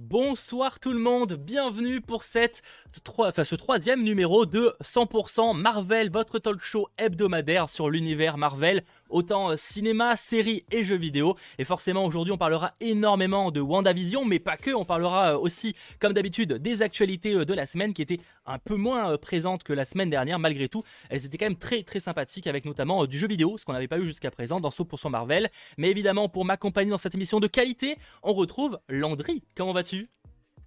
Bonsoir tout le monde, bienvenue pour ce troisième numéro de 100% Marvel, votre talk show hebdomadaire sur l'univers Marvel autant euh, cinéma, séries et jeux vidéo. Et forcément, aujourd'hui, on parlera énormément de WandaVision, mais pas que. On parlera euh, aussi, comme d'habitude, des actualités euh, de la semaine qui étaient un peu moins présentes que la semaine dernière. Malgré tout, elles étaient quand même très très sympathiques avec notamment du jeu vidéo, ce qu'on n'avait pas eu jusqu'à présent dans son Marvel. Mais évidemment, pour m'accompagner dans cette émission de qualité, on retrouve Landry. Comment vas-tu?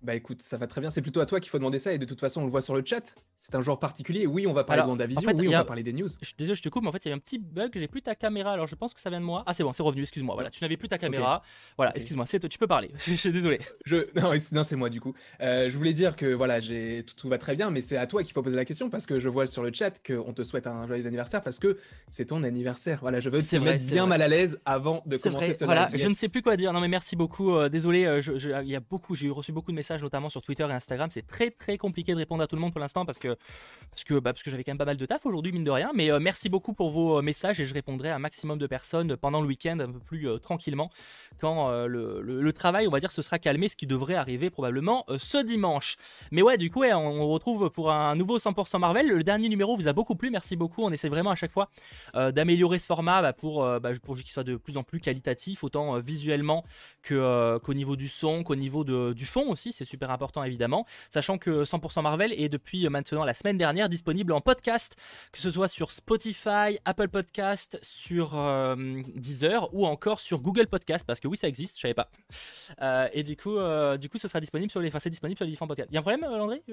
Bah écoute, ça va très bien. C'est plutôt à toi qu'il faut demander ça et de toute façon on le voit sur le chat. C'est un genre particulier. Oui, on va parler de WandaVision. En oui, on va parler des news. Je désolé, je te coupe, mais en fait il y a un petit bug. J'ai plus ta caméra. Alors je pense que ça vient de moi. Ah c'est bon, c'est revenu. Excuse-moi. Voilà, tu n'avais plus ta caméra. Voilà, excuse-moi. C'est tu peux parler. je suis désolé. Je non, non c'est moi du coup. Euh, je voulais dire que voilà, j'ai tout, va très bien, mais c'est à toi qu'il faut poser la question parce que je vois sur le chat qu'on te souhaite un joyeux anniversaire parce que c'est ton anniversaire. Voilà, je veux te mettre bien mal à l'aise avant de commencer ce Voilà, je ne sais plus quoi dire. Non mais merci beaucoup. Euh, désolé, euh, il y a beaucoup, j'ai reçu beaucoup de messages notamment sur Twitter Instagram. C'est très très compliqué de répondre à tout le monde pour l'instant parce que, parce que, bah, que j'avais quand même pas mal de taf aujourd'hui, mine de rien. Mais euh, merci beaucoup pour vos euh, messages et je répondrai à un maximum de personnes pendant le week-end un peu plus euh, tranquillement quand le, le, travail, on va dire, se sera calmé, ce qui devrait arriver probablement ce dimanche. Mais ouais, du coup, ouais, on, retrouve pour un nouveau 100% Marvel. Le dernier numéro vous a beaucoup plu, merci beaucoup. On essaie vraiment à chaque fois d'améliorer ce format bah, pour, bah, pour qu'il soit de plus en plus qualitatif, autant visuellement qu'au niveau du son, qu'au niveau de, du fond aussi. C'est super important évidemment sachant que 100% Marvel est depuis maintenant la semaine dernière disponible en podcast, que ce soit sur Spotify, Apple Podcast, sur euh, Deezer ou encore sur Google Podcast, parce que oui, ça existe, je savais pas. Euh, et du coup, euh, du coup, ce sera disponible sur les, enfin, c'est disponible sur les différents podcasts. Y a un problème, Landry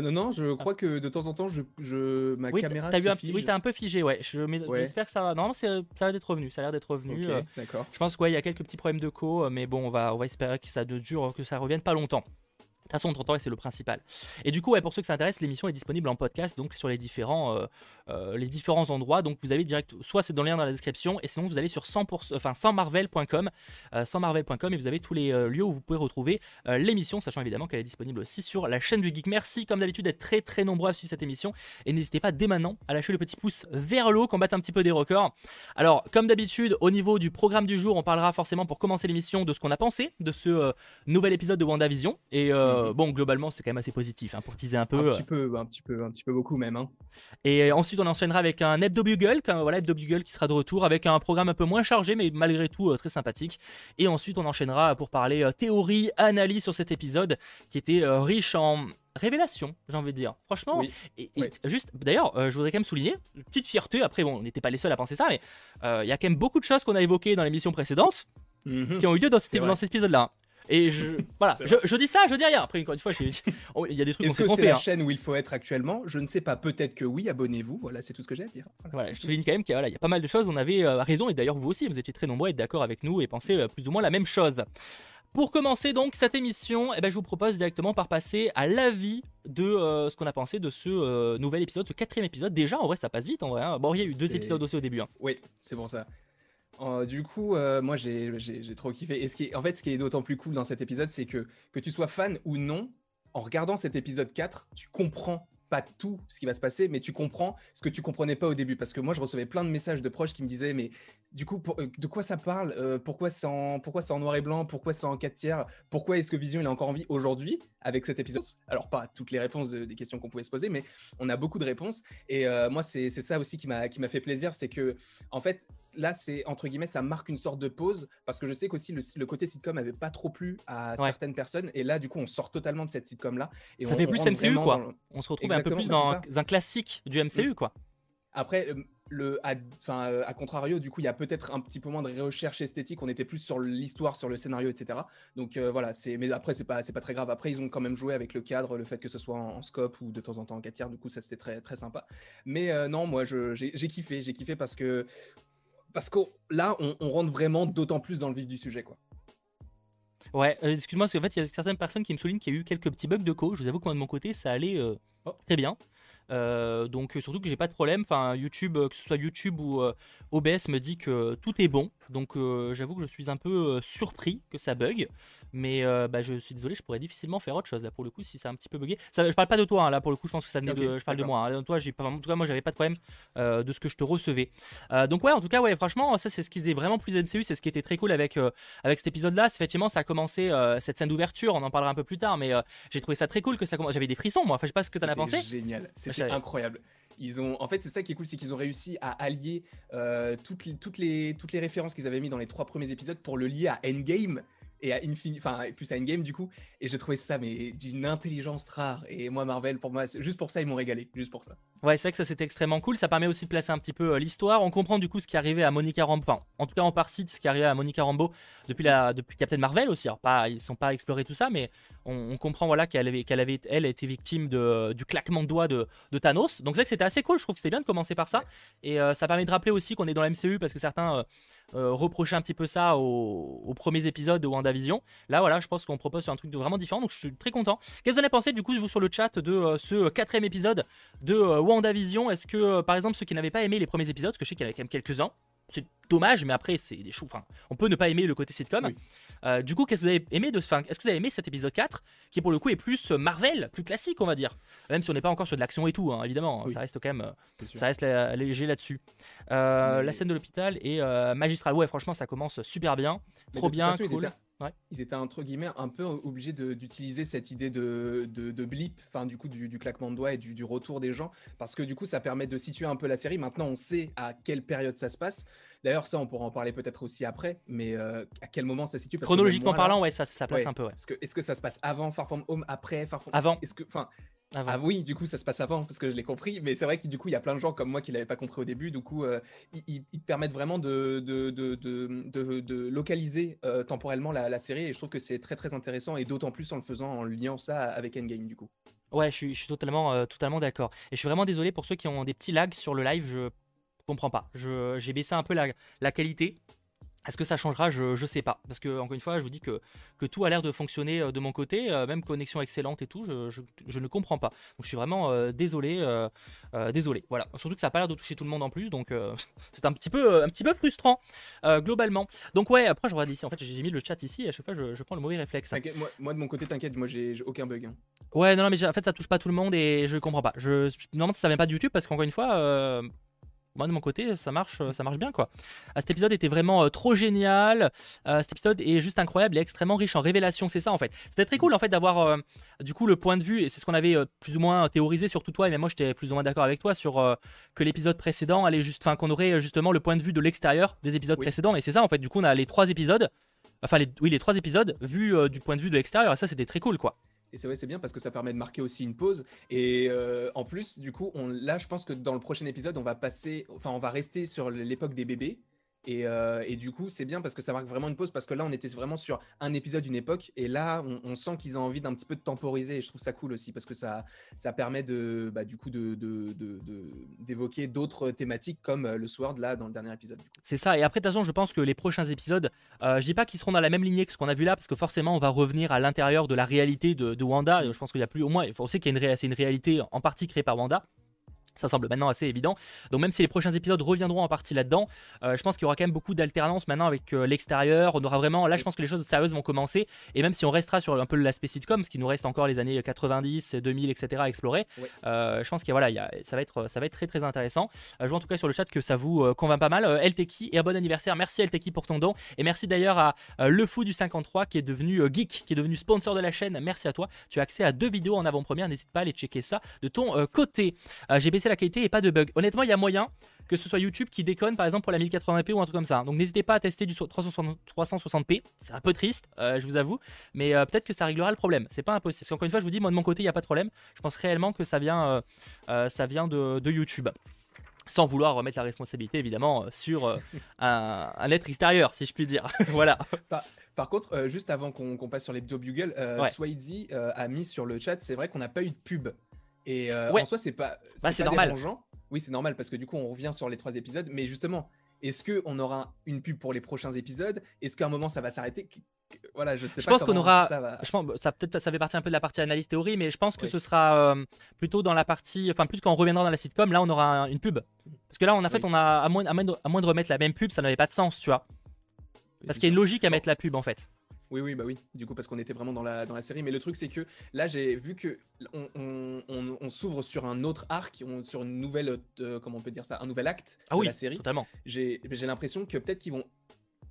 Non, non, je crois que de temps en temps, je, je ma caméra. As un petit, oui, t'as un peu figé, ouais. J'espère que ça va. Normalement, ça a l'air d'être revenu. Ça a l'air d'être revenu. d'accord. Je pense qu'il y a quelques petits problèmes de co, mais bon, on va, on va espérer que ça dure, que ça revienne pas longtemps. De toute façon, on et c'est le principal. Et du coup, ouais, pour ceux que ça intéresse, l'émission est disponible en podcast, donc sur les différents, euh, euh, les différents endroits. Donc vous avez direct, soit c'est dans le lien dans la description, et sinon vous allez sur 100%, enfin 100marvel.com, 100marvel.com, euh, et vous avez tous les lieux où vous pouvez retrouver l'émission, sachant évidemment qu'elle est disponible aussi sur la chaîne du Geek. Merci comme d'habitude d'être très très nombreux à suivre cette émission, et n'hésitez pas dès maintenant à lâcher le petit pouce vers l'eau, combattre un petit peu des records. Alors, comme d'habitude, au niveau du programme du jour, on parlera forcément pour commencer l'émission de ce qu'on a pensé de ce nouvel épisode de WandaVision, et euh, bon, globalement, c'est quand même assez positif hein, pour teaser un peu. Un petit peu, un petit peu, un petit peu beaucoup même. Hein. Et ensuite, on enchaînera avec un Hebdo Bugle, voilà, Hebdo Bugle qui sera de retour avec un programme un peu moins chargé, mais malgré tout euh, très sympathique. Et ensuite, on enchaînera pour parler euh, théorie, analyse sur cet épisode qui était riche en révélation, j'ai envie de dire. Franchement, et, juste, d'ailleurs, je voudrais quand même souligner, une petite fierté, après, bon, on n'était pas les seuls à penser ça, mais il y a quand même beaucoup de choses qu'on a évoquées dans l'émission précédente mhm. qui ont eu lieu dans, dans cet épisode-là. Et je, voilà, je, dis ça, je dis rien. Après, encore une fois, oh, il y a des trucs Est-ce que c'est la hein. chaîne où il faut être actuellement? Je ne sais pas. Peut-être que oui. Abonnez-vous. Voilà, c'est tout ce que j'ai à dire. Voilà, je souligne quand même qu'il y, a pas mal de choses. On avait euh, raison, et d'ailleurs vous aussi, vous étiez très nombreux à être d'accord avec nous et penser euh, plus ou moins la même chose. Pour commencer donc cette émission, eh ben, je vous propose directement par passer à l'avis de euh, ce qu'on a pensé de ce nouvel épisode, ce quatrième épisode. Déjà, en vrai, ça passe vite en vrai. Hein. Bon, il y a eu deux épisodes aussi au début. Hein. Oui, c'est bon ça. Euh, du coup, euh, moi j'ai trop kiffé. Et qui en fait, ce qui est d'autant plus cool dans cet épisode, c'est que que tu sois fan ou non, en regardant cet épisode 4, tu comprends pas tout ce qui va se passer, mais tu comprends ce que tu comprenais pas au début. Parce que moi, je recevais plein de messages de proches qui me disaient, mais du coup, euh, de quoi ça parle? Euh, Pourquoi c'est en, pourquoi en noir et blanc? Pourquoi c'est en 4 tiers? Pourquoi est-ce que Vision il est encore en vie aujourd'hui avec cet épisode? Alors, pas toutes les réponses des questions qu'on pouvait se poser, mais on a beaucoup de réponses. Et euh, moi, c'est ça aussi qui m'a fait plaisir, c'est que, en fait, là, c'est entre guillemets, ça marque une sorte de pause, parce que je sais qu'aussi le, le, côté sitcom avait pas trop plu à certaines personnes. Et là, du coup, on sort totalement de cette sitcom-là. Ça fait plus MCU, quoi. On se retrouve un peu plus dans un, classique du MCU, quoi. Après, le, à, euh, à contrario, du coup, il y a peut-être un petit peu moins de recherche esthétique. On était plus sur l'histoire, sur le scénario, etc. Donc euh, voilà, c'est, mais après, c'est pas, c'est pas très grave. Après, ils ont quand même joué avec le cadre, le fait que ce soit en, scope ou de temps en temps en 4 tiers. Du coup, ça c'était très, très sympa. Mais euh, non, moi, j'ai, kiffé, j'ai kiffé parce que, parce que là, on, rentre vraiment d'autant plus dans le vif du sujet, quoi. Ouais, excuse-moi, parce qu'en fait, il y a certaines personnes qui me soulignent qu'il y a eu quelques petits bugs de co. Je vous avoue que moi, de mon côté, ça allait oh. très bien. Donc surtout que j'ai pas de problème. Enfin, YouTube, que ce soit YouTube ou OBS, me dit que tout est bon. Donc j'avoue que je suis un peu surpris que ça bug. Mais euh, bah, je suis désolé, je pourrais difficilement faire autre chose là pour le coup si c'est un petit peu bugué. Ça, je parle pas de toi hein, là pour le coup, je pense que ça venait de, je parle de moi. Hein. Toi, j'ai pas, en tout cas moi j'avais pas de problème euh, de ce que je te recevais. Euh, donc ouais, en tout cas ouais, franchement ça c'est ce qui faisait vraiment plus MCU, c'est ce qui était très cool avec avec cet épisode là. Effectivement, ça a commencé cette scène d'ouverture, on en parlera un peu plus tard, mais j'ai trouvé ça très cool que ça commence. J'avais des frissons moi. Enfin, je sais pas ce que t'en as pensé. Génial, incroyable. Ils ont, en fait, c'est ça qui est cool, c'est qu'ils ont réussi à allier toutes, les, toutes, les, toutes les références qu'ils avaient mis dans les trois premiers épisodes pour le lier à Endgame et à Infinity, enfin plus à Endgame du coup. Et j'ai trouvé ça mais d'une intelligence rare. Et moi Marvel, pour moi, juste pour ça ils m'ont régalé, juste pour ça. Ouais, c'est vrai que ça c'était extrêmement cool. Ça permet aussi de placer un petit peu euh, l'histoire. On comprend du coup ce qui arrivait à Monica Rambeau, enfin, en tout cas en partie de ce qui arrivait à Monica Rambeau depuis la depuis Captain Marvel aussi. Alors pas, ils sont pas explorés tout ça, mais on, comprend voilà qu'elle avait qu'elle avait elle été victime de du claquement de doigts de, Thanos. Donc c'est vrai que c'était assez cool. Je trouve que c'était bien de commencer par ça. Et euh, ça permet de rappeler aussi qu'on est dans la MCU parce que certains euh, euh, reprocher un petit peu ça aux, premiers épisodes de WandaVision. Là, voilà, je pense qu'on propose un truc vraiment différent, donc je suis très content. Qu'est-ce que vous en avez pensé, du coup, vous, sur le chat de euh, ce quatrième épisode de euh, WandaVision Est-ce que, par exemple, ceux qui n'avaient pas aimé les premiers épisodes, parce que je sais qu'il y en avait quand même quelques-uns, c'est dommage, mais après, c'est des choux. Enfin, on peut ne pas aimer le côté sitcom. Euh, du coup, qu'est-ce que vous avez aimé de. Enfin, est-ce que vous avez aimé cet épisode 4 qui, pour le coup, est plus euh, Marvel, plus classique, on va dire Même si on n'est pas encore sur de l'action et tout, hein, évidemment. Ça reste quand même. Euh, ça reste léger là-dessus. La scène de l'hôpital est magistrale. Ouais, franchement, ça commence super bien. Trop bien, cool. Ils étaient entre guillemets un peu obligés d'utiliser cette idée de, de, blip, enfin du coup du, claquement de doigts et du, retour des gens, parce que du coup ça permet de situer un peu la série. Maintenant on sait à quelle période ça se passe. D'ailleurs ça on pourra en parler peut-être aussi après, mais euh, à quel moment ça se situe? Chronologiquement parlant, ouais, ça, ça place un peu. Ouais. Est-ce que, ça se passe avant Far From Home, après Far From Avant. Est-ce que, enfin, ah oui, du coup, ça se passe avant, parce que je l'ai compris. Mais c'est vrai que du coup, il y a plein de gens comme moi qui ne l'avaient pas compris au début. Du coup, euh, ils, permettent vraiment de, de, de, de localiser euh, temporellement la, série. Et je trouve que c'est très, très intéressant. Et d'autant plus en le faisant, en liant ça avec Endgame, du coup. Ouais, je suis, je suis totalement, euh, totalement d'accord. Et je suis vraiment désolé pour ceux qui ont des petits lags sur le live. Je comprends pas. J'ai baissé un peu la, la qualité. Est-ce que ça changera? Je ne sais pas. Parce que, encore une fois, je vous dis que, que tout a l'air de fonctionner euh, de mon côté, euh, même connexion excellente et tout, je, je, ne comprends pas. Donc je suis vraiment euh, désolé. désolé. Voilà. Surtout que ça n'a pas l'air de toucher tout le monde en plus, donc c'est un, petit peu, un petit peu frustrant, globalement. Donc ouais, après je regarde ici. En fait, j'ai mis le chat ici, et à chaque fois je, prends le mauvais réflexe. Moi, moi, de mon côté, t'inquiète, moi j'ai aucun bug. Hein. Ouais, non, non, mais en fait ça touche pas tout le monde et je comprends pas. Je, normalement ça vient pas de YouTube parce qu'encore une fois moi de mon côté ça marche ça marche bien quoi. Ah, cet épisode était vraiment euh, trop génial. Euh, cet épisode est juste incroyable et extrêmement riche en révélations c'est ça en fait. C'était très cool en fait d'avoir euh, du coup le point de vue et c'est ce qu'on avait plus ou moins théorisé surtout toi et même moi j'étais plus ou moins d'accord avec toi sur que l'épisode précédent allait juste enfin qu'on aurait justement le point de vue de l'extérieur des épisodes précédents et c'est ça en fait. Du coup on a les trois épisodes enfin les, oui les trois épisodes vus du point de vue de l'extérieur et ça c'était très cool quoi et c'est vrai, c'est bien parce que ça permet de marquer aussi une pause. Et euh, en plus, du coup, là, je pense que dans le prochain épisode, on va passer, enfin, on va rester sur l'époque des bébés. Euh, et, du coup, c'est bien parce que ça marque vraiment une pause parce que là, on était vraiment sur un épisode, une époque, et là, on, sent qu'ils ont envie d'un petit peu de temporiser. Et je trouve ça cool aussi parce que ça, ça permet de, bah, du coup, d'évoquer d'autres thématiques comme le Sword là dans le dernier épisode. C'est ça. Et après, de toute façon, je pense que les prochains épisodes, euh, je dis pas qu'ils seront dans la même lignée que ce qu'on a vu là parce que forcément, on va revenir à l'intérieur de la réalité de, Wanda. Je pense qu'il y a plus, au moins, on sait qu'il y a une, une réalité en partie créée par Wanda. Ça semble maintenant assez évident. Donc même si les prochains épisodes reviendront en partie là-dedans, euh, je pense qu'il y aura quand même beaucoup d'alternance maintenant avec euh, l'extérieur. On aura vraiment, là je pense que les choses sérieuses vont commencer. Et même si on restera sur un peu l'aspect sitcom, ce qui nous reste encore les années 90, 2000, etc. à explorer, euh, je pense que voilà, ça, va être, ça va être très très intéressant. je vois en tout cas sur le chat que ça vous convainc pas mal. LTK et un bon anniversaire. Merci LTK pour ton don. Et merci d'ailleurs à Le Fou du 53 qui est devenu geek, qui est devenu sponsor de la chaîne. Merci à toi. Tu as accès à deux vidéos en avant-première. N'hésite pas à aller checker ça de ton côté. J'ai baissé la qualité et pas de bug. Honnêtement, il y a moyen que ce soit YouTube qui déconne par exemple pour la 1080p ou un truc comme ça. Donc n'hésitez pas à tester du 360p. C'est un peu triste, euh, je vous avoue, mais euh, peut-être que ça réglera le problème. C'est pas impossible. Parce qu'encore une fois, je vous dis, moi de mon côté, il n'y a pas de problème. Je pense réellement que ça vient, euh, ça vient de, YouTube sans vouloir remettre la responsabilité évidemment sur un, être extérieur, si je puis dire. voilà. Par, contre, juste avant qu'on passe sur les Bugle, euh, a mis sur le chat, c'est vrai qu'on n'a pas eu de pub et euh, en soi, c'est pas, bah, c'est normal. Oui, c'est normal parce que du coup, on revient sur les trois épisodes. Mais justement, est-ce qu'on aura une pub pour les prochains épisodes? Est-ce qu'à un moment, ça va s'arrêter? Voilà, je sais je pas pense qu'on aura. ça va. Je pense, ça peut-être ça fait partie un peu de la partie analyse théorie, mais je pense que Oui. ce sera euh, plutôt dans la partie, enfin plus quand on reviendra dans la sitcom, là on aura un- une pub. Parce que là, on a fait, on a à moins, à moins de, à moins de remettre la même pub, ça n'avait pas de sens, tu vois. Parce qu'il y a une logique à mettre la pub en fait. Oui, oui, bah oui, du coup, parce qu'on était vraiment dans la, dans la série. Mais le truc, c'est que là, j'ai vu que on, on- on- on s'ouvre sur un autre arc, on- sur une nouvelle, euh, comment on peut dire ça, un nouvel acte Ah de oui, la série. totalement. J'ai j'ai l'impression que peut-être qu'ils vont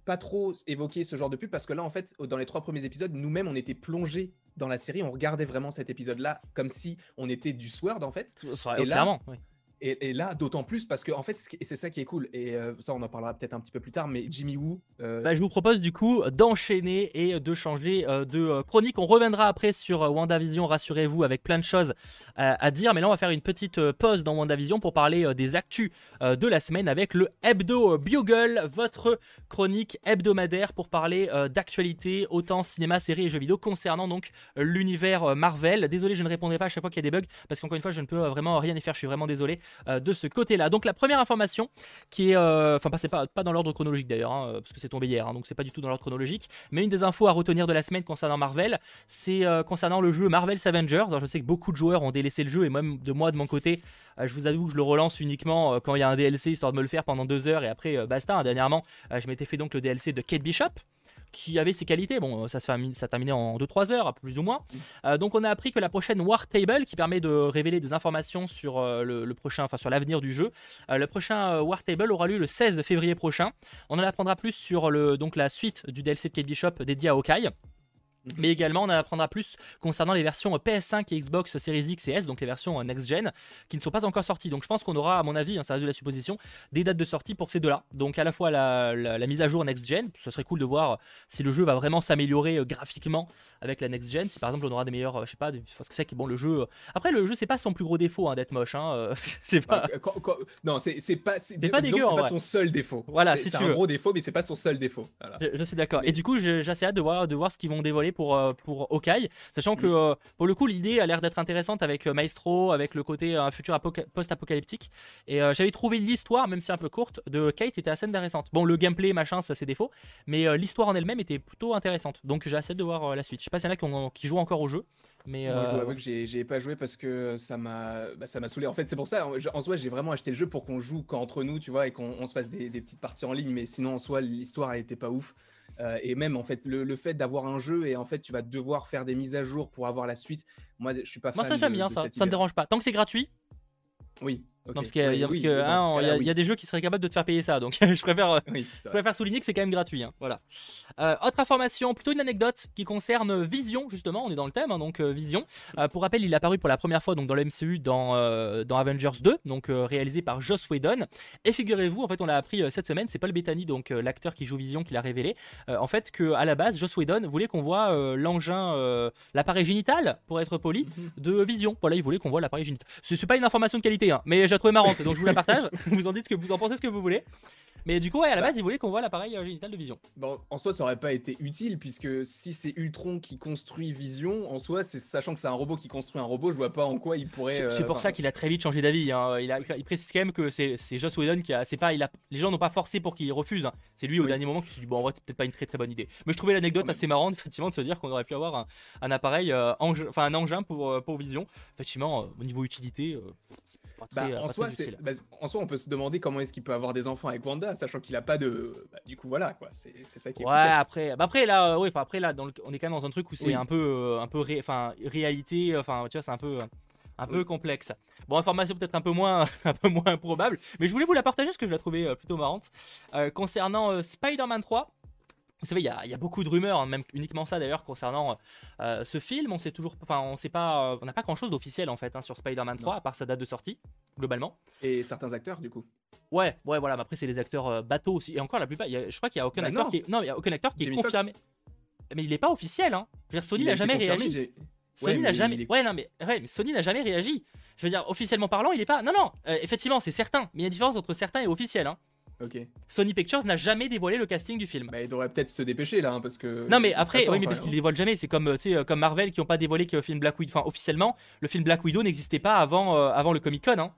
pas trop évoquer ce genre de pub parce que là, en fait, dans les trois premiers épisodes, nous-mêmes, on était plongés dans la série, on regardait vraiment cet épisode-là comme si on était du Sword, en fait. Sera- Et là- clairement. oui. Et, là, d'autant plus parce que, en fait, c'est ça qui est cool. Et euh, ça, on en parlera peut-être un petit peu plus tard. Mais Jimmy Woo, euh, Bah, je vous propose du coup d'enchaîner et de changer euh, de chronique. On reviendra après sur WandaVision, rassurez-vous, avec plein de choses à dire. Mais là, on va faire une petite pause dans WandaVision pour parler des actus de la semaine avec le Hebdo Bugle, votre chronique hebdomadaire pour parler d'actualité, autant cinéma, séries et jeux vidéo concernant donc l'univers Marvel. Désolé, je ne répondrai pas à chaque fois qu'il y a des bugs parce qu'encore une fois, je ne peux vraiment rien y faire. Je suis vraiment désolé euh, de ce côté-là. Donc, la première information qui est, euh, enfin, pas, pas, pas dans l'ordre chronologique d'ailleurs, hein, parce que c'est tombé hier, hein, donc c'est pas du tout dans l'ordre chronologique. Mais une des infos à retenir de la semaine concernant Marvel, c'est euh, concernant le jeu Marvel's Avengers. Je sais que beaucoup de joueurs ont délaissé le jeu, et même de moi, de mon côté, je vous avoue que je le relance uniquement quand il y a un DLC, histoire de me le faire pendant deux heures, et après, basta. hein. Dernièrement, je m'étais fait donc le DLC de Kate Bishop qui avait ses qualités. Bon, ça se fait- terminait en 2-3 heures, plus ou moins. Euh, donc, on a appris que la prochaine War Table, qui permet de révéler des informations sur euh, le, prochain, enfin sur l'avenir du jeu, euh, le prochain euh, War Table aura lieu le 16 février prochain. On en apprendra plus sur le, donc la suite du DLC de Kate Bishop dédié à Hawkeye. Mais également, on en apprendra plus concernant les versions PS5 et Xbox Series X et S, donc les versions euh, next-gen, qui ne sont pas encore sorties. Donc je pense qu'on aura, à mon avis, hein, ça reste de la supposition, des dates de sortie pour ces deux-là. Donc à la fois la, la- la mise à jour next-gen, ce serait cool de voir si le jeu va vraiment s'améliorer euh, graphiquement avec la next-gen. Si par exemple on aura des meilleurs, euh, je sais pas, parce que c'est que bon, le jeu. euh, Après, le jeu, c'est pas son plus gros défaut hein, d'être moche. hein, euh, c'est pas. quand- quand- non, c'est pas, c'est pas dégueu, pas son seul défaut. Voilà, C'est- si c'est tu un veux. gros défaut, mais c'est pas son seul défaut. Voilà. Je, je suis d'accord. Et du coup, j'ai assez hâte de voir, de voir ce qu'ils vont dévoiler pour, euh, pour Hawkeye. Sachant que, Mm. euh, pour le coup, l'idée a l'air d'être intéressante avec euh, Maestro, avec le côté euh, futur apoca- post-apocalyptique. Et j'avais trouvé l'histoire, même si c'est un peu courte, de Kate était assez intéressante. Bon, le gameplay, machin, ça a ses défauts. Mais l'histoire en elle-même était plutôt intéressante. Donc j'ai assez de voir la suite. Je sais pas s'il y en a qui, ont- qui jouent encore au jeu. Mais Moi, je dois avouer que j'ai pas joué parce que ça m'a bah, ça m'a saoulé. En fait, c'est pour ça, en, en soi, j'ai vraiment acheté le jeu pour qu'on joue qu'entre nous, tu vois, et qu'on on se fasse des, des petites parties en ligne. Mais sinon, en soi, l'histoire, elle était pas ouf. Euh, et même, en fait, le, le fait d'avoir un jeu et en fait, tu vas devoir faire des mises à jour pour avoir la suite. Moi, je suis pas fan moi, ça, j'aime bien de ça. Ça me dérange pas. Tant que c'est gratuit. Oui. Non, parce qu'il y Oui, oui, hein, y a- des jeux qui seraient capables de te faire payer ça. Donc je préfère. euh, Je préfère souligner que c'est quand même gratuit. hein, Voilà. Euh, autre information, plutôt une anecdote qui concerne Vision, justement. On est dans le thème, hein, donc euh, Vision. Euh, pour rappel, il est apparu pour la première fois donc, dans le MCU dans, dans Avengers 2, donc réalisé par Joss Whedon. Et figurez-vous, en fait, on l'a appris cette semaine, c'est Paul Bettany, donc l'acteur qui joue Vision, qui l'a révélé. en fait, que à la base, Joss Whedon voulait qu'on voit l'engin, l'appareil génital, pour être poli, Mhm. de Vision. Voilà, il voulait qu'on voit l'appareil génital. C'est pas une information de qualité, hein, mais je la trouvais marrante, donc je vous la partage. vous en dites que vous en pensez ce que vous voulez. Mais du coup, ouais, à la Bah. base, il voulait qu'on voit l'appareil euh, génital de Vision. Bon, en soi, ça aurait pas été utile puisque si c'est Ultron qui construit Vision, en soi, c'est sachant que c'est un robot qui construit un robot, je vois pas en quoi il pourrait. C'est c'est euh, pour enfin, ça qu'il a très vite changé d'avis. hein. Il, a- il précise quand même que c'est c'est Joss Whedon qui a. C'est pas, il a, les gens n'ont pas forcé pour qu'il refuse. hein. C'est lui au Oui. dernier moment qui s'est dit bon, en vrai, c'est peut-être pas une très très bonne idée. Mais je trouvais l'anecdote assez marrante, effectivement, de se dire qu'on aurait pu avoir un, un appareil, euh, enfin un engin pour, pour Vision. Effectivement, euh, au niveau utilité, Bah, euh, en, soi, bah, en soi, on peut se demander comment est-ce qu'il peut avoir des enfants avec Wanda, sachant qu'il a pas de. bah, du coup, voilà, quoi. C'est ça qui est Ouais, complexe. après, bah après là, euh, après là, dans le- on est quand même dans un truc où c'est Oui. un peu, euh, un peu, ré- enfin, réalité, enfin, tu vois, c'est un peu, un peu complexe. Bon, information peut-être un peu moins, un peu moins probable, mais je voulais vous la partager parce que je la trouvais euh, plutôt marrante. Concernant Spider-Man 3. Vous savez, il y, a- il y a beaucoup de rumeurs, hein, même uniquement ça d'ailleurs, concernant euh, ce film. On sait toujours, enfin, on sait pas, euh, on n'a pas grand-chose d'officiel en fait hein, sur Spider-Man 3, Non. à part sa date de sortie, globalement. Et certains acteurs, du coup. Ouais, ouais, voilà. Mais après, c'est les acteurs euh, bateaux aussi. Et encore, la plupart, il y a- je crois qu'il y a aucun Bah acteur non. qui est, non, il y a aucun acteur qui est confirmé. Mais il est pas officiel, hein. Je veux dire, Sony n'a jamais réagi. Sony n'a mais jamais. est- Ouais, non, mais ouais, mais Sony n'a jamais réagi. Je veux dire, officiellement parlant, il est pas. Non, non. euh, effectivement, c'est certain. Mais il y a une différence entre certain et officiel. Hein. Ok. Sony Pictures n'a jamais dévoilé le casting du film. Bah, il devrait peut-être se dépêcher là, hein, parce que. non mais après, oui mais parce qu'ils dévoilent jamais, c'est comme, euh, euh, comme Marvel qui ont pas dévoilé que le film Black Widow, enfin officiellement, le film Black Widow n'existait pas avant, euh, avant le Comic Con, hein.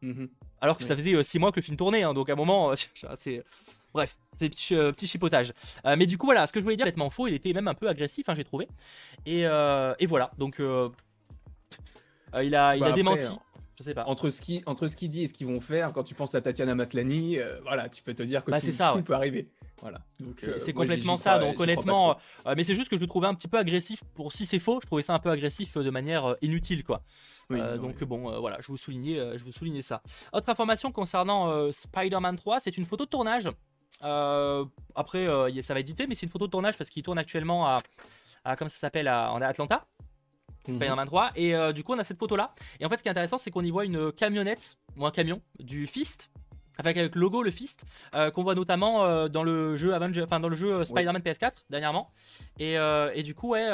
Mhm. alors que ça faisait 6 mois que le film tournait, hein. donc à un moment, euh, c'est Bref, c'est petit, petit chipotage. mais du coup, voilà, ce que je voulais dire, complètement faux, il était même un peu agressif, j'ai trouvé. Et, et, voilà, donc il a, il a bah, démenti. Je sais pas. Entre ce qu'il entre ce qui dit et ce qu'ils vont faire, quand tu penses à Tatiana Maslany, voilà, tu peux te dire que bah, tout, ça, tout peut arriver. Voilà. C'est complètement ça. donc honnêtement, mais c'est juste que je le trouvais un petit peu agressif. Pour si c'est faux, je trouvais ça un peu agressif de manière inutile, quoi. Euh, donc bon, euh, voilà, je vous soulignais, euh, je vous soulignais ça. Autre information concernant Spider-Man 3, c'est une photo de tournage. après, ça va être édité, mais c'est une photo de tournage parce qu'il tourne actuellement à, à comment ça s'appelle, en Atlanta. Mhm. Spider-Man 3 et du coup on a cette photo là et en fait ce qui est intéressant c'est qu'on y voit une camionnette ou un camion du Fist avec, avec le logo le Fist euh, qu'on voit notamment euh, dans le jeu Avenger, enfin dans le jeu euh, Spider-Man PS4 dernièrement. Et, et, du coup ouais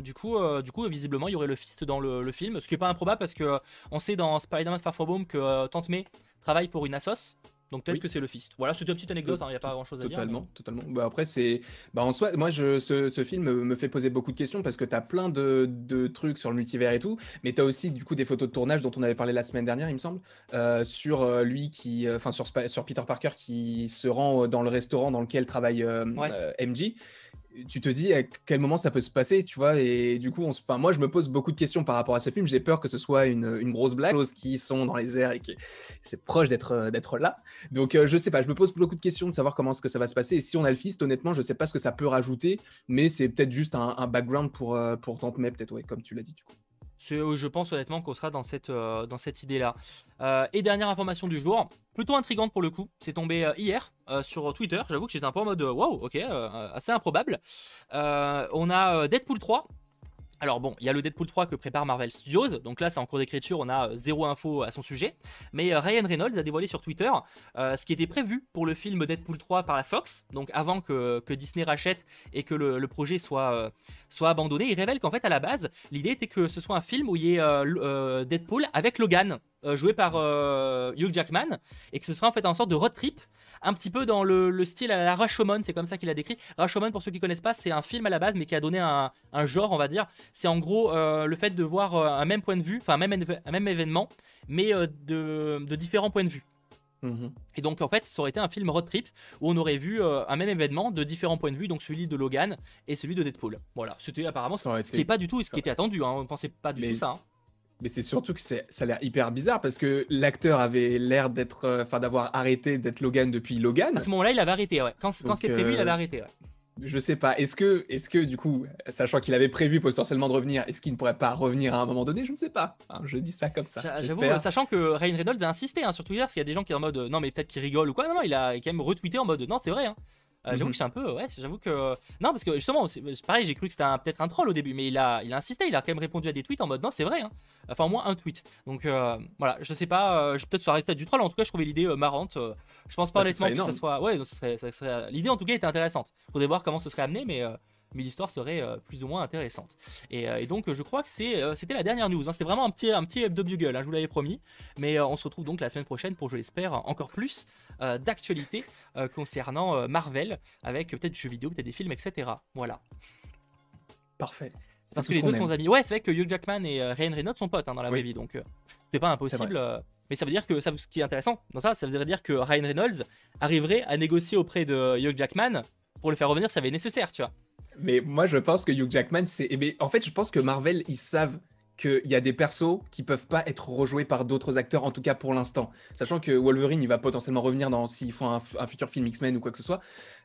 du coup du coup visiblement il y aurait le Fist dans le, film. Ce qui est pas improbable parce que on sait dans Spider-Man Far From Home que Tante May travaille pour une assos donc peut-être que c'est le fist. Voilà, c'est une petite anecdote, il hein, n'y a pas grand chose à dire. Totalement, totalement. Bah après, c'est. Bah en soi, moi, je, ce, ce, film me fait poser beaucoup de questions parce que tu as plein de, de, trucs sur le multivers et tout, mais tu as aussi du coup des photos de tournage dont on avait parlé la semaine dernière, il me semble, euh, sur euh, lui qui. Euh, enfin, sur, sur Peter Parker qui se rend dans le restaurant dans lequel travaille MJ tu te dis à quel moment ça peut se passer, tu vois. Et du coup, enfin, moi, je me pose beaucoup de questions par rapport à ce film. J'ai peur que ce soit une, une grosse blague, choses qui sont dans les airs et qui c'est proche d'être euh, d'être là. Donc, euh, je sais pas. Je me pose beaucoup de questions de savoir comment est-ce que ça va se passer. Et si on a le fist, honnêtement, je sais pas ce que ça peut rajouter, mais c'est peut-être juste un, un, background pour euh, pour Tante peut-être, ouais, comme tu l'as dit, du coup. Je pense honnêtement qu'on sera dans cette, cette idée-là. et dernière information du jour, plutôt intrigante pour le coup, c'est tombé hier sur Twitter. J'avoue que j'étais un peu en mode wow, ok, assez improbable. on a Deadpool 3 alors bon, il y a le Deadpool 3 que prépare Marvel Studios, donc là c'est en cours d'écriture, on a euh, zéro info à son sujet, mais euh, Ryan Reynolds a dévoilé sur Twitter euh, ce qui était prévu pour le film Deadpool 3 par la Fox, donc avant que, Disney rachète et que le, projet soit, soit abandonné, il révèle qu'en fait à la base, l'idée était que ce soit un film où il y ait Deadpool avec Logan, joué par Hugh Jackman, et que ce sera en fait en sorte de road trip un petit peu dans le, style à la Rashomon, c'est comme ça qu'il a décrit. Rashomon, pour ceux qui connaissent pas, c'est un film à la base, mais qui a donné un, genre, on va dire. C'est en gros euh, le fait de voir euh, un même point de vue, enfin un même, un même événement, mais euh, de, différents points de vue. Mhm. Et donc en fait, ça aurait été un film road trip où on aurait vu un même événement de différents points de vue, donc celui de Logan et celui de Deadpool. Voilà, c'était apparemment ce qui n'est pas du tout ce qui était attendu. Hein. on ne pensait pas du tout ça. Hein. Mais c'est surtout que ça a l'air hyper bizarre parce que l'acteur avait l'air d'être, euh, enfin, d'avoir arrêté d'être Logan depuis Logan. À ce moment-là, il avait arrêté, ouais. Quand, quand c'était prévu, il avait euh, arrêté, ouais. Je sais pas. Est-ce que, est-ce que du coup, sachant qu'il avait prévu potentiellement de revenir, est-ce qu'il ne pourrait pas revenir à un moment donné? Je ne sais pas. je dis ça comme ça. J'avoue, sachant que Ryan Reynolds a insisté hein, sur Twitter, parce qu'il y a des gens qui sont en mode non mais peut-être qu'il rigole ou quoi. Non non, il a quand même retweeté en mode non c'est vrai. Hein. Euh, j'avoue que je suis un peu, ouais, j'avoue que non parce que justement, c'est pareil, j'ai cru que c'était peut-être un troll au début, mais il a, il a insisté, il a quand même répondu à des tweets en mode non, c'est vrai, hein. enfin au moins un tweet. Donc euh, voilà, je sais pas, euh, je peut-être soirée peut-être du troll, en tout cas je trouvais l'idée marrante. je pense pas bah, honnêtement que ça soit, ouais, ça serait, ça serait... l'idée en tout cas était intéressante. Faudrait voir comment ce serait amené, mais mais l'histoire serait plus ou moins intéressante. Et, donc je crois que c'est, c'était la dernière news. Hein. C'était vraiment un petit, un petit hebdo bugle, hein, je vous l'avais promis. Mais on se retrouve donc la semaine prochaine pour, je l'espère, encore plus euh, d'actualité euh, concernant euh, Marvel, avec peut-être des jeux vidéo, peut-être des films, etc. Voilà. Parfait. Parce que les deux sont amis. Ouais, c'est vrai que Hugh Jackman et Ryan Reynolds sont potes hein, dans la vraie vie, donc c'est pas impossible. Mais ça veut dire que ça, ce qui est intéressant dans ça, ça veut dire que Ryan Reynolds arriverait à négocier auprès de Hugh Jackman pour le faire revenir, ça va être nécessaire, tu vois. Mais moi, je pense que Hugh Jackman, c'est. Mais en fait, je pense que Marvel, ils savent qu'il y a des persos qui peuvent pas être rejoués par d'autres acteurs, en tout cas pour l'instant. Sachant que Wolverine, il va potentiellement revenir dans s'ils font un, futur film X-Men ou quoi que ce soit.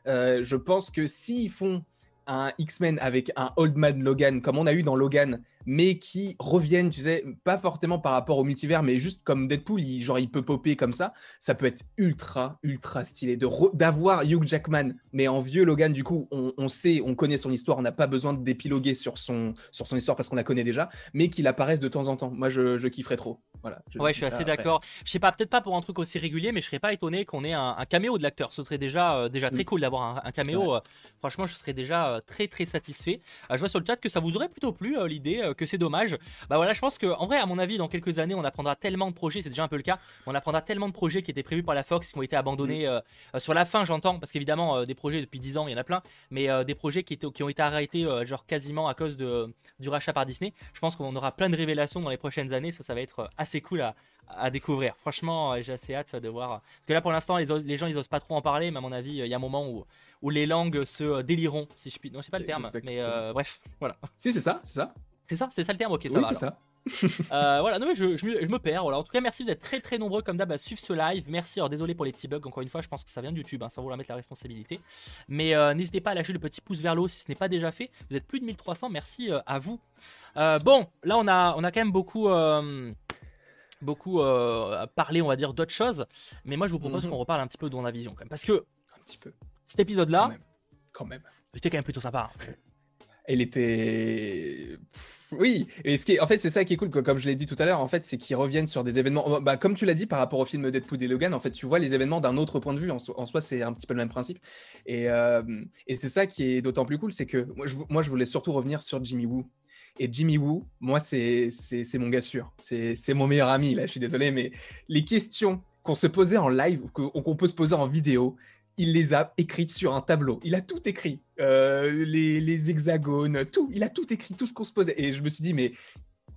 Euh, je pense que s'ils font un X-Men avec un Old Man Logan, comme on a eu dans Logan, mais qui reviennent, tu sais, pas forcément par rapport au multivers, mais juste comme Deadpool, il, genre il peut popper comme ça, ça peut être ultra, ultra stylé. D'avoir Hugh Jackman, mais en vieux Logan, du coup, on, sait, on connaît son histoire, on n'a pas besoin d'épiloguer sur son, sur son histoire parce qu'on la connaît déjà, mais qu'il apparaisse de temps en temps. Moi, je, je kifferais trop. Voilà, ouais, je suis assez d'accord. Je sais pas, peut-être pas pour un truc aussi régulier, mais je serais pas étonné qu'on ait un, caméo de l'acteur. Ce serait déjà, euh, déjà très cool d'avoir un, caméo. Euh, franchement, je serais déjà euh, très, très satisfait. je vois sur le chat que ça vous aurait plutôt plu l'idée que c'est dommage. Bah voilà, je pense que en vrai, à mon avis, dans quelques années, on apprendra tellement de projets, c'est déjà un peu le cas, on apprendra tellement de projets qui étaient prévus par la Fox, qui ont été abandonnés mm. euh, euh, sur la fin, j'entends, parce qu'évidemment, euh, des projets depuis 10 ans, il y en a plein, mais des projets qui, étaient, qui ont été arrêtés, genre quasiment à cause de, du rachat par Disney. Je pense qu'on aura plein de révélations dans les prochaines années, ça, ça va être assez cool à, à découvrir. Franchement, euh, j'ai assez hâte de voir. Parce que là, pour l'instant, les, gens, ils osent pas trop en parler, mais à mon avis, il y a un moment où, où les langues se euh, déliront, si je puis. Non, c'est pas le terme, mais euh, bref, voilà. Si, c'est ça, c'est ça. C'est ça, c'est ça le terme, ok, ça oui, va. c'est alors. ça. Euh, voilà, non mais je, je me, je me perds. Voilà. En tout cas, merci, vous êtes très très nombreux comme d'hab à suivre ce live. Merci, alors désolé pour les petits bugs, encore une fois, je pense que ça vient de YouTube, hein, sans vouloir mettre la responsabilité. Mais euh, n'hésitez pas à lâcher le petit pouce vers le haut si ce n'est pas déjà fait. Vous êtes plus de 1300, merci euh, à vous. Bon, là on a, on a quand même beaucoup... beaucoup euh, parlé on va dire d'autres choses mais moi je vous propose Mhm. qu'on reparle un petit peu de vision quand même parce que Un petit peu. cet épisode Quand là même. Quand même. était quand même plutôt sympa hein. Elle était. Oui, et ce qui est... en fait, c'est ça qui est cool, comme je l'ai dit tout à l'heure, en fait, c'est qu'ils reviennent sur des événements. Bah, comme tu l'as dit par rapport au film Deadpool et Logan, en fait, tu vois les événements d'un autre point de vue. En, so- en soi, c'est un petit peu le même principe. Et, euh, et c'est ça qui est d'autant plus cool, c'est que moi je, moi, je voulais surtout revenir sur Jimmy Woo. Et Jimmy Woo, moi, c'est mon gars sûr. C'est mon meilleur ami, là, je suis désolé, mais les questions qu'on se posait en live, qu'on peut se poser en vidéo, il les a écrites sur un tableau. Il a tout écrit. Euh, les, les hexagones, tout. Il a tout écrit, tout ce qu'on se posait. Et je me suis dit, mais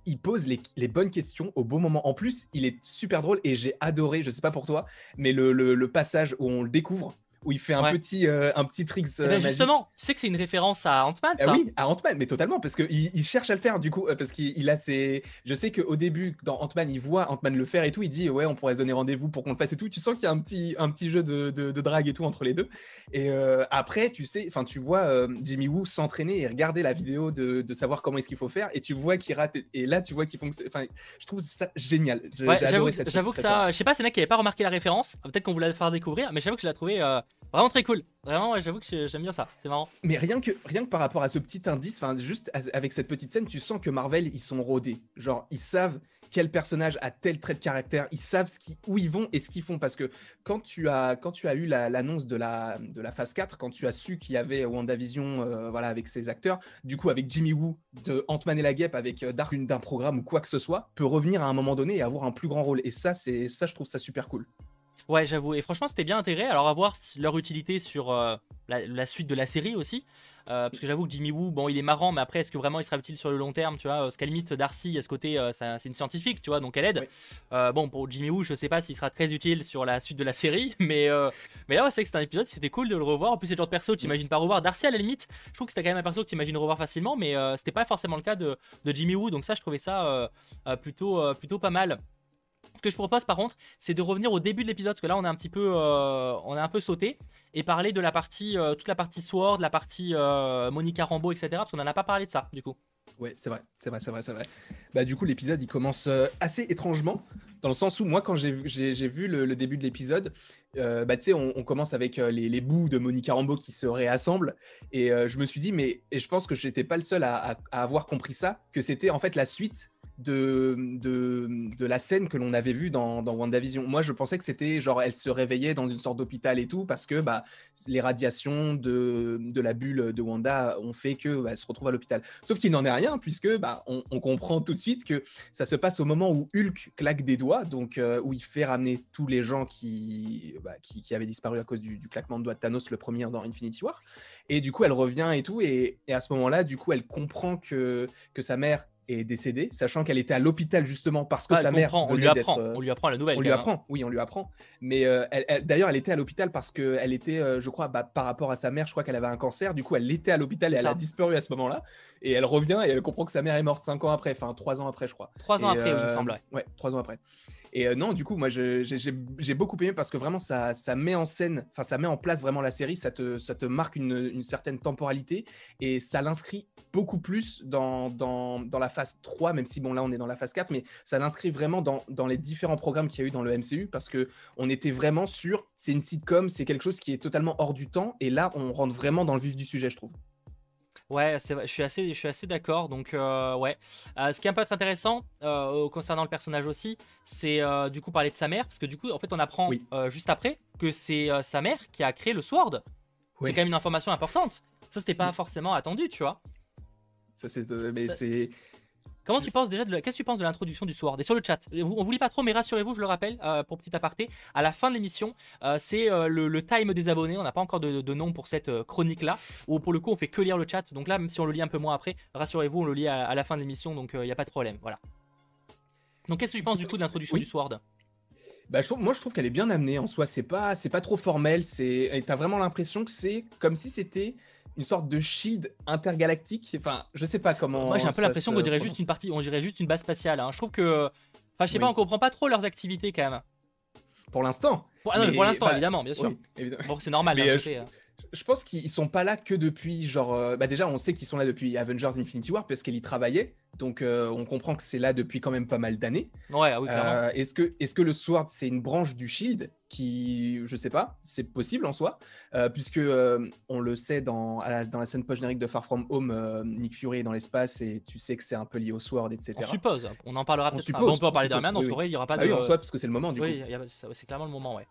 il pose les, les bonnes questions au bon moment. En plus, il est super drôle et j'ai adoré, je sais pas pour toi, mais le, le- le passage où on le découvre, où il fait un Ouais. petit, euh, un petit tricks Eh euh, ben, magique. justement tu sais que c'est une référence à Ant-Man Ah ça oui, à Ant-Man, mais totalement, parce qu'il il cherche à le faire, du coup, euh, parce qu'il il a ses... Je sais qu'au début, dans Ant-Man, il voit Ant-Man le faire et tout, il dit, ouais, on pourrait se donner rendez-vous pour qu'on le fasse et tout. Tu sens qu'il y a un petit, un petit jeu de, de, de drague et tout entre les deux. Et euh, après, tu sais, enfin, tu vois euh, Jimmy Woo s'entraîner et regarder la vidéo de, de savoir comment est-ce qu'il faut faire, et tu vois qu'il rate, et, là, tu vois qu'il fonctionne. Enfin, je trouve ça génial. Ouais, j'avoue, que- que ça, je sais pas, c'est là qui avait pas remarqué la référence. Peut-être qu'on vous la faire découvrir, mais j'avoue que je l'ai trouvé euh, vraiment très cool. Vraiment, j'avoue que j'aime bien ça. C'est marrant. Mais rien que, rien que par rapport à ce petit indice, enfin juste avec cette petite scène, tu sens que Marvel, ils sont rodés. Genre, ils savent quel personnage a tel trait de caractère, ils savent qui, où ils vont et ce qu'ils font. Parce que quand tu as, quand tu as eu la- l'annonce de, la, de la phase 4, quand tu as su qu'il y avait WandaVision euh, voilà, avec ses acteurs, du coup avec Jimmy Woo de Ant-Man et la Guêpe, avec euh, Dark d'un programme ou quoi que ce soit, peut revenir à un moment donné et avoir un plus grand rôle. Et ça, ça, je trouve ça super cool. Ouais, j'avoue. Et franchement, c'était bien intégré. Alors, à voir leur utilité sur euh, la, la suite de la série aussi. Euh, parce que j'avoue que Jimmy Woo, bon, il est marrant, mais après, est-ce que vraiment il sera utile sur le long terme, tu vois? Parce qu'à la limite, Darcy, à ce côté, euh, c'est un- c'est une scientifique, tu vois, donc elle aide. Euh, bon, pour Jimmy Woo, je sais pas s'il sera très utile sur la suite de la série, mais, euh, mais là, ouais, c'est que c'était un épisode, c'était cool de le revoir. En plus, c'est le genre de perso que tu imagines pas revoir. Darcy, à la limite, je trouve que c'était quand même un perso que tu imagines revoir facilement, mais euh, c'était pas forcément le cas de, de Jimmy Woo, donc ça, je trouvais ça euh, euh, plutôt, euh, plutôt pas mal. Ce que je propose par contre, c'est de revenir au début de l'épisode, parce que là on a un petit peu, euh, on a un peu sauté, et parler de la partie, euh, toute la partie Sword, la partie euh, Monica Rambeau, etc. Parce qu'on en a pas parlé de ça, du coup. Ouais, c'est vrai, c'est vrai, c'est vrai, c'est vrai. Bah, du coup, l'épisode, il commence assez étrangement, dans le sens où, moi, quand j'ai vu, le, début de l'épisode, bah, tu sais, on, commence avec les, bouts de Monica Rambeau qui se réassemblent, et je me suis dit, mais, et je pense que j'étais pas le seul à avoir compris ça, que c'était en fait la suite de, de, de la scène que l'on avait vue dans, dans WandaVision. Moi, je pensais que c'était genre, elle se réveillait dans une sorte d'hôpital et tout, parce que bah, les radiations de, de la bulle de Wanda ont fait que bah, elle se retrouve à l'hôpital. Sauf qu'il n'en est rien, puisque bah, on, comprend tout de suite que ça se passe au moment où Hulk claque des doigts, donc euh, où il fait ramener tous les gens qui, bah, qui, avaient disparu à cause du, du claquement de doigts de Thanos, le premier dans Infinity War. Et du coup, elle revient et tout, et, et à ce moment-là, du coup, elle comprend que, que sa mère est décédée, sachant qu'elle était à l'hôpital justement parce que Ah, sa mère on lui apprend, euh, on lui apprend la nouvelle. on lui même, hein. apprend, oui, on lui apprend. Mais euh, elle- elle- d'ailleurs, elle était à l'hôpital parce qu'elle était, euh, je crois, bah, par rapport à sa mère, je crois qu'elle avait un cancer. Du coup, elle était à l'hôpital et elle a disparu à ce moment-là. Et elle revient et elle comprend que sa mère est morte cinq ans après, enfin trois ans après, je crois. Trois ans Et, après, il me semble. ouais. Ouais, trois ans après. Et euh, non, du coup, moi, j'ai beaucoup aimé parce que vraiment, ça, met en scène, enfin, ça met en place vraiment la série, ça te, marque une, certaine temporalité et ça l'inscrit beaucoup plus dans, la phase 3, même si, bon, là, on est dans la phase 4, mais ça l'inscrit vraiment dans, dans les différents programmes qu'il y a eu dans le MCU parce que on était vraiment sur, c'est une sitcom, c'est quelque chose qui est totalement hors du temps et là, on rentre vraiment dans le vif du sujet, je trouve. Ouais, je suis assez, je suis assez d'accord. Donc, euh, ouais. Euh, ce qui est un peu intéressant euh, concernant le personnage aussi, c'est du coup parler de sa mère, parce que du coup, en fait, on apprend Oui. juste après que c'est sa mère qui a créé le Sword. Ouais. C'est quand même une information importante. Ça, c'était pas forcément attendu, tu vois. Ça, c'est, mais c'est, Comment tu penses déjà de la- Qu'est-ce que tu penses de l'introduction du Sword Et sur le chat, on vous lit pas trop, mais rassurez-vous, je le rappelle, euh, pour petit aparté, à la fin de l'émission, euh, c'est euh, le, le time des abonnés. On n'a pas encore de, de nom pour cette chronique-là, où pour le coup, on fait que lire le chat. Donc là, même si on le lit un peu moins après, rassurez-vous, on le lit à, à la fin de l'émission, donc il n'y a pas de problème. Voilà. Donc qu'est-ce que tu penses du coup de l'introduction du Sword bah, je trouve, moi, je trouve qu'elle est bien amenée en soi. C'est pas, c'est pas trop formel. C'est, t'as vraiment l'impression que c'est comme si c'était une sorte de shield intergalactique. Enfin, je sais pas comment. Moi, j'ai un peu l'impression qu'on dirait juste une partie, on dirait juste une base spatiale. Hein. Je trouve que, enfin, je sais pas, on comprend pas trop leurs activités quand même. Pour l'instant. Pour, ah pour l'instant, bah, évidemment, bien sûr. Bon, c'est normal. Mais, hein, je pense qu'ils sont pas là que depuis genre euh, bah déjà on sait qu'ils sont là depuis Avengers Infinity War parce qu'elle y travaillait donc euh, on comprend que c'est là depuis quand même pas mal d'années. Ouais, ah oui, euh, est-ce que est-ce que le Sword c'est une branche du Shield qui je sais pas, c'est possible en soi puisque on le sait dans la, dans la scène post générique de Far From Home Nick Fury est dans l'espace et tu sais que c'est un peu lié au Sword etc. On suppose, on en parlera peut-être. On, on peut en parler demain, oui, il y aura pas ah de. oui, en soi parce que c'est le moment du oui, c'est clairement le moment ouais.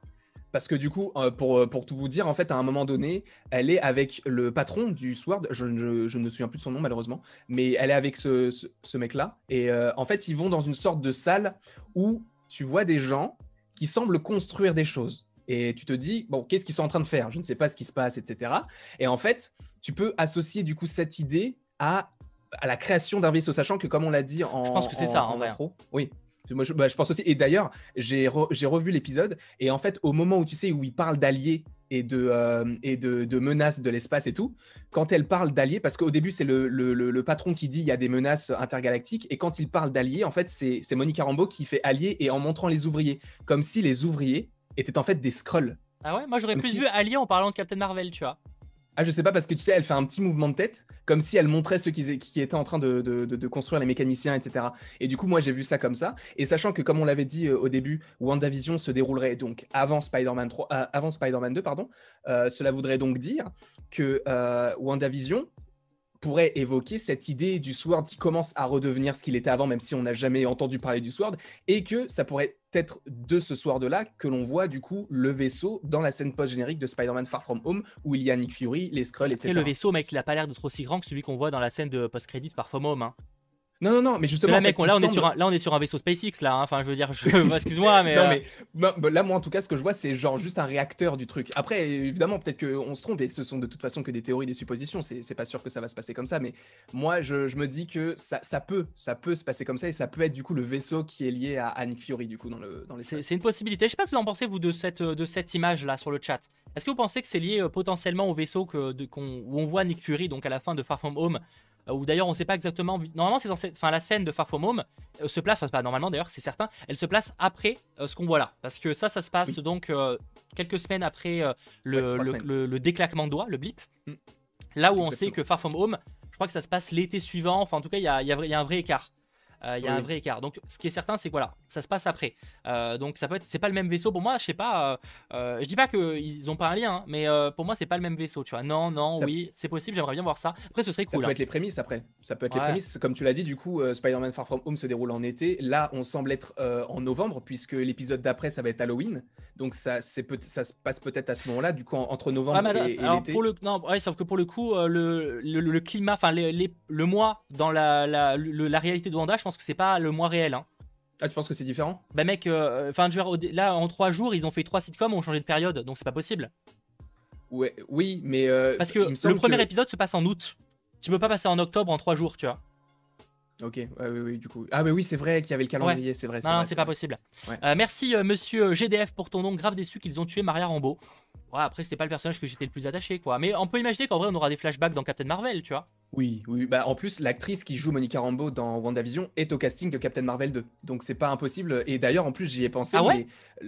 Parce que du coup, euh, pour, euh, pour tout vous dire, en fait, à un moment donné, elle est avec le patron du Sword, je, ne me souviens plus de son nom malheureusement, mais elle est avec ce, ce, mec-là. Et euh, en fait, ils vont dans une sorte de salle où tu vois des gens qui semblent construire des choses. Et tu te dis, bon, qu'est-ce qu'ils sont en train de faire? Je ne sais pas ce qui se passe, etc. Et en fait, tu peux associer du coup cette idée à, à la création d'un vaisseau, sachant que comme on l'a dit en... Je pense que c'est ça, en, vrai. Oui, moi, bah, je, pense aussi. Et d'ailleurs, j'ai revu l'épisode et en fait, au moment où tu sais où il parle d'alliés et de euh, et de, menaces de l'espace et tout, quand elle parle d'alliés, parce qu'au début c'est le, le, patron qui dit il y a des menaces intergalactiques et quand il parle d'alliés, en fait c'est Monica Rambeau qui fait alliés et en montrant les ouvriers, comme si les ouvriers étaient en fait des scrolls. Ah ouais, moi j'aurais plus vu alliés en parlant de Captain Marvel, tu vois. Ah, je sais pas, parce que tu sais, elle fait un petit mouvement de tête, comme si elle montrait ceux qui, qui étaient en train de, construire les mécaniciens, etc. Et du coup, moi, j'ai vu ça comme ça. Et sachant que, comme on l'avait dit euh, au début, WandaVision se déroulerait donc avant Spider-Man 3, euh, Spider-Man 2, pardon, euh, cela voudrait donc dire que WandaVision pourrait évoquer cette idée du Sword qui commence à redevenir ce qu'il était avant, même si on n'a jamais entendu parler du Sword, et que ça pourrait être de ce Sword-là que l'on voit du coup le vaisseau dans la scène post-générique de Spider-Man Far From Home, où il y a Nick Fury, les Skrulls, etc. Et le vaisseau, mec, il a pas l'air d'être aussi grand que celui qu'on voit dans la scène de post-crédit Far From Home. Hein. Non, non, non, mais justement. Là, mec, là, on est sur un, là, on est sur un vaisseau SpaceX, là. Hein. Enfin, je veux dire, excuse-moi, mais. non, euh, mais bah, bah, là, moi, en tout cas, ce que je vois, c'est genre juste un réacteur du truc. Après, évidemment, peut-être qu'on se trompe, et ce sont de toute façon que des théories, des suppositions. C'est pas sûr que ça va se passer comme ça, mais moi, je, je me dis que ça, ça, peut, ça peut se passer comme ça, et ça peut être du coup le vaison qui est lié à, Nick Fury, du coup, dans, le, dans. C'est une possibilité. Je sais pas ce que vous en pensez, vous, de cette, de cette image-là sur le chat. Est-ce que vous pensez que c'est lié euh, potentiellement au vaisseau que, de, où on voit Nick Fury, donc à la fin de Far From Home euh, ou d'ailleurs on sait pas exactement. Normalement, c'est enfin la scène de Far From Home euh, se place, enfin pas normalement d'ailleurs, c'est certain, elle se place après euh, ce qu'on voit là, parce que ça, ça se passe donc quelques semaines après le, le, déclaquement de doigts, le blip. Mm. Là où on sait que Far From Home, je crois que ça se passe l'été suivant. Enfin, en tout cas, il y a, y a, un vrai écart. Euh, il y a un vrai écart. Donc, ce qui est certain, c'est que voilà, ça se passe après. Euh, donc, ça peut être, c'est pas le même vaisseau. Pour moi, je sais pas. Euh, je dis pas qu'ils ont pas un lien, hein, mais pour moi, c'est pas le même vaisseau. Tu vois Non, non, oui, c'est possible. J'aimerais bien voir ça. Après, ce serait cool. Ça peut être les prémices après. Ça peut être les prémices. Comme tu l'as dit, du coup, Spider-Man Far From Home se déroule en été. Là, on semble être en novembre puisque l'épisode d'après, ça va être Halloween. Donc, ça, c'est peut ça se passe peut-être à ce moment-là. Du coup, entre novembre ah, et, l'été. Non, ouais, sauf que pour le coup, le, le, climat, enfin, le mois dans la, la, la réalité de Wanda, je pense que c'est pas le mois réel. Hein. Ah, tu penses que c'est différent? Bah, mec, euh, là, en trois jours, ils ont fait trois sitcoms, ont changé de période, donc c'est pas possible. Ouais, oui, mais. Euh, Parce que le premier épisode se passe en août. Tu peux pas passer en octobre en trois jours, tu vois. Ok, oui, oui, du coup. Ah, mais oui, c'est vrai qu'il y avait le calendrier, c'est vrai. Non, c'est pas possible. Euh, merci, monsieur GDF, pour ton nom. Grave déçu qu'ils ont tué Maria Rambeau. Ouais, après, c'était pas le personnage que j'étais le plus attaché, quoi. Mais on peut imaginer qu'en vrai, on aura des flashbacks dans Captain Marvel, tu vois. Oui, oui. Bah, en plus, l'actrice qui joue Monica Rambeau dans WandaVision est au casting de Captain Marvel 2. Donc, c'est pas impossible. Et d'ailleurs, en plus, j'y ai pensé. Ah ouais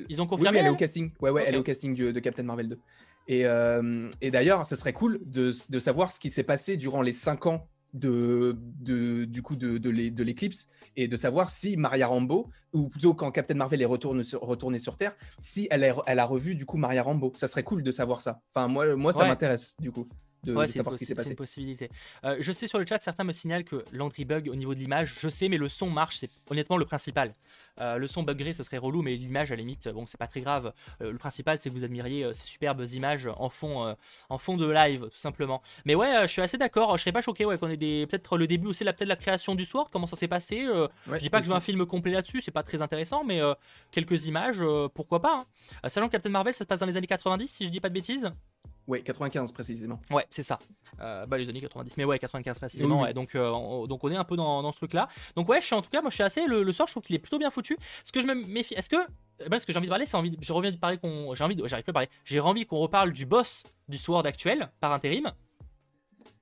Ils ont confirmé oui, elle est au casting. Ouais, ouais, elle est au casting de, Captain Marvel 2. Et, euh, et d'ailleurs, ça serait cool de, de savoir ce qui s'est passé durant les 5 ans de, de, du coup de, de l'éclipse et de savoir si Maria Rambeau, ou plutôt quand Captain Marvel est retourné sur, retourné sur Terre, si elle, elle a revu du coup Maria Rambeau. Ça serait cool de savoir ça. Enfin, moi, moi ça m'intéresse du coup ouais, c'est une possibilité. Euh, je sais sur le chat, certains me signalent que l'entry bug au niveau de l'image, je sais, mais le son marche, c'est honnêtement le principal. Euh, le son buggerait, ce serait relou, mais l'image, à la limite, bon, c'est pas très grave. Euh, le principal, c'est que vous admiriez ces superbes images en fond, en fond de live, tout simplement. Mais ouais, je suis assez d'accord. Je serais pas choqué, ouais, qu'on ait des. Peut-être le début aussi, peut-être la création du soir, comment ça s'est passé. je dis pas que je veux un film complet là-dessus, c'est pas très intéressant, mais quelques images, pourquoi pas. Hein. sachant que Captain Marvel, ça se passe dans les années 90, si je dis pas de bêtises. Ouais, 95 précisément. Ouais, c'est ça. Euh, bah, les années 90, mais ouais, 95 précisément. donc, euh, on, donc on est un peu dans, ce truc-là. Donc ouais, je suis en tout cas, moi je suis assez. Le, soir, je trouve qu'il est plutôt bien foutu. Ce que je me méfie, est-ce que bah, ce que j'ai envie de parler, c'est envie. Je reviens de parler qu'on. J'ai envie. J'arrive plus à parler. J'ai envie qu'on reparle du boss du Sword actuel par intérim.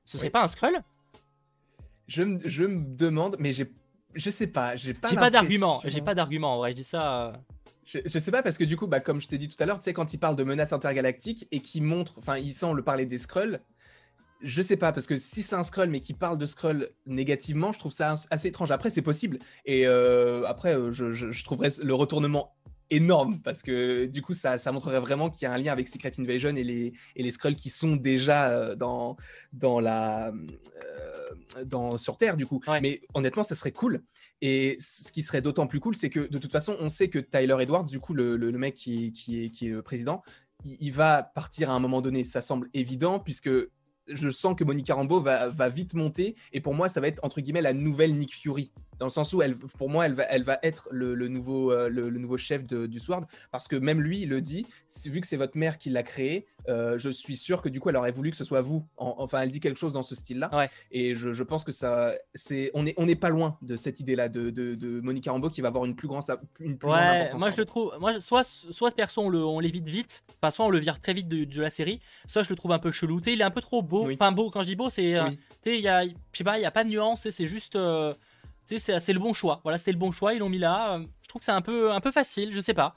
Ce serait pas un Skrull? Je, je me demande, mais j'ai. Je sais pas, j'ai pas. J'ai pas d'argument, j'ai pas d'argument en vrai, je dis ça. Euh. Je, sais pas parce que du coup, bah, comme je t'ai dit tout à l'heure, tu sais, quand il parle de menaces intergalactiques et qu'il montre, enfin, il semble parler des Skrulls, je sais pas, parce que si c'est un Skrull mais qui parle de Skrull négativement, je trouve ça assez étrange. Après, c'est possible. Et euh, après, euh, je, je, trouverais le retournement énorme parce que du coup ça, ça montrerait vraiment qu'il y a un lien avec Secret Invasion et les, et les Skrulls qui sont déjà euh, dans, dans la, dans, sur Terre du coup. Mais honnêtement ça serait cool. Et ce qui serait d'autant plus cool c'est que de toute façon on sait que Tyler Edwards, du coup le, le, mec qui, qui, est, qui est le président, il va partir à un moment donné. Ça semble évident puisque je sens que Monica Rambeau va, va, vite monter et pour moi ça va être entre guillemets la nouvelle Nick Fury dans le sens où elle, pour moi elle va, elle va être le, nouveau, euh, le, nouveau chef du Sword parce que même lui il le dit vu que c'est votre mère qui l'a créé euh, je suis sûr que du coup elle aurait voulu que ce soit vous enfin elle dit quelque chose dans ce style là et je, pense que ça c'est on est on n'est pas loin de cette idée là de, de, Monica Rambeau qui va avoir une plus grande une plus ouais, moi je le trouve moi soit soit ce perso on le on l'évite vite enfin soit on le vire très vite de, la série soit je le trouve un peu chelou tu sais il est un peu trop beau Enfin, beau, quand je dis beau, c'est. Euh, tu sais, il y a. Je sais pas, il n'y a pas de nuance, c'est juste. Euh, tu sais, c'est le bon choix. Voilà, c'était le bon choix, ils l'ont mis là. Je trouve que c'est un peu, un peu facile, je sais pas.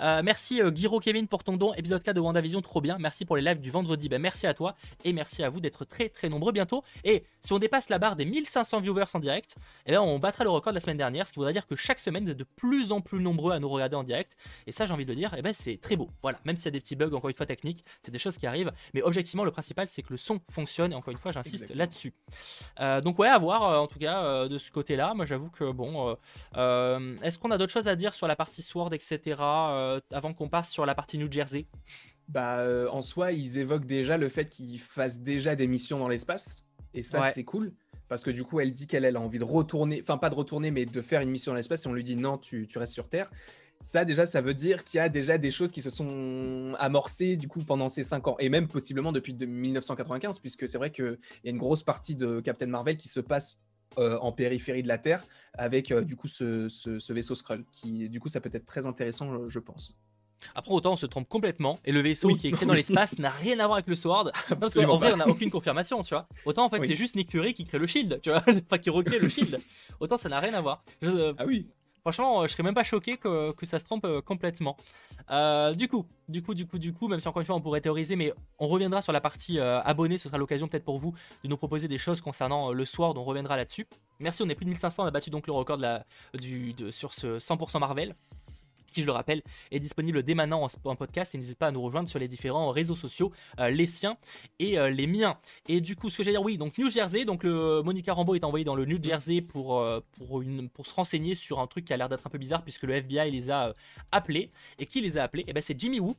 Euh, merci euh, Guiro Kevin pour ton don. Épisode 4 de WandaVision, trop bien. Merci pour les lives du vendredi. Ben, merci à toi et merci à vous d'être très très nombreux bientôt. Et si on dépasse la barre des 1500 viewers en direct, eh bien, on battra le record de la semaine dernière, ce qui voudrait dire que chaque semaine vous êtes de plus en plus nombreux à nous regarder en direct. Et ça, j'ai envie de le dire, eh ben, c'est très beau. Voilà, même s'il y a des petits bugs, encore une fois techniques, c'est des choses qui arrivent. Mais objectivement, le principal, c'est que le son fonctionne. Et encore une fois, j'insiste là-dessus. Euh, donc ouais, à voir en tout cas de ce côté-là. Moi, j'avoue que bon, est-ce qu'on a d'autres choses à dire sur la partie Sword, etc. avant qu'on passe sur la partie New Jersey? Bah, euh, en soi, ils évoquent déjà le fait qu'ils fassent déjà des missions dans l'espace. Et ça, c'est cool. Parce que du coup, elle dit qu'elle a envie de retourner, enfin, pas de retourner, mais de faire une mission dans l'espace. Et on lui dit non, tu, restes sur Terre. Ça, déjà, ça veut dire qu'il y a déjà des choses qui se sont amorcées du coup pendant ces cinq ans, et même possiblement depuis 1995, puisque c'est vrai qu'il y a une grosse partie de Captain Marvel qui se passe euh, en périphérie de la Terre avec euh, du coup ce, ce, vaisseau Skrull, qui du coup ça peut être très intéressant, je pense. Après, autant on se trompe complètement et le vaisseau qui est créé dans l'espace n'a rien à voir avec le Sword. en vrai, on n'a aucune confirmation, tu vois. Autant en fait, c'est juste Nick Fury qui crée le shield, tu vois. Enfin, qui recrée le shield. Autant ça n'a rien à voir. Euh, ah oui. Franchement, je serais même pas choqué que, ça se trompe euh, complètement. Euh, du coup, du coup, du coup, du coup, même si encore une fois on pourrait théoriser, mais on reviendra sur la partie abonné. Ce sera l'occasion peut-être pour vous de nous proposer des choses concernant le Sword. On reviendra là-dessus. Merci, on est plus de 1500. On a battu donc le record de sur ce 100% Marvel qui je le rappelle est disponible dès maintenant en, podcast et n'hésitez pas à nous rejoindre sur les différents réseaux sociaux, euh, les siens et euh, les miens. Et du coup, ce que j'allais dire, oui, donc New Jersey, donc le Monica Rambeau est envoyé dans le New Jersey pour, euh, pour, une, pour se renseigner sur un truc qui a l'air d'être un peu bizarre puisque le FBI les a appelés. Et qui les a appelés? Et eh ben c'est Jimmy Woo.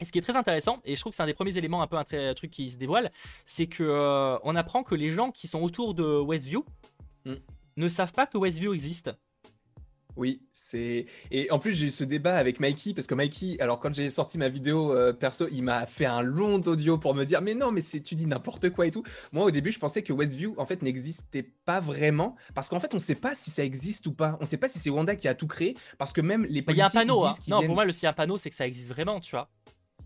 Et ce qui est très intéressant, et je trouve que c'est un des premiers éléments un peu un, truc qui se dévoile, c'est que on apprend que les gens qui sont autour de Westview mm. ne savent pas que Westview existe. Oui, c'est. Et en plus, j'ai eu ce débat avec Mikey, parce que Mikey, alors quand j'ai sorti ma vidéo euh, perso, il m'a fait un long audio pour me dire Mais non, mais c'est tu dis n'importe quoi et tout. Moi, au début, je pensais que Westview, en fait, n'existait pas vraiment, parce qu'en fait, on ne sait pas si ça existe ou pas. On ne sait pas si c'est Wanda qui a tout créé, parce que même les. Il y a un panneau, hein. Non, pour moi, le s'il y a un panneau, c'est que ça existe vraiment, tu vois.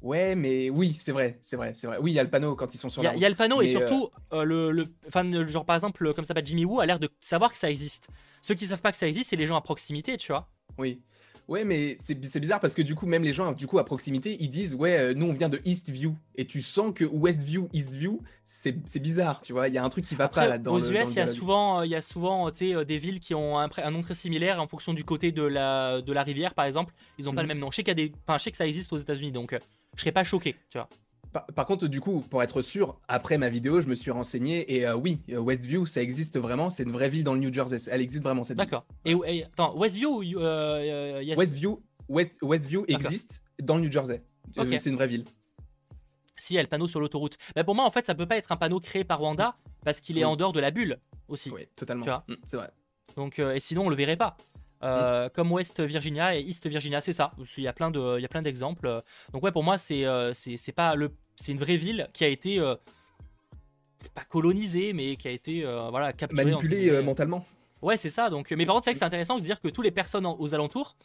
Ouais, mais oui, c'est vrai, c'est vrai, c'est vrai. Oui, il y a le panneau quand ils sont sur. Il y a le panneau et surtout, euh, euh, le, le, enfin, genre par exemple, comme ça, Jimmy Woo a l'air de savoir que ça existe. Ceux qui savent pas que ça existe, c'est les gens à proximité, tu vois. Oui. Ouais, mais c'est bizarre parce que du coup, même les gens du coup à proximité, ils disent ouais, euh, nous on vient de Eastview et tu sens que Westview, Eastview, c'est bizarre, tu vois. Il y a un truc qui va pas là-dedans. Aux US, il y a souvent, il y a souvent, euh, des villes qui ont un, nom très similaire en fonction du côté de la de la rivière, par exemple. Ils ont pas le mhm. même nom. Je sais qu'il y a des, enfin, je sais que ça existe aux États-Unis, donc euh, je serais pas choqué, tu vois. Par, contre, du coup, pour être sûr, après ma vidéo, je me suis renseigné et euh, oui, euh, Westview, ça existe vraiment. C'est une vraie ville dans le New Jersey. Elle existe vraiment cette D'accord. Et, attends, Westview, euh, Westview, West, Westview existe dans le New Jersey. C'est une vraie ville. Si, il y a le panneau sur l'autoroute. Mais pour moi, en fait, ça peut pas être un panneau créé par Wanda parce qu'il est en dehors de la bulle aussi. Oui, totalement. Mm, c'est vrai. Donc, et sinon, on le verrait pas. Euh, comme West Virginia et East Virginia, c'est ça. Il y a plein de, il y a plein d'exemples. Donc ouais, pour moi, c'est, euh, c'est, pas le c'est une vraie ville qui a été euh, pas colonisée, mais qui a été euh, voilà capturée. Manipulée euh, mentalement. Ouais, c'est ça. Donc, mais par contre, c'est vrai que c'est intéressant de dire que toutes les personnes en- aux alentours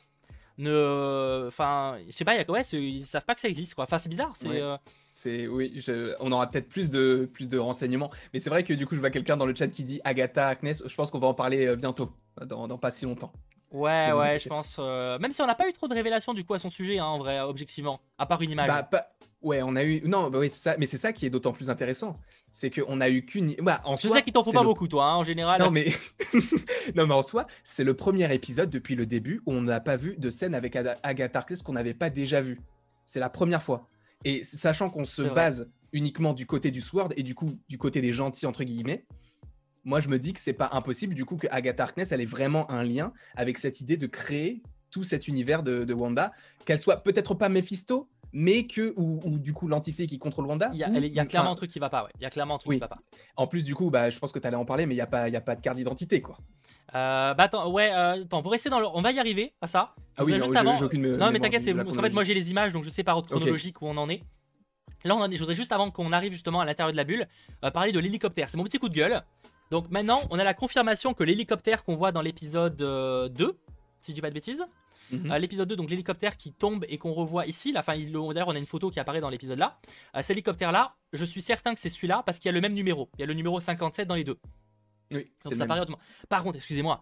ne, enfin, je sais pas, y a ouais, ils savent pas que ça existe quoi. Enfin, c'est bizarre. C'est Ouais. C'est oui, je- on aura peut-être plus de plus de renseignements, mais c'est vrai que du coup je vois quelqu'un dans le chat qui dit Agatha Harkness. Je pense qu'on va en parler bientôt, dans, dans pas si longtemps. ouais, ouais, je pense. euh, Même si on n'a pas eu trop de révélations du coup à son sujet, hein, en vrai, objectivement, à part une image. Bah, pas- ouais, on a eu non, bah oui, c'est ça, mais c'est ça qui est d'autant plus intéressant, c'est qu'on a eu qu'une. Bah, en je soi, sais qu'il t'en faut c'est pas le- beaucoup, toi, hein, en général. Non mais non mais en soi, c'est le premier épisode depuis le début où on n'a pas vu de scène avec Agatha Harkness qu'on n'avait pas déjà vu. C'est la première fois. Et sachant qu'on se vrai. base uniquement du côté du Sword et du coup du côté des gentils entre guillemets, moi je me dis que c'est pas impossible du coup que Agatha Harkness elle ait vraiment un lien avec cette idée de créer tout cet univers de, de Wanda, qu'elle soit peut-être pas Mephisto, mais que ou, ou du coup l'entité qui contrôle Wanda. Il y a, ou- y clairement un truc qui va pas, ouais. Il y a clairement un truc Oui. qui va pas. En plus du coup, bah je pense que tu allais en parler, mais il y a pas il y a pas de carte d'identité quoi. Euh, bah attends, ouais, euh, attends, pour rester dans le... On va y arriver à ça. Ah oui, non, juste avant... aucune Non, mais t'inquiète, c'est parce qu'en fait, moi j'ai les images, donc je sais par ordre chronologique où on en est. Là, on en est- je voudrais juste avant qu'on arrive justement à l'intérieur de la bulle, euh, parler de l'hélicoptère. C'est mon petit coup de gueule. Donc maintenant, on a la confirmation que l'hélicoptère qu'on voit dans l'épisode euh, 2, si je dis pas de bêtises, Mhm. l'épisode 2, donc l'hélicoptère qui tombe et qu'on revoit ici, là, enfin, il- d'ailleurs, on a une photo qui apparaît dans l'épisode là. Euh, cet hélicoptère-là, je suis certain que c'est celui-là parce qu'il y a le même numéro. Il y a le numéro 57 dans les deux. Oui, Donc ça paraît autrement. Par contre, excusez-moi,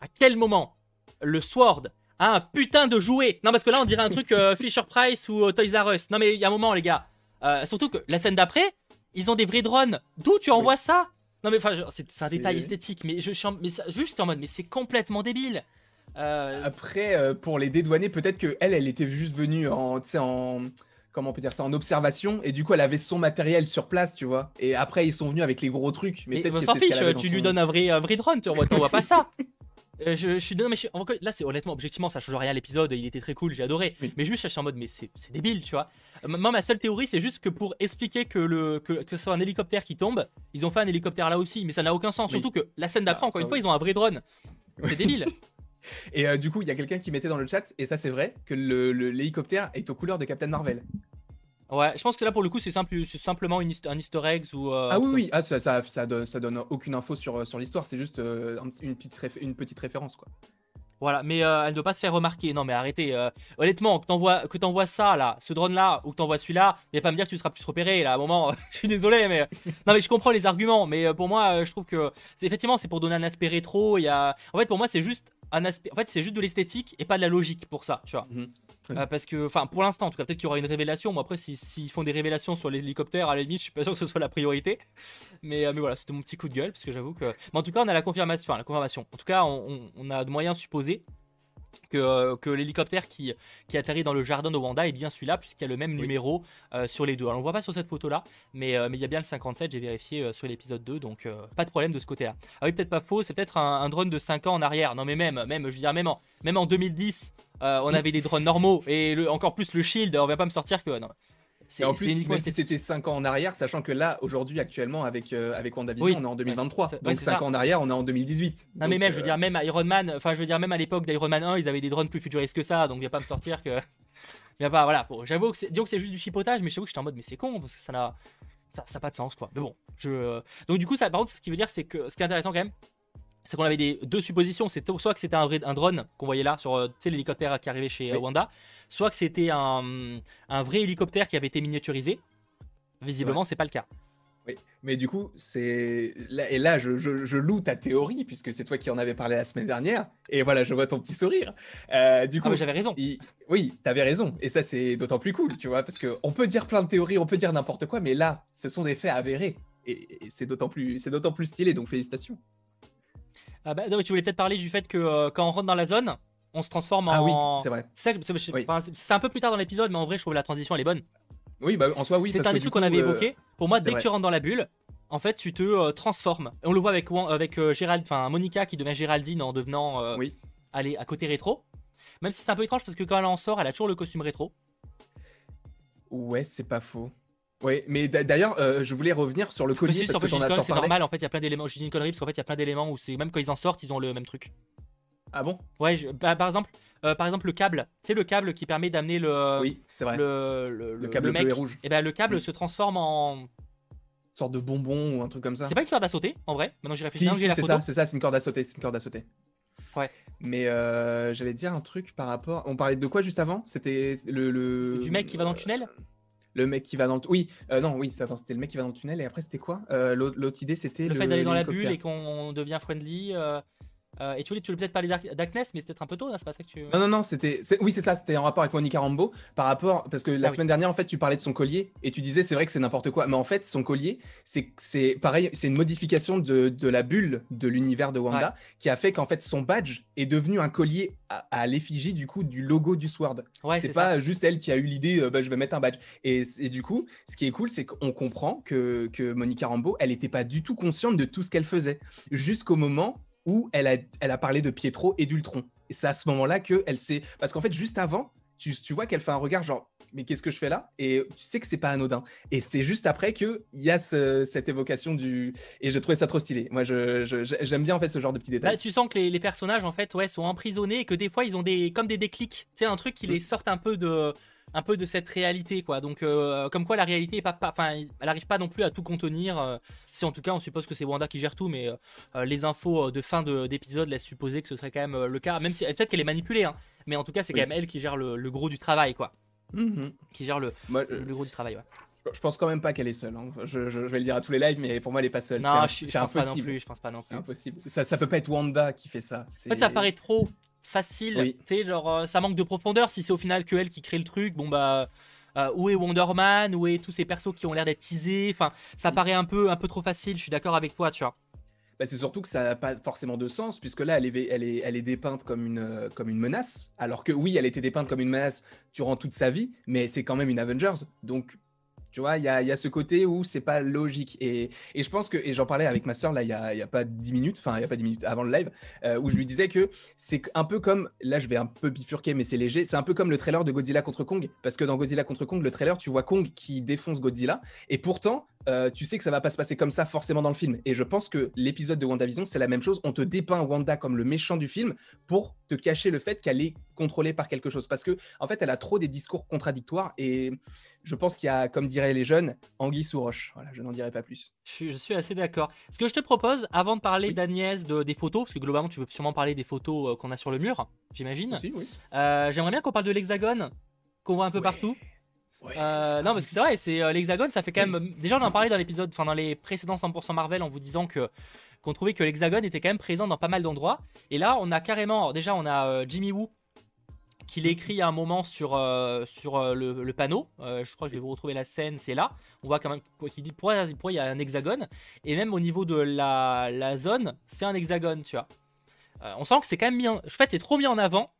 à quel moment le Sword a un putain de jouet? Non, parce que là, on dirait un truc euh, Fisher Price ou euh, Toys R Us. Non, mais il y a un moment, les gars. Euh, surtout que la scène d'après, ils ont des vrais drones. D'où tu envoies ça? Non, mais enfin, c'est un détail esthétique, mais je mais ça- juste en mode, mais c'est complètement débile. Euh, Après, euh, pour les dédouaner, peut-être que elle, elle était juste venue en, comment on peut dire ça, en observation, et du coup, elle avait son matériel sur place, tu vois. Et après, ils sont venus avec les gros trucs, mais mais peut-être que ce fiche, tu son- lui donnes un vrai, un vrai drone, tu envoies, t'envoies pas ça. Euh, je, je suis non, mais je là c'est honnêtement objectivement ça change rien à l'épisode il était très cool j'ai adoré Oui. mais juste je suis en mode mais c'est c'est débile tu vois Euh, moi ma seule théorie c'est juste que pour expliquer que le que, que ce soit un hélicoptère qui tombe ils ont fait un hélicoptère là aussi mais ça n'a aucun sens Oui. surtout que la scène d'après Ah, encore ça, une fois ils ont un vrai drone c'est débile Et euh, du coup, il y a quelqu'un qui mettait dans le chat, et ça c'est vrai, que le- le- l'hélicoptère est aux couleurs de Captain Marvel. ouais je pense que là pour le coup c'est simple c'est simplement une un easter egg ou euh, ah oui, oui, ah, ça, ça, ça, donne, ça donne aucune info sur, sur l'histoire, c'est juste euh, petite une petite référence, quoi. Voilà, mais euh, elle ne doit pas se faire remarquer. Non, mais arrêtez. euh, honnêtement, que t'envoies ça là, ce drone là, ou que t'envoies celui-là, viens pas me dire que tu seras plus repéré là. À un moment, je suis désolé, mais non, mais je comprends les arguments. Mais euh, pour moi, euh, je trouve que c'est effectivement c'est pour donner un aspect rétro. Y a, en fait, pour moi, c'est juste aspect. En fait, c'est juste de l'esthétique et pas de la logique pour ça, tu vois. Mhm. Euh, parce que, enfin, pour l'instant, en tout cas, peut-être qu'il y aura une révélation. Moi, après, si- s'ils font des révélations sur l'hélicoptère, à la limite, je suis pas sûr que ce soit la priorité. Mais, euh, mais voilà, c'était mon petit coup de gueule parce que j'avoue que. Mais en tout cas, on a la confirmation. Enfin, la confirmation. En tout cas, on- on a de moyens supposés que, euh, que l'hélicoptère qui, qui atterrit dans le jardin de Wanda est bien celui-là, puisqu'il y a le même Oui. numéro euh, sur les deux. Alors, on le voit pas sur cette photo-là, mais, euh, mais il y a bien le 57, j'ai vérifié euh, sur l'épisode 2, donc pas de problème de ce côté-là. Ah oui, peut-être pas faux, c'est peut-être un, un drone de 5 ans en arrière. Non, mais même, même je veux dire, même en, même en 2010, euh, on avait des drones normaux, et le, encore plus le Shield, on va pas me sortir que. Non, c'est Et en plus, uniquement si c'était 5 ans en arrière, sachant que là, aujourd'hui, actuellement, avec, euh, avec WandaVision, Oui, on est en 2023. ouais, donc c'est 5 ça. ans en arrière, on est en 2018. Non mais même, je veux euh, dire, même Iron Man, enfin je veux dire, même à l'époque d'Iron Man 1, ils avaient des drones plus futuristes que ça, donc viens pas me sortir que... Viens pas, voilà, bon, j'avoue que c'est disons que c'est juste du chipotage, mais j'avoue que j'étais en mode, mais c'est con, parce que ça n'a... Ça n'a pas de sens, quoi. Mais bon, je... Donc du coup, ça, par contre, ce qui veut dire, c'est que... Ce qui est intéressant quand même, c'est qu'on avait des deux suppositions, c'est soit que c'était un vrai un drone qu'on voyait là, sur euh, l'hélicoptère qui arrivait chez euh, Oui. Wanda, soit que c'était un, un vrai hélicoptère qui avait été miniaturisé. Visiblement, c'est pas le cas. Oui, mais du coup, c'est. là- Et là, je, je- je loue ta théorie, puisque c'est toi qui en avais parlé la semaine dernière. Et voilà, je vois ton petit sourire. Euh, du Ah coup, j'avais raison. il- oui, t'avais raison. Et ça, c'est d'autant plus cool, tu vois, parce qu'on peut dire plein de théories, on peut dire n'importe quoi, mais là, ce sont des faits avérés. Et, et c'est d'autant plus, c'est d'autant plus stylé, donc félicitations. Ah bah, non, tu voulais peut-être parler du fait que euh, quand on rentre dans la zone, on se transforme en... Ah oui, c'est vrai. C'est que- Oui. un peu plus tard dans l'épisode, mais en vrai, je trouve la transition elle est bonne. Oui, bah en soi, oui. c'est un que des trucs qu'on avait euh, évoqué. Pour moi, dès que tu rentres dans la bulle, en fait, tu te euh, transformes. Et on le voit avec, avec euh, Gérald, enfin Monica qui devient Géraldine en devenant euh, Oui. aller à côté rétro. Même si c'est un peu étrange parce que quand elle en sort, elle a toujours le costume rétro. Ouais, c'est pas faux. Ouais, mais d'a- d'ailleurs, euh, je voulais revenir sur le collier si, parce en fait, que c'est normal. En fait, il y a plein d'éléments. J'ai dit une connerie parce qu'en fait, il y a plein d'éléments où c'est même quand ils en sortent, ils ont le même truc. Ah bon? Ouais, bah, par exemple, euh, par exemple le câble, tu sais le câble qui permet d'amener le, oui, c'est vrai. le, le, câble mec, bleu et rouge. Et ben le câble se transforme en Une sorte de bonbon ou un truc comme ça. C'est pas une corde à sauter en vrai. Maintenant j'y réfléchis. Si, c'est ça, c'est ça, c'est une corde à sauter, c'est une corde à sauter. Ouais. Mais euh, j'allais dire un truc par rapport. On parlait de quoi juste avant? C'était le, le- Du mec qui va dans le tunnel? Le mec qui va dans le. Oui, euh, non, oui, attends, c'était le mec qui va dans le tunnel et après c'était quoi? Euh, L'autre idée c'était Le fait d'aller dans la bulle et qu'on devient friendly. Euh, et tu voulais, tu voulais peut-être parler d'Agnes, mais c'est peut-être un peu tôt, hein, c'est pas ça que tu. Non, non, non, c'était. Oui, c'est ça, c'était en rapport avec Monica Rambeau. Par rapport. Parce que la Ah oui. semaine dernière, en fait, tu parlais de son collier et tu disais, c'est vrai que c'est n'importe quoi. Mais en fait, son collier, c'est pareil, c'est une modification de, de la bulle de l'univers de Wanda qui a fait qu'en fait, son badge est devenu un collier à, à l'effigie, du coup, du logo du Sword. Ouais, c'est pas juste elle qui a eu l'idée, euh, bah, je vais mettre un badge. Et, et du coup, ce qui est cool, c'est qu'on comprend que, que Monica Rambeau, elle n'était pas du tout consciente de tout ce qu'elle faisait. Jusqu'au moment où elle a, elle a parlé de Pietro et d'Ultron. Et c'est à ce moment-là qu'elle s'est. Parce qu'en fait, juste avant, tu, tu vois qu'elle fait un regard genre, mais qu'est-ce que je fais là? Et tu sais que c'est pas anodin. Et c'est juste après qu'il y a ce- cette évocation du. Et j'ai trouvé ça trop stylé. Moi, je- je- j'aime bien en fait ce genre de petits détails. Là, tu sens que les, les personnages en fait ouais, sont emprisonnés et que des fois ils ont des comme des déclics. Tu sais, un truc qui les sortent un peu de un peu de cette réalité quoi. Donc euh, comme quoi la réalité est pas pas- enfin elle arrive pas non plus à tout contenir. euh, si en tout cas on suppose que c'est Wanda qui gère tout, mais euh, les infos de fin de- d'épisode laissent supposer que ce serait quand même le cas. Même si peut-être qu'elle est manipulée, hein, mais en tout cas c'est Oui. quand même elle qui gère le, le gros du travail quoi. Mhm. Qui gère le, Moi, le, le gros du travail. Ouais. je, pense quand même pas qu'elle est seule. hein. Je, je- je vais le dire à tous les lives, mais pour moi, elle est pas seule. Non, C'est- je, je pense pas non impossible. plus. Je pense pas non C'est plus. impossible. Ça, ça peut pas être Wanda qui fait ça. En fait, ça paraît trop facile. Oui. Tu sais, genre, euh, ça manque de profondeur. Si c'est au final que elle qui crée le truc, bon bah. euh, où est Wonder Man? Où est tous ces persos qui ont l'air d'être teasés? Enfin, ça Mm. paraît un peu, un peu trop facile. Je suis d'accord avec toi, tu vois. Bah, c'est surtout que ça n'a pas forcément de sens, puisque là, elle est, elle est, elle est dépeinte comme une, euh, comme une menace. Alors que oui, elle était dépeinte comme une menace durant toute sa vie, mais c'est quand même une Avengers. Donc, tu vois, il y a, ce côté où c'est pas logique. Et, je pense que, et j'en parlais avec ma soeur là, il y a, pas 10 minutes, enfin, il y a pas 10 minutes avant le live, euh, où je lui disais que c'est un peu comme, là, je vais un peu bifurquer, mais c'est léger, c'est un peu comme le trailer de Godzilla contre Kong. Parce que dans Godzilla contre Kong, le trailer, tu vois Kong qui défonce Godzilla. Et pourtant, euh, tu sais que ça va pas se passer comme ça forcément dans le film. Et je pense que l'épisode de WandaVision, c'est la même chose. On te dépeint Wanda comme le méchant du film pour te cacher le fait qu'elle est contrôlée par quelque chose. Parce que, en fait, elle a trop des discours contradictoires. Et je pense qu'il y a, comme diraient les jeunes, anguille sous roche. Voilà, je n'en dirai pas plus. Je suis, je suis assez d'accord. Ce que je te propose, avant de parler Oui. d'Agnès, de, des photos, parce que globalement, tu veux sûrement parler des photos euh, qu'on a sur le mur, j'imagine. Oui. Euh, J'aimerais bien qu'on parle de l'hexagone, qu'on voit un peu Ouais. partout. Ouais. Euh, non, parce que c'est vrai, c'est euh, l'hexagone, ça fait quand même. Déjà, on en parlait dans l'épisode, enfin dans les précédents 100% Marvel, en vous disant que qu'on trouvait que l'hexagone était quand même présent dans pas mal d'endroits. Et là, on a carrément. alors déjà, on a euh, Jimmy Woo qui l'écrit à un moment sur, euh, sur euh, le, le panneau. Euh, je crois que je vais vous retrouver la scène, c'est là. On voit quand même qu'il dit pourquoi, il y a un hexagone. Et même au niveau de la, la zone, c'est un hexagone, tu vois. Euh, on sent que c'est quand même mis en... En fait, c'est trop mis en avant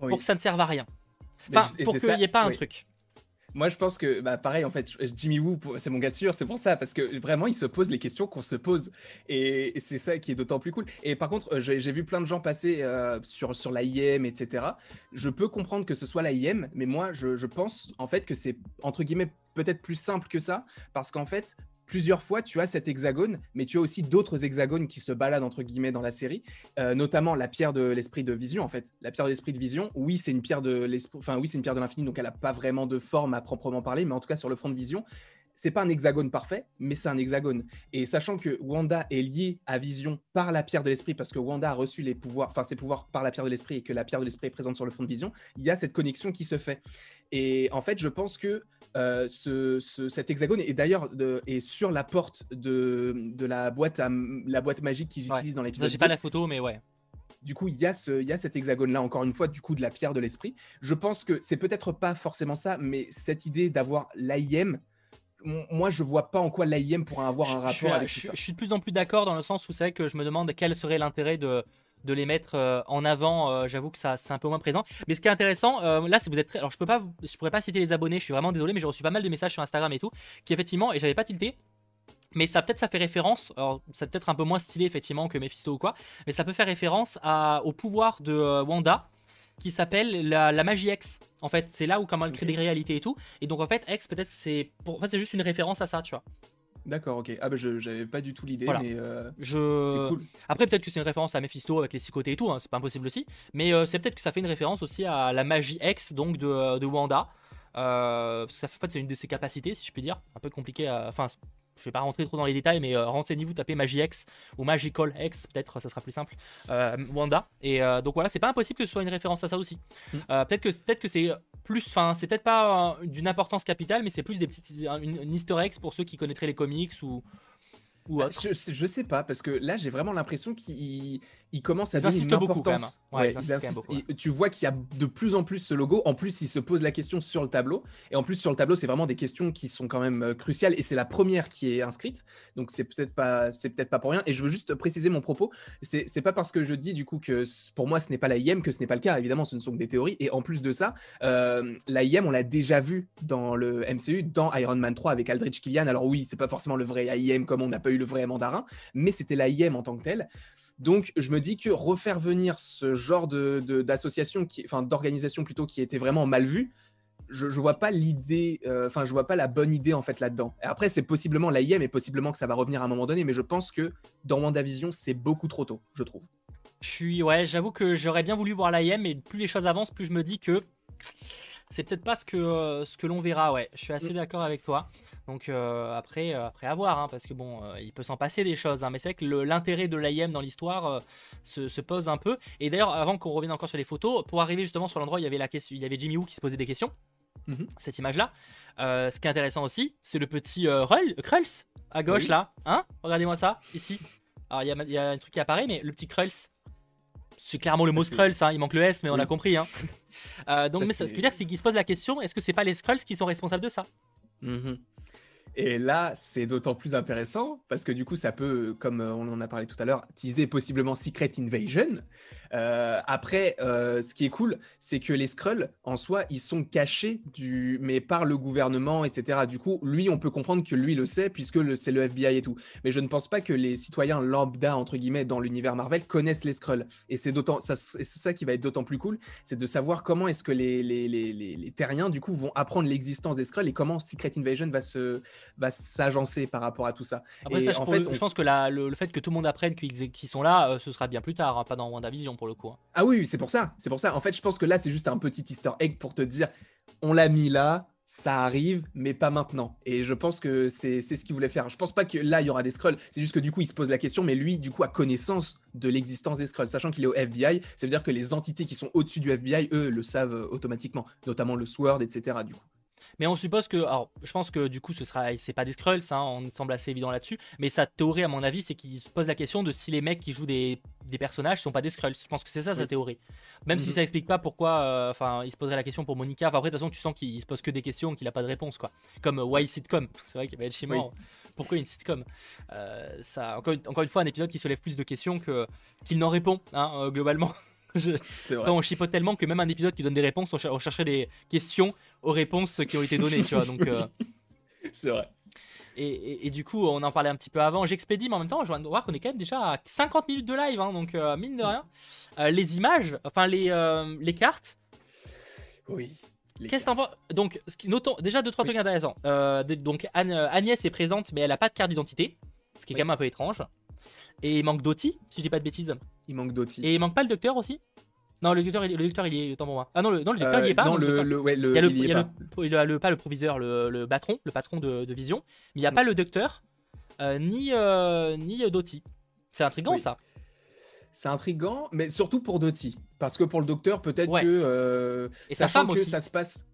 Oui. pour que ça ne serve à rien. Enfin, et pour qu'il n'y ait pas un truc. Moi, je pense que, bah, pareil, en fait, Jimmy Woo, c'est mon gars sûr, c'est pour ça, parce que vraiment, il se pose les questions qu'on se pose. Et, c'est ça qui est d'autant plus cool. Et par contre, euh, j'ai vu plein de gens passer euh, sur, sur etc. Je peux comprendre que ce soit l'AIM, mais moi, je, je pense, en fait, que c'est, entre guillemets, peut-être plus simple que ça, parce qu'en fait, plusieurs fois, tu as cet hexagone, mais tu as aussi d'autres hexagones qui se baladent, entre guillemets, dans la série, euh, notamment la pierre de l'esprit de vision, en fait. La pierre de l'esprit de vision, oui, c'est une pierre de l'esprit, enfin, oui, c'est une pierre de l'infini, donc elle n'a pas vraiment de forme à proprement parler, mais en tout cas, sur le front de vision, c'est pas un hexagone parfait, mais c'est un hexagone. Et sachant que Wanda est liée à Vision par la pierre de l'esprit, parce que Wanda a reçu les pouvoirs, enfin ses pouvoirs par la pierre de l'esprit et que la pierre de l'esprit est présente sur le front de Vision, il y a cette connexion qui se fait. Et en fait, je pense que euh, ce, ce- cet hexagone est d'ailleurs est sur la porte de, de la boîte à, la boîte magique qu'ils Ouais. utilisent dans l'épisode. j'ai pas 2. la photo, mais ouais. Du coup, il y a, ce, il y a cet hexagone-là, encore une fois, du coup, de la pierre de l'esprit. Je pense que c'est peut-être pas forcément ça, mais cette idée d'avoir l'AIM, moi, je vois pas en quoi l'AIM pourra avoir un rapport je, suis, avec je tout ça. je suis de plus en plus d'accord dans le sens où c'est vrai que je me demande quel serait l'intérêt de, de les mettre euh, en avant. euh, J'avoue que ça c'est un peu moins présent. Mais ce qui est intéressant, euh, là, si vous êtes très... alors je peux pas, je pourrais pas citer les abonnés. Je suis vraiment désolé, mais j'ai reçu pas mal de messages sur Instagram et tout, qui effectivement, et j'avais pas tilté. Mais ça peut-être ça fait référence, alors c'est peut-être un peu moins stylé effectivement que Mephisto ou quoi, mais ça peut faire référence à, au pouvoir de Wanda qui s'appelle la, la magie X. En fait, c'est là où comment elle crée des réalités et tout. Et donc en fait, X peut-être que c'est pour... en fait c'est juste une référence à ça, tu vois. D'accord, ok. Ah bah je j'avais pas du tout l'idée, Voilà. mais euh, Je... c'est cool. Après, peut-être que c'est une référence à Mephisto avec les six côtés et tout, hein, c'est pas impossible aussi. Mais euh, c'est peut-être que ça fait une référence aussi à la magie X donc de, de Wanda. Euh, parce que ça fait, en fait, c'est une de ses capacités, si je puis dire. Un peu compliqué. à- Enfin, je vais pas rentrer trop dans les détails, mais euh, renseignez-vous, tapez Magie X ou Magical X, peut-être, ça sera plus simple. Euh, Wanda. Et euh, donc voilà, c'est pas impossible que ce soit une référence à ça aussi. Mm. Euh, peut-être que peut-être que c'est plus, enfin, c'est peut-être pas d'une importance capitale, mais c'est plus des petites une, une Easter pour ceux qui connaîtraient les comics ou ou autre. Je, je sais pas, parce que là, j'ai vraiment l'impression qu'il il commence à donner une beaucoup, quand importance. Ouais, insistent beaucoup, Et tu vois qu'il y a de plus en plus ce logo. En plus, il se pose la question sur le tableau. Et en plus, sur le tableau, c'est vraiment des questions qui sont quand même euh, cruciales. Et c'est la première qui est inscrite. Donc, c'est peut-être pas, c'est peut-être pas pour rien. Et je veux juste préciser mon propos. C'est c'est pas parce que je dis, du coup, que pour moi, ce n'est pas la IM que ce n'est pas le cas. Évidemment, ce ne sont que des théories. Et en plus de ça, euh, la IM, on l'a déjà vu dans le MCU, dans Iron Man 3 avec Aldrich Killian. Alors oui, c'est pas forcément le vrai IM comme on n'a pas eu le vrai mandarin, mais c'était la IM en tant que telle. Donc, je me dis que refaire venir ce genre de, enfin d'organisation plutôt, qui était vraiment mal vue, je, je vois pas l'idée, euh, enfin, je vois pas la bonne idée en fait là-dedans. Et après, c'est possiblement l'AIM et possiblement que ça va revenir à un moment donné, mais je pense que dans WandaVision, c'est beaucoup trop tôt, je trouve. Je suis, ouais, j'avoue que j'aurais bien voulu voir l'IM, mais plus les choses avancent, plus je me dis que c'est peut-être pas ce que, euh, ce que l'on verra, ouais. Je suis assez Mm. d'accord avec toi. Donc euh, après, euh, après à voir, hein, parce que bon, il peut s'en passer des choses, hein, mais c'est vrai que l'intérêt de l'IM dans l'histoire se, se pose un peu. Et d'ailleurs, avant qu'on revienne encore sur les photos, pour arriver justement sur l'endroit, il y avait la question, il y avait Jimmy Woo qui se posait des questions. Mhm. Cette image-là. Ce qui est intéressant aussi, c'est le petit Rull- Krulls à gauche Oui. là, hein Regardez-moi ça ici. Alors il y a, il y a un truc qui apparaît, mais le petit Krulls, c'est clairement le mot Skrulls, hein, il manque le S, mais on Oui. a compris. Hein. Euh, donc, Ça, mais ça- ce que je veux dire, c'est qu'il se pose la question est-ce que c'est pas les Skrulls qui sont responsables de ça? Mhm. Et là, c'est d'autant plus intéressant parce que du coup, ça peut, comme euh, on en a parlé tout à l'heure, teaser possiblement Secret Invasion. Euh, après, euh, ce qui est cool, c'est que les Skrulls, en soi, ils sont cachés du, mais par le gouvernement, etc. Du coup, lui, on peut comprendre que lui le sait puisque c'est le FBI et tout. Mais je ne pense pas que les citoyens lambda entre guillemets dans l'univers Marvel connaissent les Skrulls. Et c'est d'autant, ça, c'est ça qui va être d'autant plus cool, c'est de savoir comment est-ce que les, les, les, les, les Terriens du coup vont apprendre l'existence des Skrulls et comment Secret Invasion va se va s'agencer par rapport à tout ça. Après, Et ça, je, en pour- fait, on- je pense que la- le, le fait que tout le monde apprenne qu'ils qu'ils sont là, euh, ce sera bien plus tard, hein, pas dans WandaVision le coup. hein. Ah oui, c'est pour ça, c'est pour ça. En fait, je pense que là, c'est juste un petit Easter egg pour te dire, on l'a mis là, ça arrive, mais pas maintenant. Et je pense que c'est ce qu'il voulait faire. Je pense pas que là, il y aura des Skrulls. C'est juste que du coup, il se pose la question, mais lui, du coup, a connaissance de l'existence des Skrulls. Sachant qu'il est au FBI, ça veut dire que les entités qui sont au-dessus du FBI, eux, le savent euh, automatiquement, notamment le Sword, etc. Du coup. Mais on suppose que, alors, je pense que du coup, ce sera, c'est pas des Skrulls, hein, on semble assez évident là-dessus. Mais sa théorie, à mon avis, c'est qu'il se pose la question de si les mecs qui jouent des, des personnages sont pas des Skrulls. Je pense que c'est ça sa Oui. théorie. Même si Mhm. ça explique pas pourquoi, euh, enfin, il se poserait la question pour Monica. Enfin, après, de toute façon, tu sens qu'il se pose que des questions, qu'il a pas de réponse, quoi. Comme euh, Why sitcom? C'est vrai qu'il va être chimant. Pourquoi une sitcom? Euh, ça, encore, une- encore une fois, un épisode qui soulève plus de questions que qu'il n'en répond, hein, euh, globalement. Je- Après, on chipote tellement que même un épisode qui donne des réponses, on chercherait des questions aux réponses qui ont été données, tu vois. Donc, euh, C'est vrai. et, et- et du coup, on en parlait un petit peu avant. J'expédie, mais en même temps, je viens de voir qu'on est quand même déjà à 50 minutes de live, hein, donc euh, mine de rien. Euh, les images, enfin les, les cartes. Oui. Qu'est-ce que t'en penses? Donc, ce qui- notons déjà deux trois Oui. trucs intéressants. Donc Anne- Agnès est présente, mais elle a pas de carte d'identité, ce qui est Oui. quand même un peu étrange. Et il manque Doty, si je dis pas de bêtises. Il manque d'outils. Et il manque pas le docteur aussi? Non, le docteur, il- le docteur, il y est. Autant pour moi. Ah non, le, non, le docteur, il y est pas. non, non, le le, docteur- le, ouais, le, Il y a le, il y il y est a pas. le- il y a le- pas le proviseur, le, le patron, le patron de, de Vision, mais il n'y a Mm. pas le docteur, euh, ni, euh, ni euh, Doty. C'est intriguant Oui. ça. C'est intriguant, mais surtout pour Doty. Parce que pour le docteur, peut-être Ouais. que. euh, Et sa femme que aussi. ça se passe.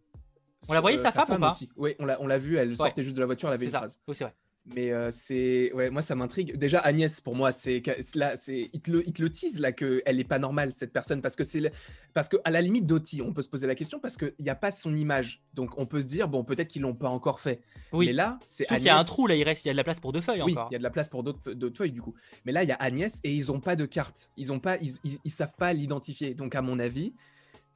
On la voyait, euh, sa femme ou pas. Oui, on l'a, vu, elle sortait juste de la voiture, elle avait une ça. phrase. Oui, c'est vrai. Mais euh, c'est. Ouais, moi, ça m'intrigue. Déjà, Agnès, pour moi, c'est. que- Là, c'est... Il, te le, il te le tease, là, qu'elle n'est pas normale, cette personne. Parce que, c'est le- parce que à la limite, Doty, on peut se poser la question parce qu'il n'y a pas son image. Donc, on peut se dire, bon, peut-être qu'ils l'ont pas encore fait. Oui. Mais là, c'est Agnès. qu'il y a un trou là, il reste, il y a de la place pour deux feuilles Oui, encore. il y a de la place pour d'autres, d'autres feuilles du coup. Mais là, il y a Agnès et ils ont pas de carte. Ils ont pas, ils, ils, ils savent pas l'identifier. Donc à mon avis,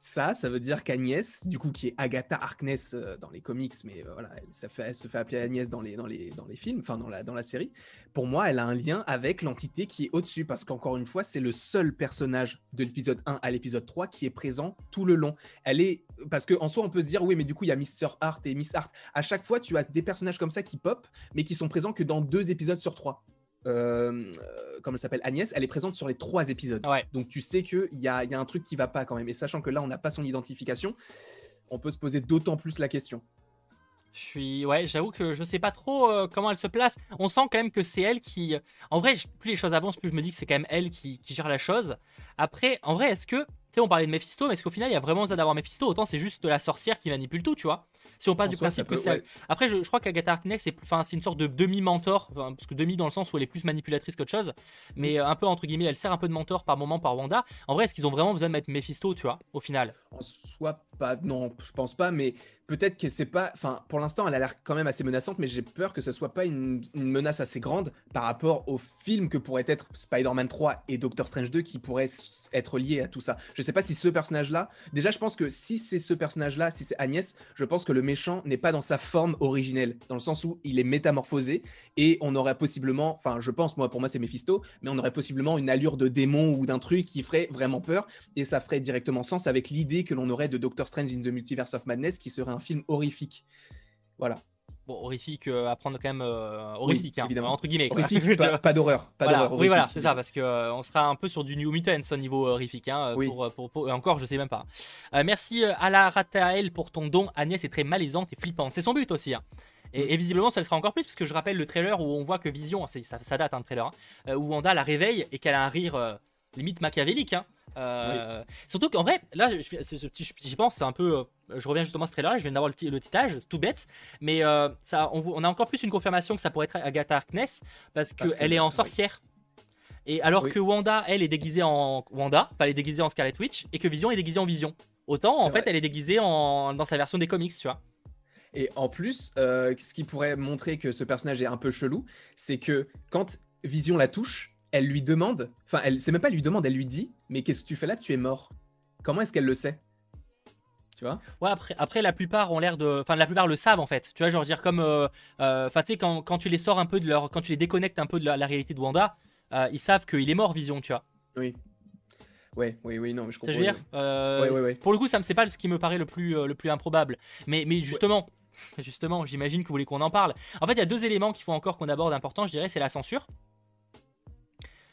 Ça, ça veut dire qu'Agnès, du coup, qui est Agatha Harkness euh, dans les comics, mais euh, voilà, elle, ça fait, se fait appeler Agnès dans les, dans les, dans les films, enfin dans la, dans la série. Pour moi, elle a un lien avec l'entité qui est au-dessus, parce qu'encore une fois, c'est le seul personnage de l'épisode 1 à l'épisode 3 qui est présent tout le long. Elle est, parce qu'en soi, on peut se dire, oui, mais du coup, il y a Mr. Hart et Miss Hart. À chaque fois, tu as des personnages comme ça qui pop, mais qui sont présents que dans deux épisodes sur trois. Euh, comme elle s'appelle Agnès, elle est présente sur les trois épisodes. Ouais. Donc tu sais qu'il y a, y a un truc qui va pas quand même. Et sachant que là, on n'a pas son identification, on peut se poser d'autant plus la question. Je suis, ouais, j'avoue que je sais pas trop euh, comment elle se place. On sent quand même que c'est elle qui, en vrai, plus les choses avancent, plus je me dis que c'est quand même elle qui, qui gère la chose. Après, en vrai, est-ce que, tu sais, on parlait de Mephisto, mais est-ce qu'au final, il y a vraiment besoin d'avoir Mephisto? Autant c'est juste la sorcière qui manipule tout, tu vois. Si on passe En du soi, principe que c'est. ouais. Après, je, je crois qu'Agatha Harkness, c'est, c'est une sorte de demi-mentor, parce que demi dans le sens où elle est plus manipulatrice qu'autre chose, mais euh, un peu entre guillemets, elle sert un peu de mentor par moment par Wanda. En vrai, est-ce qu'ils ont vraiment besoin de mettre Mephisto, tu vois, au final? En soi, pas, non, je pense pas, mais peut-être que c'est pas. Enfin, pour l'instant, elle a l'air quand même assez menaçante, mais j'ai peur que ce soit pas une, une menace assez grande par rapport au film que pourraient être Spider-Man 3 et Doctor Strange 2 qui pourraient être liés à tout ça. Je sais pas si ce personnage-là. Déjà, je pense que si c'est ce personnage-là, si c'est Agnès, je pense que le méchant n'est pas dans sa forme originelle, dans le sens où il est métamorphosé et on aurait possiblement. Enfin, je pense, moi, pour moi, c'est Mephisto, mais on aurait possiblement une allure de démon ou d'un truc qui ferait vraiment peur et ça ferait directement sens avec l'idée que l'on aurait de Doctor Strange in the Multiverse of Madness qui serait un film horrifique. Voilà. Bon, horrifique euh, à prendre quand même euh, horrifique, hein, évidemment. entre guillemets. Horrifique, pas, d'horreur. Pas Voilà, oui, voilà, c'est ça, parce que euh, on sera un peu sur du New Mutants au niveau euh, horrifique. Hein, Oui. pour, pour- pour- et encore, je sais même pas. Merci à la Ratael pour ton don. Agnès est très malaisante et flippante. C'est son but aussi. hein. Et, et visiblement, ça le sera encore plus, parce que je rappelle le trailer où on voit que Vision, ça, ça date un trailer, hein, où Wanda la réveille et qu'elle a un rire euh, limite machiavélique. hein. Euh, Surtout qu'en vrai, là, ce- petit- j'y pense, c'est un peu. euh, je reviens justement à ce trailer, je viens d'avoir le, le titage, tout bête, mais euh, ça, on, on a encore plus une confirmation que ça pourrait être Agatha Harkness parce qu'elle que- est en oui. sorcière. Et alors Oui. que Wanda, elle est déguisée en Wanda, enfin elle est déguisée en Scarlet Witch, et que Vision est déguisée en Vision. Autant, en fait, elle est déguisée en, dans sa version des comics, tu vois. Et en plus, euh, ce qui pourrait montrer que ce personnage est un peu chelou, c'est que quand Vision la touche, elle lui demande, enfin, elle, c'est même pas elle lui demande, elle lui dit, mais qu'est-ce que tu fais là Tu es mort. Comment est-ce qu'elle le sait? Tu vois? Ouais, après, après, la plupart ont l'air de. Enfin, la plupart le savent en fait. Tu vois, genre dire comme. euh, euh, Enfin, tu sais, quand, quand tu les sors un peu de leur. Quand tu les déconnectes un peu de la, la réalité de Wanda, euh, ils savent qu'il est mort, Vision, tu vois. Oui. Ouais, oui, oui, non, mais je comprends. je veux dire? Euh, Ouais, ouais, ouais. Pour le coup, ça me c'est pas ce qui me paraît le plus, le plus improbable. Mais, mais justement, justement, j'imagine que vous voulez qu'on en parle. En fait, il y a deux éléments qu'il faut encore qu'on aborde importants, je dirais, c'est la censure.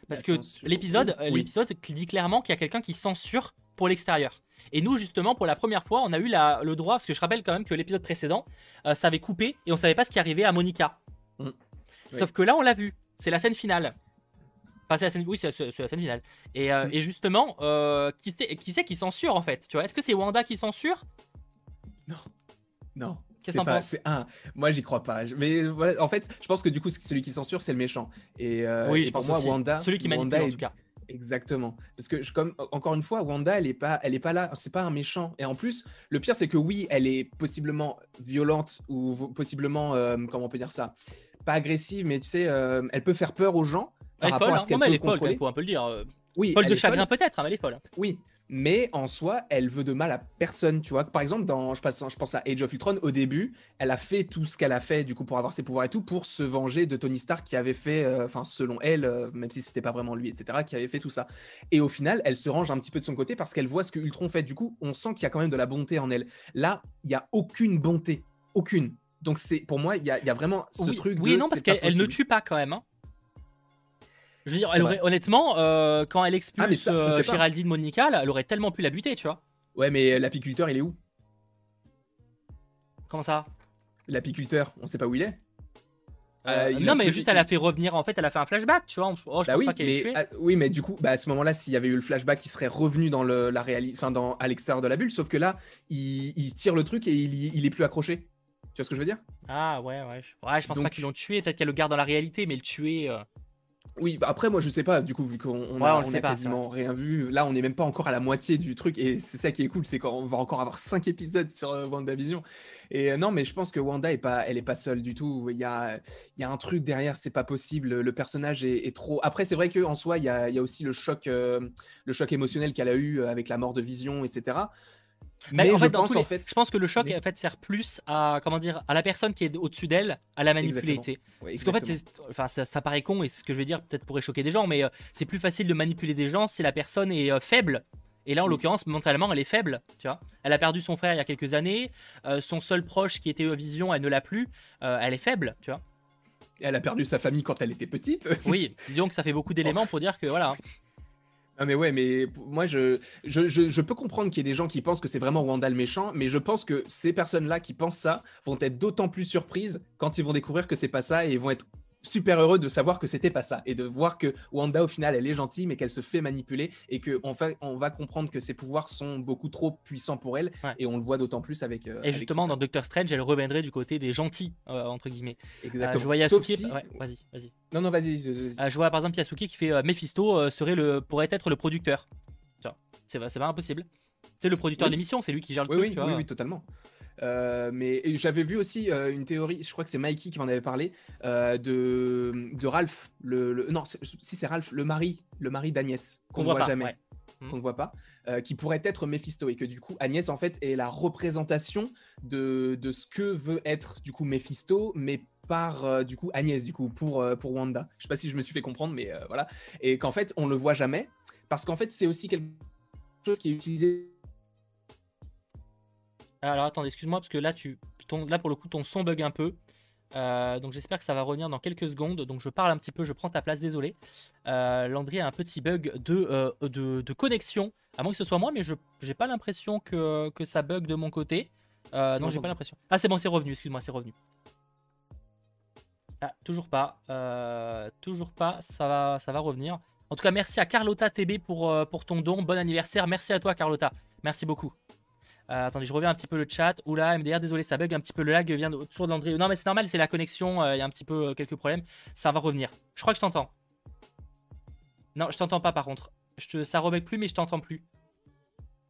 Parce La que l'épisode, oui, euh, oui. l'épisode dit clairement qu'il y a quelqu'un qui censure pour l'extérieur. Et nous, justement, pour la première fois, on a eu la- le droit, parce que je rappelle quand même que l'épisode précédent, euh, ça avait coupé et on savait pas ce qui arrivait à Monica. Mm. Sauf que là, on l'a vu. C'est la scène finale. Enfin, c'est la scène, oui, c'est la scène finale. Et, euh, Mm. et justement, euh, qui c'est qui, qui censure en fait? Tu vois Est-ce que c'est Wanda qui censure? Non. Qu'est-ce que t'en penses. Moi, j'y crois pas. Mais voilà, en fait, je pense que du coup, celui qui censure, c'est le méchant. Et, euh, Oui, et je pour pense moi, aussi. Wanda. Celui qui manipule Wanda en tout cas. Exactement. Parce que je, comme encore une fois, Wanda, elle est pas, elle est pas là. C'est pas un méchant. Et en plus, le pire, c'est que oui, elle est possiblement violente ou possiblement, euh, comment on peut dire ça, pas agressive, mais tu sais, euh, elle peut faire peur aux gens par Elle est rapport folle, à hein. ce qu'elle Non, mais elle peut est folle, quand contrôler. même, faut un peu le dire. Oui, Folle de chagrin peut-être, hein, mais elle est folle. Oui, mais en soi, elle veut de mal à personne, tu vois. Par exemple, dans, je, pense, je pense à Age of Ultron, au début, elle a fait tout ce qu'elle a fait, du coup, pour avoir ses pouvoirs et tout, pour se venger de Tony Stark qui avait fait, euh, enfin, selon elle, euh, même si c'était pas vraiment lui, etc., qui avait fait tout ça. Et au final, elle se range un petit peu de son côté parce qu'elle voit ce que Ultron fait. Du coup, on sent qu'il y a quand même de la bonté en elle. Là, il y a aucune bonté, aucune. Donc, c'est pour moi, il y a, il y a vraiment ce oui, truc oui de. non, parce qu'elle elle ne tue pas quand même. hein. Je veux dire, elle aurait, honnêtement, euh, quand elle Ah, expulse ça, on euh. Géraldine Monica, là, elle aurait tellement pu la buter, tu vois. Ouais, mais l'apiculteur, il est où? Comment ça? L'apiculteur, on sait pas où il est? Euh, Non, mais juste elle a fait revenir, en fait, elle a fait un flashback, tu vois. Oh, je Bah pense oui, pas mais, tuée. ah, oui, mais du coup, bah, à ce moment-là, s'il y avait eu le flashback, il serait revenu dans le, la réalité, enfin, dans, à l'extérieur de la bulle. Sauf que là, il, il tire le truc et il, il est plus accroché. Tu vois ce que je veux dire? Ah ouais, ouais. Je, ouais, je pense pas qu'ils l'ont tué. Peut-être qu'elle le garde dans la réalité, mais le tuer. euh, Oui, bah, après, moi, je sais pas, du coup, vu qu'on on Ouais, a, on le on sait a pas, quasiment rien vu. Là, on n'est même pas encore à la moitié du truc. Et c'est ça qui est cool, c'est qu'on va encore avoir cinq épisodes sur euh, WandaVision. Et euh, non, mais je pense que Wanda est pas, elle est pas seule du tout. Il y a, il y a un truc derrière, c'est pas possible. Le personnage est, est trop. Après, c'est vrai qu'en soi, il y a, il y a aussi le choc, euh, le choc émotionnel qu'elle a eu avec la mort de Vision, etc. Mais Mais en je fait, pense tous les- en fait. je pense que le choc Oui. en fait sert plus à comment dire à la personne qui est au-dessus d'elle à la manipuler. Parce qu'en fait, enfin, ça, ça paraît con et ce que je vais dire peut-être pourrait choquer des gens, mais euh, c'est plus facile de manipuler des gens si la personne est euh, faible. Et là, en Oui. l'occurrence, mentalement, elle est faible. Tu vois, elle a perdu son frère il y a quelques années. euh, son seul proche qui était Vision, elle ne l'a plus. euh, elle est faible. Tu vois. Elle a perdu sa famille quand elle était petite. Oui. disons que ça fait beaucoup d'éléments pour dire que voilà. Ah mais ouais, mais moi je peux comprendre qu'il y ait des gens qui pensent que c'est vraiment Wanda le méchant, mais je pense que ces personnes-là qui pensent ça vont être d'autant plus surprises quand ils vont découvrir que c'est pas ça et ils vont être super heureux de savoir que c'était pas ça et de voir que Wanda au final elle est gentille mais qu'elle se fait manipuler et que on va, on va comprendre que ses pouvoirs sont beaucoup trop puissants pour elle Ouais. et on le voit d'autant plus avec euh, Et avec justement, dans Doctor Strange, elle reviendrait du côté des gentils euh, entre guillemets. Euh, exactement je voyais sauf Yasuki. si ouais, vas-y, vas-y. non non vas-y je- je- je vois par exemple Yasuki qui fait euh, Mephisto serait le, pourrait être le producteur. Vois, c'est pas impossible. C'est le producteur Oui. l'émission, c'est lui qui gère le Oui, truc. oui, tu vois. oui, oui, totalement. Euh, mais j'avais vu aussi euh, une théorie, je crois que c'est Mikey qui m'en avait parlé, euh, de, de Ralph. Le, le- non, si c'est Ralph, le mari, le mari d'Agnès, qu'on ne voit, pas, jamais, ouais. Qu'on ne voit pas, qui pourrait être Mephisto et que du coup Agnès en fait est la représentation de, de ce que veut être du coup Mephisto, mais par du coup Agnès du coup pour pour Wanda. Je sais pas si je me suis fait comprendre, mais voilà. Et qu'en fait on le voit jamais parce qu'en fait c'est aussi quelque chose qui est Alors attendez, excuse-moi parce que là, tu, ton, là pour le coup ton son bug un peu. Euh, donc j'espère que ça va revenir dans quelques secondes. Donc je parle un petit peu, je prends ta place, désolé. Euh, Landry a un petit bug de, euh, de, de connexion. À moins que ce soit moi, mais je j'ai pas l'impression que, que ça bug de mon côté. Euh, non, j'ai pas l'impression. Ah c'est bon, c'est revenu, excuse-moi, c'est revenu. Ah, toujours pas. Toujours pas, ça va, ça va revenir. En tout cas, merci à Carlotta TB pour, euh, pour ton don. Bon anniversaire. Merci à toi, Carlotta. Merci beaucoup. Euh, attendez, je reviens un petit peu le chat. Oula, MDR, désolé, ça bug un petit peu. Le lag vient toujours de l'André. Non, mais c'est normal, c'est la connexion. euh, Il y a un petit peu quelques problèmes. Ça va revenir. Je crois que je t'entends. Non, je t'entends pas par contre. Je. Ça rebug plus, mais je t'entends plus.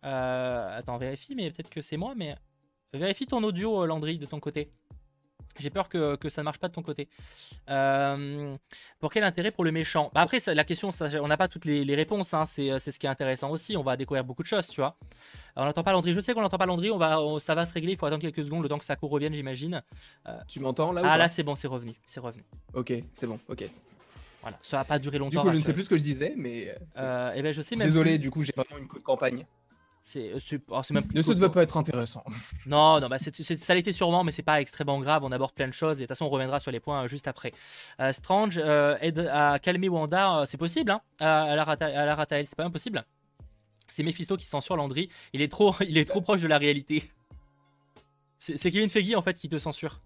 Attends, vérifie, mais peut-être que c'est moi. Mais vérifie ton audio, Landry, de ton côté. J'ai peur que, que ça ne marche pas de ton côté. Euh, pour quel intérêt pour le méchant? Bah Après, ça- la question, ça, on n'a pas toutes les, les réponses. hein, c'est c'est ce qui est intéressant aussi. On va découvrir beaucoup de choses, tu vois. On n'entend pas Landry. Je sais qu'on n'entend pas Landry. On va, on- ça va se régler. Il faut attendre quelques secondes le temps que Sako revienne, j'imagine. Tu m'entends là ou Ah là, c'est bon, c'est revenu. C'est revenu. Ok, c'est bon, ok. Voilà. Ça va pas durer longtemps. Du coup, je ne sais rassurez. plus ce que je disais, mais euh, Euh, eh ben, je sais même. désolé, plus. du coup, j'ai vraiment une campagne. C'est c'est- oh, même plus. Ne devait pas être intéressant. Non, non, bah c'est- c'est- ça l'était sûrement, mais c'est pas extrêmement grave. On aborde plein de choses et de toute façon, on reviendra sur les points euh, juste après. Euh, Strange euh, aide à calmer Wanda, euh, c'est possible, hein, à, la rata, à la Ratael, c'est pas impossible. C'est Mephisto qui censure Landry. Il est trop, il est trop proche de la réalité. C'est c'est Kevin Feige en fait qui te censure.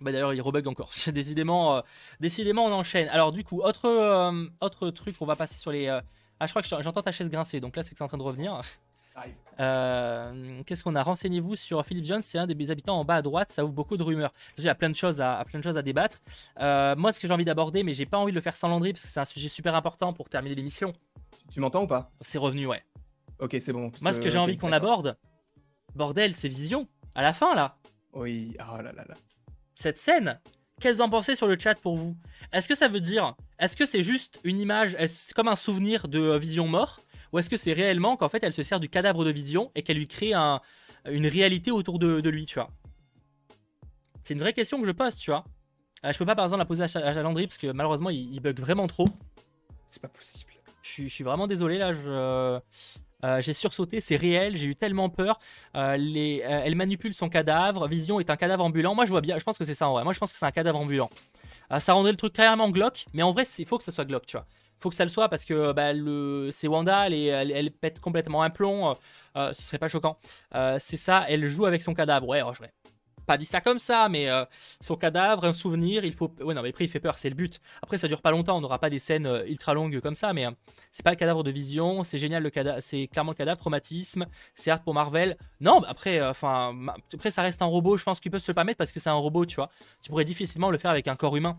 Bah d'ailleurs, il rebug encore. décidément, euh, décidément, on enchaîne. Alors du coup, autre, euh, autre truc, on va passer sur les. euh, Ah, je crois que j'entends ta chaise grincer, donc là, c'est que c'est en train de revenir. Euh, Qu'est-ce qu'on a? Renseignez-vous sur Philip Jones, c'est un des habitants en bas à droite, ça ouvre beaucoup de rumeurs. Il y a plein de choses à, plein de choses à débattre. Euh, moi, ce que j'ai envie d'aborder, mais j'ai pas envie de le faire sans Landry parce que c'est un sujet super important pour terminer l'émission. Tu m'entends ou pas? C'est revenu, ouais. Ok, c'est bon. Moi, ce que j'ai envie qu'on aborde, bordel, c'est Vision. À la fin, là, Oui, oh là là là. cette scène, qu'est-ce que vous en pensez sur le chat pour vous Est-ce que ça veut dire, est-ce que c'est juste une image, comme un souvenir de euh, Vision mort Ou est-ce que c'est réellement qu'en fait elle se sert du cadavre de Vision et qu'elle lui crée un- une réalité autour de, de lui, tu vois? C'est une vraie question que je pose, tu vois. Euh, je peux pas par exemple la poser à, parce que malheureusement il, il bug vraiment trop. C'est pas possible. Je suis, je suis vraiment désolé là. Je, euh, j'ai sursauté, c'est réel. J'ai eu tellement peur. Euh, euh, elle manipule son cadavre. Vision est un cadavre ambulant. Moi, je vois bien. Je pense que c'est ça en vrai. Moi, je pense que c'est un cadavre ambulant. Ça rendrait le truc carrément glauque. Mais en vrai, il faut que ça soit glauque, tu vois. Faut que ça le soit parce que bah, c'est Wanda. Elle, elle, pète complètement un plomb. Ce serait pas choquant. C'est ça. Elle joue avec son cadavre. Ouais, je vais pas dit ça comme ça, mais euh, son cadavre, un souvenir, il faut. Ouais, non, mais après, il fait peur, c'est le but. Après, ça dure pas longtemps, on n'aura pas des scènes euh, ultra longues comme ça, mais euh, c'est pas le cadavre de vision, c'est génial le cadavre, c'est clairement le cadavre, traumatisme, c'est hard pour Marvel. Non, après, enfin, après, ça reste un robot, je pense qu'ils peuvent se le permettre parce que c'est un robot, tu vois. Tu pourrais difficilement le faire avec un corps humain.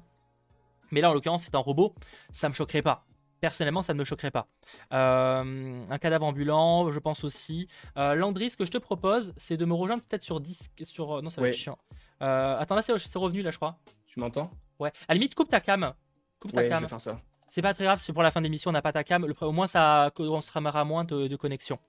Mais là, en l'occurrence, c'est un robot, ça me choquerait pas. Personnellement, ça ne me choquerait pas. Euh, un cadavre ambulant, je pense aussi. Euh, Landry, ce que je te propose, c'est de me rejoindre peut-être sur disque. Sur... Non, ça va Ouais. être chiant. Euh, attends, là, c'est revenu, là, je crois. Tu m'entends? Ouais. À la limite, coupe ta cam. Coupe ta je cam. vais faire ça. C'est pas très grave, c'est pour la fin d'émission, on n'a pas ta cam. Le- au moins, ça on se ramera moins de, de connexion.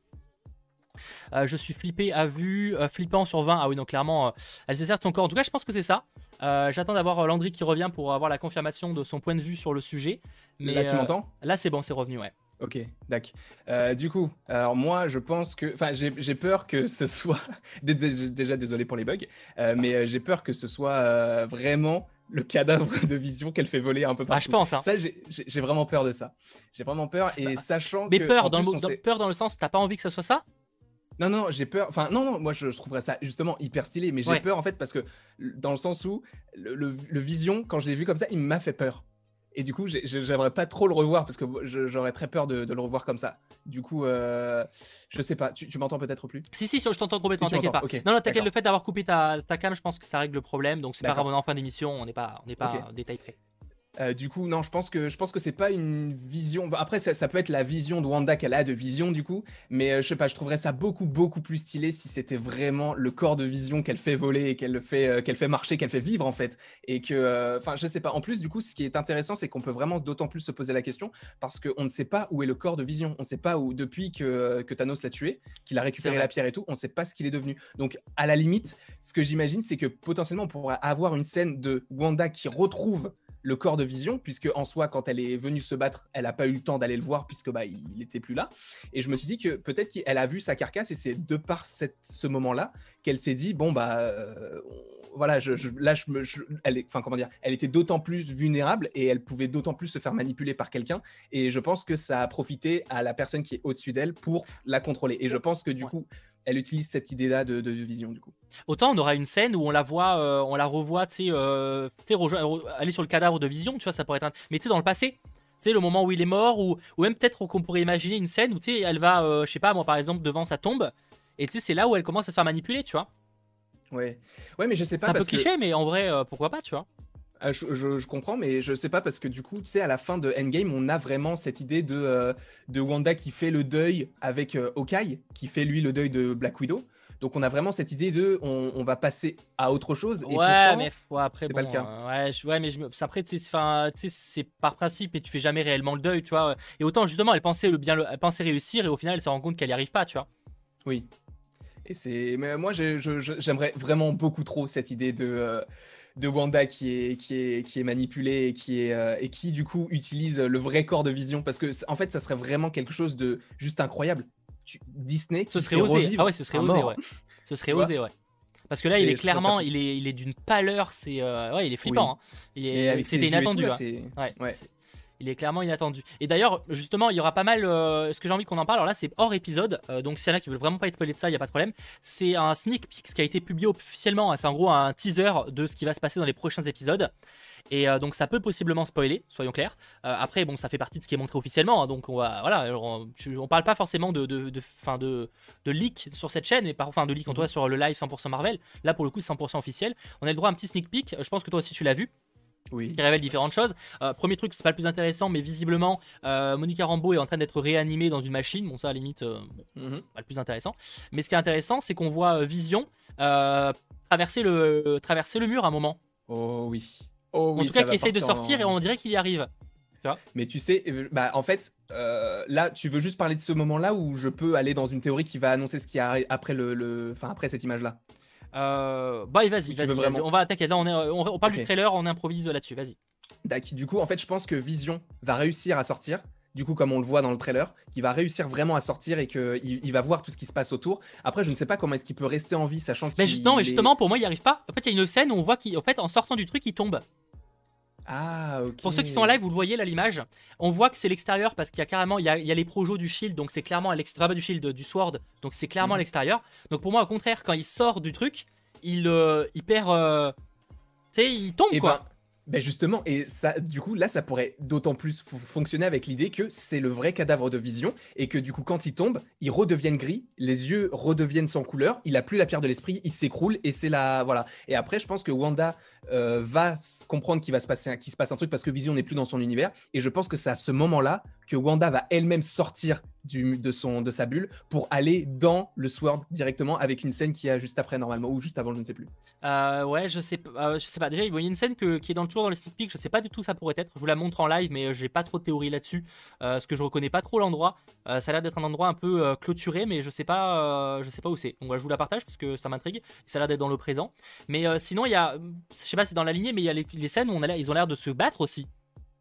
Euh, je suis flippé à vue, euh, flippant sur 20. Ah oui, donc clairement, euh, elle se sert de son corps. En tout cas, je pense que c'est ça. Euh, J'attends d'avoir euh, Landry qui revient pour avoir la confirmation de son point de vue sur le sujet. Mais Là, tu euh, m'entends? Là, c'est bon, c'est revenu, ouais. Ok, d'accord. Euh, du coup, alors moi, je pense que, enfin, j'ai j'ai peur que ce soit, Dé- dé- déjà désolé pour les bugs, euh, mais j'ai peur que ce soit euh, vraiment le cadavre de vision qu'elle fait voler un peu Bah, partout. je pense, hein. Ça, j'ai- vraiment peur de ça. J'ai vraiment peur et sachant Mais que. peur dans, le, plus, dans- sait- peur dans le sens, t'as pas envie que ça soit ça? Non, non, j'ai peur. Enfin, non, non, moi je, je trouverais ça justement hyper stylé, mais j'ai Ouais. peur en fait parce que dans le sens où le, le- le Vision, quand je l'ai vu comme ça, il m'a fait peur. Et du coup, j'ai- j'ai- j'aimerais pas trop le revoir parce que j'aurais très peur de, de le revoir comme ça. Du coup, euh, je sais pas. Tu, tu m'entends peut-être plus? Si, si, je t'entends complètement, Si, t'inquiète pas. m'entends, ok, non, non, t'inquiète, le fait d'avoir coupé ta, ta cam, je pense que ça règle le problème. Donc, c'est pas grave, on est en fin d'émission, on n'est pas, on n'est pas Ok. en détail près. Euh, du coup, non, je pense que je pense que c'est pas une vision. Après, ça, ça peut être la vision de Wanda qu'elle a de Vision du coup, mais euh, je sais pas, je trouverais ça beaucoup beaucoup plus stylé si c'était vraiment le corps de Vision qu'elle fait voler et qu'elle le fait euh, qu'elle fait marcher, qu'elle fait vivre en fait, et que, euh, enfin, je sais pas. En plus, du coup, ce qui est intéressant, c'est qu'on peut vraiment d'autant plus se poser la question parce qu'on ne sait pas où est le corps de Vision. On ne sait pas où depuis que, que Thanos l'a tué, qu'il a récupéré la pierre et tout, on ne sait pas ce qu'il est devenu. Donc, à la limite, ce que j'imagine, c'est que potentiellement, on pourrait avoir une scène de Wanda qui retrouve le corps de Vision, puisque en soi, quand elle est venue se battre, elle n'a pas eu le temps d'aller le voir, puisque bah, il n'était plus là. Et je me suis dit que peut-être qu'elle a vu sa carcasse, et c'est de par cette, ce moment-là qu'elle s'est dit, bon, bah, euh, voilà, je, je- là, je me, je- elle, est, enfin, comment dire, elle était d'autant plus vulnérable, et elle pouvait d'autant plus se faire manipuler par quelqu'un. Et je pense que ça a profité à la personne qui est au-dessus d'elle pour la contrôler. Et je pense que du Ouais. coup, elle utilise cette idée-là de, de Vision, du coup. Autant on aura une scène où on la voit, euh, on la revoit, tu sais, euh, re- aller sur le cadavre de Vision, tu vois, ça pourrait être. un- Mais tu sais, dans le passé, tu sais, le moment où il est mort, ou, ou même peut-être qu'on pourrait imaginer une scène où tu sais, elle va, euh, je sais pas, moi par exemple, devant sa tombe, et tu sais, c'est là où elle commence à se faire manipuler, tu vois. Ouais, ouais, mais je sais C'est pas un peu que cliché, mais en vrai, euh, pourquoi pas, tu vois. Ah, je, je- je comprends, mais je sais pas parce que du coup, tu sais, à la fin de Endgame, on a vraiment cette idée de, euh, de Wanda qui fait le deuil avec euh, Hawkeye, qui fait lui le deuil de Black Widow. Donc on a vraiment cette idée de on, on va passer à autre chose. Et ouais, pourtant, mais ouais, après, c'est bon, pas le cas. euh, ouais, je- ouais, mais je après, tu sais, c'est- par principe, mais tu fais jamais réellement le deuil, tu vois. Et autant, justement, elle pensait, le bien, le- elle pensait réussir, et au final, elle se rend compte qu'elle y arrive pas, tu vois. Oui. Et c'est, mais moi, j'aimerais vraiment beaucoup trop cette idée de, euh, de Wanda qui est, qui est, qui est manipulée et qui est, euh, et qui du coup utilise le vrai corps de Vision parce que en fait, ça serait vraiment quelque chose de juste incroyable. Tu- Disney, Ce serait osé. Ah ouais, ce serait osé, ouais. Ce serait Tu vois osé, ouais. Parce que là, il est clairement, il est, il est d'une pâleur, c'est, euh, ouais, il est flippant. hein. Il est, c'était inattendu. là, hein. c'est- Ouais, ouais. Il est clairement inattendu. Et d'ailleurs, justement, il y aura pas mal. euh, ce que j'ai envie qu'on en parle, alors là, c'est hors épisode. euh, donc, s'il y en a qui veulent vraiment pas être spoilés de ça, il y a pas de problème. C'est un sneak peek qui a été publié officiellement. hein. C'est en gros un teaser de ce qui va se passer dans les prochains épisodes. Et euh, donc, ça peut possiblement spoiler, soyons clairs. Après, bon, ça fait partie de ce qui est montré officiellement. hein, donc, on va. Voilà. on, tu- on parle pas forcément de, de, de, fin de, de leak sur cette chaîne, mais par, enfin, de leak en tout cas sur le live 100% Marvel. Là, pour le coup, c'est 100% officiel. On a le droit à un petit sneak peek. Je pense que toi aussi, tu l'as vu Oui. qui révèle différentes choses. Euh, premier truc, c'est pas le plus intéressant, mais visiblement, euh, Monica Rambeau est en train d'être réanimée dans une machine. Bon, ça, à la limite, euh, Mhm. pas le plus intéressant. Mais ce qui est intéressant, c'est qu'on voit Vision traverser, le, traverser le mur à un moment. Oh oui. Oh oui. en tout cas, qui essaye de sortir en- et on dirait qu'il y arrive. Mais tu sais, bah en fait, là, tu veux juste parler de ce moment-là où je peux aller dans une théorie qui va annoncer ce qui a après le, le- enfin après cette image-là? Euh, bah, vas-y, vas-y, On va attaquer. Là, on, est, on, on parle du trailer, on improvise là-dessus. Vas-y. Du coup, en fait, je pense que Vision va réussir à sortir. Du coup, comme on le voit dans le trailer, qui va réussir vraiment à sortir et qu'il il va voir tout ce qui se passe autour. Après, je ne sais pas comment est-ce qu'il peut rester en vie, sachant qu'il Mais justement, est- justement, pour moi, il n'y arrive pas. En fait, il y a une scène où on voit qu'en fait, en sortant du truc, il tombe. Ah, ok. Pour ceux qui sont en live, vous le voyez là l'image. On voit que c'est l'extérieur parce qu'il y a carrément il y a, il y a les projos du shield, donc c'est clairement à l'extérieur du shield, du sword, donc c'est clairement à Mhm. l'extérieur. Donc pour moi, au contraire, quand il sort du truc, il, euh, il perd, euh, tu sais, il tombe Eh quoi. ben, Ben justement, et ça, du coup, là, ça pourrait d'autant plus fonctionner avec l'idée que c'est le vrai cadavre de Vision et que du coup, quand il tombe, il redevienne gris, les yeux redeviennent sans couleur, il a plus la pierre de l'esprit, il s'écroule et c'est la voilà. Et après, je pense que Wanda euh, va comprendre qu'il va se passer, qu'il se passe un truc parce que Vision n'est plus dans son univers. Et je pense que c'est à ce moment-là que Wanda va elle-même sortir de, sa bulle pour aller dans le Sword directement avec une scène qui a juste après normalement ou juste avant, je ne sais plus. Euh, ouais, je sais, euh, je sais pas. Déjà, il y a une scène qui est dans le tour dans le stick peak. Je sais pas du tout ça pourrait être. Je vous la montre en live, mais j'ai pas trop de théorie là-dessus. parce que je reconnais pas trop l'endroit. ça a l'air d'être un endroit un peu clôturé, mais je sais pas, je sais pas où c'est. Donc, je vous la partage parce que ça m'intrigue. Ça a l'air d'être dans le présent. Mais sinon, il y a, je sais c'est dans la lignée, mais il y a les, scènes où on ils ont l'air de se battre aussi.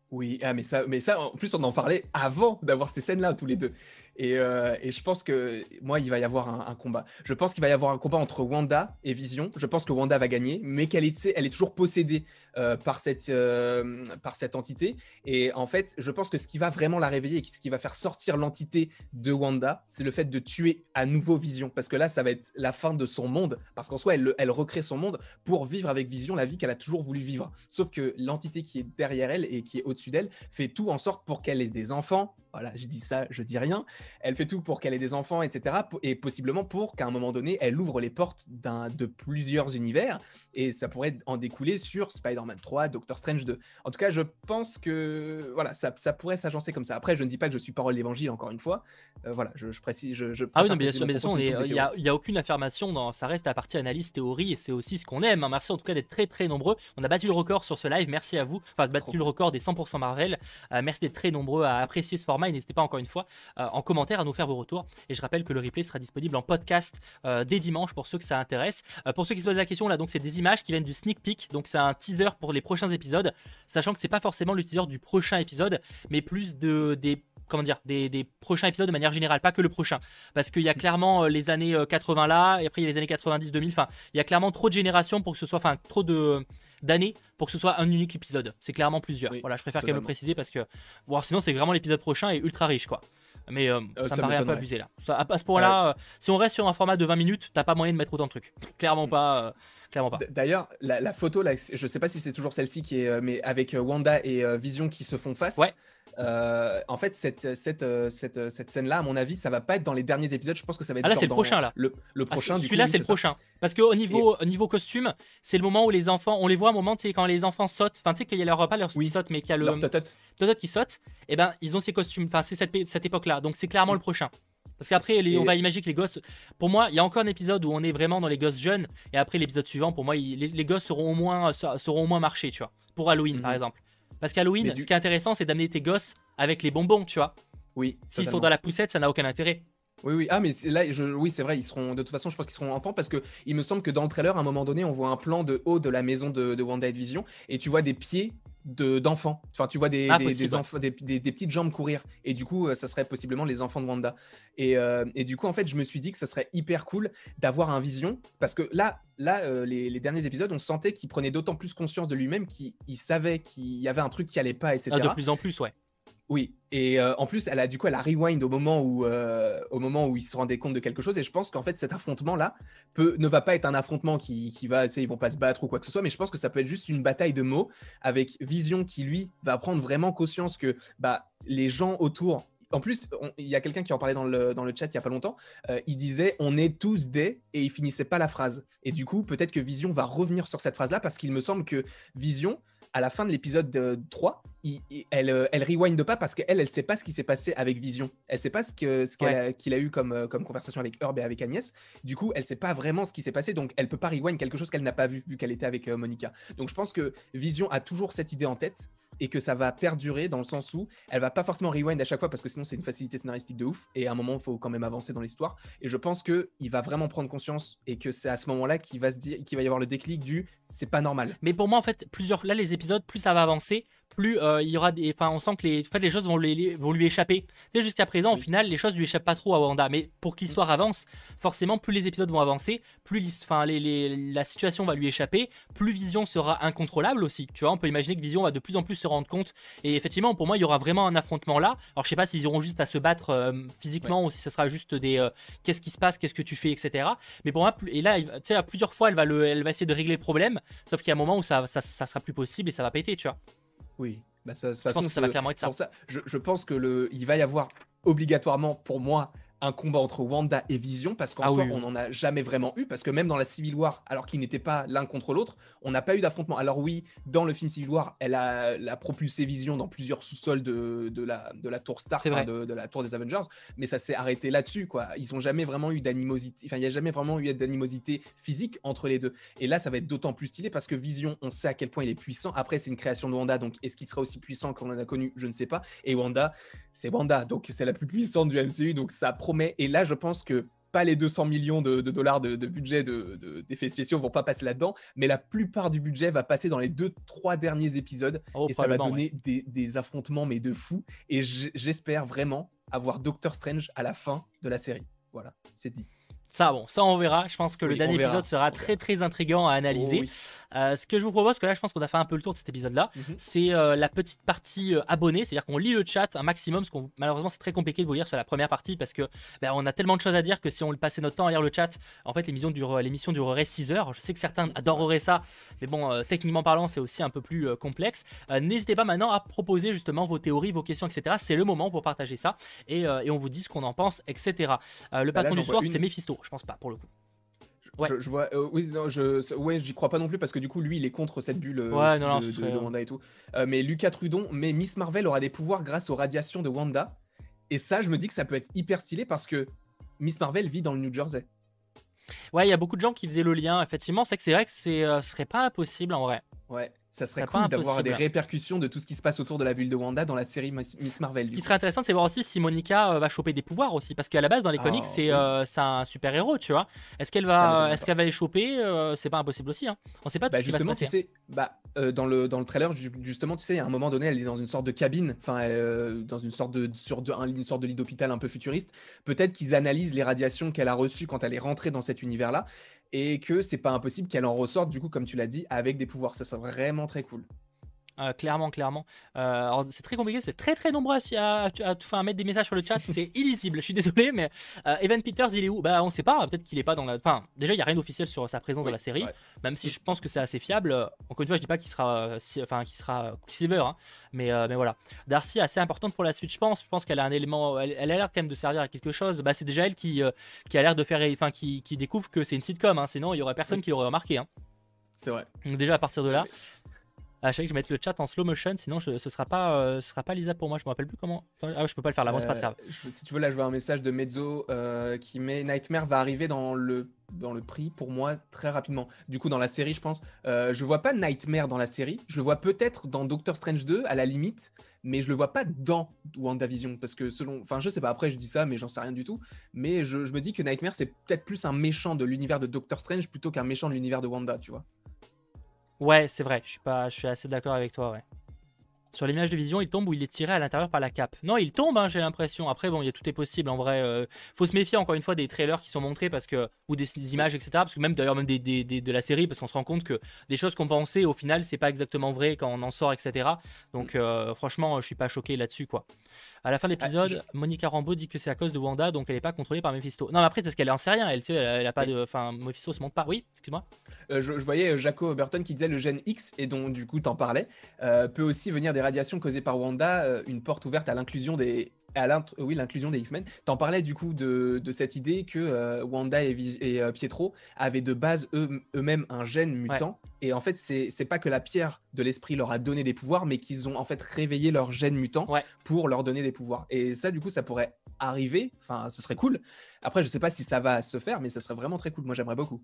Oui, ah, mais ça, mais ça, en plus, on en parlait avant d'avoir ces scènes-là tous les deux. Euh, et, je pense que moi, il va y avoir un, combat. Je pense qu'il va y avoir un combat entre Wanda et Vision. Je pense que Wanda va gagner, mais qu'elle est, toujours possédée euh, par, cette, euh, par cette entité. Et en fait, je pense que ce qui va vraiment la réveiller et ce qui va faire sortir l'entité de Wanda, c'est le fait de tuer à nouveau Vision. Parce que là, ça va être la fin de son monde. Parce qu'en soi, elle, elle recrée son monde pour vivre avec Vision la vie qu'elle a toujours voulu vivre. Sauf que l'entité qui est derrière elle et qui est au-dessus d'elle fait tout en sorte pour qu'elle ait des enfants, voilà, je dis ça, je dis rien. Elle fait tout pour qu'elle ait des enfants, etc. Et possiblement pour qu'à un moment donné, elle ouvre les portes d'un, de plusieurs univers. Et ça pourrait en découler sur Spider-Man 3, Doctor Strange 2. En tout cas, je pense que voilà, ça, ça pourrait s'agencer comme ça. Après, je ne dis pas que je suis parole d'évangile, encore une fois. Euh, voilà, je, précise. Je, ah oui, non, bien sûr, il n'y a, a, aucune affirmation. Dans, ça reste la partie analyse, théorie, et c'est aussi ce qu'on aime. Hein. Merci en tout cas d'être très très nombreux. On a battu le record sur ce live. Merci à vous. Enfin, battu le record des 100% Marvel. Euh, merci d'être très nombreux à apprécier ce format n'hésitez pas encore une fois euh, en commentaire à nous faire vos retours. Et je rappelle que le replay sera disponible en podcast euh, dès dimanche pour ceux que ça intéresse. Euh, pour ceux qui se posent la question, là, donc c'est des images qui viennent du sneak peek, donc c'est un teaser pour les prochains épisodes, sachant que c'est pas forcément le teaser du prochain épisode, mais plus de des comment dire, des, prochains épisodes de manière générale, pas que le prochain. Parce qu'il y a clairement les années 80 là, et après il y a les années 90-2000, enfin, il y a clairement trop de générations pour que ce soit, enfin, trop de d'années pour que ce soit un unique épisode. C'est clairement plusieurs. voilà, je préfère quand même le préciser parce que bon, sinon c'est vraiment l'épisode prochain est ultra riche quoi. Mais euh, euh, ça, me paraît un peu abusé là. à, ce point-là, euh, si on reste sur un format de 20 minutes, t'as pas moyen de mettre autant de trucs. Clairement pas. clairement pas. D'ailleurs, la, photo là, je sais pas si c'est toujours celle-ci qui est, mais avec Wanda et Vision qui se font face. Ouais. Euh, en fait, cette, cette, euh, cette, euh, cette scène-là, à mon avis, ça va pas être dans les derniers épisodes. Je pense que ça va être. Ah là, c'est le prochain là. Le, le ah, prochain. Celui-là, c'est le prochain. Parce qu'au niveau, au niveau costume, c'est le moment où les enfants, on les voit un moment, tu sais, quand les enfants sautent. Enfin, tu sais qu'il y a leur pas leur oui. qui saute, mais qu'il y a le totot qui saute. Et eh ben, ils ont ces costumes. Enfin, c'est cette, cette époque-là. Donc, c'est clairement le prochain. Parce qu'après, on va imaginer que les gosses. Pour moi, il y a encore un épisode où on est vraiment dans les gosses jeunes. Et après, l'épisode suivant, pour moi, les, gosses seront au moins, seront au moins marchés, tu vois. Pour Halloween, par mhm. exemple. Parce qu'Halloween, ce qui est intéressant, c'est d'amener tes gosses avec les bonbons, tu vois. Oui. S'ils sont dans la poussette, ça n'a aucun intérêt. Oui, oui. Ah, mais là, je, oui, c'est vrai, ils seront, de toute façon, je pense qu'ils seront enfants parce que il me semble que dans le trailer, à un moment donné, on voit un plan de haut de la maison de, de Wanda et Vision et tu vois des pieds d'enfants. enfin, tu vois des, ah, des, enfants, des, petites jambes courir. Et du coup, euh, ça serait possiblement les enfants de Wanda. Et, euh, et, du coup, en fait, je me suis dit que ça serait hyper cool d'avoir un vision. Parce que là, là euh, les, derniers épisodes, on sentait qu'il prenait d'autant plus conscience de lui-même qu'il savait qu'il y avait un truc qui allait pas, etc. Ah, de plus en plus, ouais. Oui, et euh, en plus, elle a du coup, elle rewind au moment où, euh, au moment où ils se rendaient compte de quelque chose. Et je pense qu'en fait, cet affrontement-là ne va pas être un affrontement qui, qui va, tu sais, ils vont pas se battre ou quoi que ce soit. Mais je pense que ça peut être juste une bataille de mots avec Vision qui lui va prendre vraiment conscience que bah les gens autour. En plus, il y a quelqu'un qui en parlait dans le, dans le chat il y a pas longtemps. Euh, il disait on est tous des et il finissait pas la phrase. Et du coup, peut-être que Vision va revenir sur cette phrase-là parce qu'il me semble que Vision à la fin de l'épisode 3, elle, euh, elle rewind pas parce qu'elle, elle sait pas ce qui s'est passé avec Vision. Elle sait pas ce qu'il ce a, eu comme, euh, comme conversation avec Herb et avec Agnès. Du coup, elle sait pas vraiment ce qui s'est passé, donc elle peut pas rewind quelque chose qu'elle n'a pas vu vu qu'elle était avec euh, Monica. Donc je pense que Vision a toujours cette idée en tête et que ça va perdurer dans le sens où elle va pas forcément rewind à chaque fois parce que sinon c'est une facilité scénaristique de ouf et à un moment il faut quand même avancer dans l'histoire et je pense que il va vraiment prendre conscience et que c'est à ce moment-là qu'il va se dire qu'il va y avoir le déclic du c'est pas normal. Mais pour moi en fait plusieurs là les épisodes plus ça va avancer plus euh, il y aura des. Enfin, on sent que les, en fait, les choses vont, les, vont lui échapper. Tu sais, jusqu'à présent, au final, les choses lui échappent pas trop à Wanda. Mais pour que l'histoire avance, forcément, plus les épisodes vont avancer, plus enfin, la situation va lui échapper, plus Vision sera incontrôlable aussi. Tu vois, on peut imaginer que Vision va de plus en plus se rendre compte. Et effectivement, pour moi, il y aura vraiment un affrontement là. Alors, je sais pas s'ils auront juste à se battre euh, physiquement ou si ça sera juste des euh, qu'est-ce qui se passe, qu'est-ce que tu fais, etc. Mais pour moi, et là, tu sais, plusieurs fois, elle va, le, elle va essayer de régler le problème. Sauf qu'il y a un moment où ça, ça, ça sera plus possible et ça va péter, tu vois. Oui, bah ça, je pense que ça va clairement être ça. je, je, pense que le, il va y avoir obligatoirement pour moi un combat entre Wanda et Vision parce qu'en ah soi on n'en a jamais vraiment eu parce que même dans la Civil War alors qu'ils n'étaient pas l'un contre l'autre on n'a pas eu d'affrontement. Alors oui dans le film Civil War elle a, propulsé Vision dans plusieurs sous-sols de, de, la, de la tour Stark de, de, la tour des Avengers mais ça s'est arrêté là-dessus quoi. Ils ont jamais vraiment eu d'animosité enfin il n'y a jamais vraiment eu d'animosité physique entre les deux. Et là ça va être d'autant plus stylé parce que Vision on sait à quel point il est puissant. Après c'est une création de Wanda donc est-ce qu'il sera aussi puissant qu'on en a connu? Je ne sais pas. Et Wanda c'est Wanda donc c'est la plus puissante du MCU donc ça promet. Et là, je pense que pas les 200 millions de, dollars de, budget d'effets spéciaux vont pas passer là-dedans, mais la plupart du budget va passer dans les deux, trois derniers épisodes oh, et ça va donner des, affrontements mais de fou. Et j'espère vraiment avoir Doctor Strange à la fin de la série. Voilà, c'est dit. Ça, bon, ça on verra. Je pense que le dernier épisode sera très très intriguant à analyser. Oh euh, ce que je vous propose, parce que là je pense qu'on a fait un peu le tour de cet épisode-là, mhm. c'est euh, la petite partie euh, abonnée, c'est-à-dire qu'on lit le chat un maximum, parce qu'on malheureusement c'est très compliqué de vous lire sur la première partie parce que ben, on a tellement de choses à dire que si on passait notre temps à lire le chat, en fait l'émission l'émission durerait 6 heures. Je sais que certains adoreraient ça, mais bon, techniquement parlant, c'est aussi un peu plus complexe. N'hésitez pas maintenant à proposer justement vos théories, vos questions, etc. C'est le moment pour partager ça et, et on vous dit ce qu'on en pense, etc. le bah patron du soir, c'est Mephisto, je pense pas pour le coup. Je, vois, euh, oui, non, je, ouais, j'y crois pas non plus parce que du coup, lui, il est contre cette bulle euh, de, Wanda et tout. Euh, mais Lucas Trudon, mais Miss Marvel aura des pouvoirs grâce aux radiations de Wanda. Et ça, je me dis que ça peut être hyper stylé parce que Miss Marvel vit dans le New Jersey. Ouais, il y a beaucoup de gens qui faisaient le lien. Effectivement, c'est que c'est vrai que ce serait pas impossible en vrai. Ouais ça serait cool d'avoir des répercussions de tout ce qui se passe autour de la bulle de Wanda dans la série Miss Marvel. Ce qui serait intéressant, c'est voir aussi si Monica euh, va choper des pouvoirs aussi, parce qu'à la base dans les comics, ah, euh, c'est un super héros, tu vois. Est-ce qu'elle va, est-ce qu'elle va les choper euh, C'est pas impossible aussi. Hein. On sait pas bah, tout ce qui va se passer. Tu sais, bah, dans le dans le trailer, justement, tu sais, à un moment donné, elle est dans une sorte de cabine, enfin, dans une sorte de sur de, une sorte de lit d'hôpital un peu futuriste. Peut-être qu'ils analysent les radiations qu'elle a reçues quand elle est rentrée dans cet univers-là, et que c'est pas impossible qu'elle en ressorte, du coup, comme tu l'as dit, avec des pouvoirs. Ça serait vraiment très cool. Euh, clairement, clairement. Euh, c'est très compliqué, c'est très très nombreux à, à, mettre des messages sur le chat, c'est illisible, je suis désolé, mais euh, Evan Peters, il est où? Bah on sait pas, peut-être qu'il est pas dans la... Enfin, déjà, il n'y a rien d'officiel sur sa présence dans la série, même si je pense que c'est assez fiable. Encore une fois, je dis pas qu'il sera, enfin, qu'il sera Quicksilver, hein, mais, mais voilà. Darcy, assez importante pour la suite, je pense. Je pense qu'elle a un élément, elle, a l'air quand même de servir à quelque chose. Bah, c'est déjà elle qui, qui a l'air de faire, enfin, qui, qui découvre que c'est une sitcom, hein, sinon il y aurait personne qui l'aurait remarqué. Hein. C'est vrai. Donc déjà à partir de là. Ah, je savais que je vais mettre le chat en slow motion, sinon ce sera pas, euh, ce sera pas lisable pour moi. Je me rappelle plus comment. Ah, je peux pas le faire là, bon, c'est pas grave. Euh, si tu veux, là, je vois un message de Mezzo euh, qui met Nightmare va arriver dans le, dans le prix pour moi très rapidement. Du coup, dans la série, je pense. je vois pas Nightmare dans la série. Je le vois peut-être dans Doctor Strange 2 à la limite, mais je le vois pas dans WandaVision parce que selon. Enfin, je sais pas, après, je dis ça, mais j'en sais rien du tout. Mais je, je me dis que Nightmare, c'est peut-être plus un méchant de l'univers de Doctor Strange plutôt qu'un méchant de l'univers de Wanda, tu vois. Ouais, c'est vrai, je suis, pas, je suis assez d'accord avec toi, ouais. Sur l'image de vision, il tombe ou il est tiré à l'intérieur par la cape. Non, il tombe, hein, j'ai l'impression. Après, bon, il y a tout est possible en vrai. Euh, faut se méfier encore une fois des trailers qui sont montrés parce que ou des, images, etc. Parce que même d'ailleurs même des, de la série, parce qu'on se rend compte que des choses qu'on pensait au final, c'est pas exactement vrai quand on en sort, etc. Donc euh, franchement, je suis pas choqué là-dessus, quoi. À la fin de l'épisode, Monica Rambeau dit que c'est à cause de Wanda, donc elle n'est pas contrôlée par Mephisto. Non, mais après, parce qu'elle en sait rien. Elle, tu sais, elle, a pas de. Enfin, Mephisto se montre pas. Oui, excuse-moi. Euh, je, voyais Jaco Burton qui disait le gène X, et dont du coup, t'en parlais, peut aussi venir des radiations causées par Wanda, une porte ouverte à l'inclusion des à oui, l'inclusion des X-Men. T'en parlais du coup de, cette idée que euh, Wanda et, et Pietro avaient de base eux-mêmes un gène mutant. Et en fait, c'est pas que la pierre de l'esprit leur a donné des pouvoirs, mais qu'ils ont en fait réveillé leur gène mutant pour leur donner des pouvoirs. Et ça, du coup, ça pourrait arriver. Enfin, ce serait cool. Après, je sais pas si ça va se faire, mais ça serait vraiment très cool. Moi, j'aimerais beaucoup.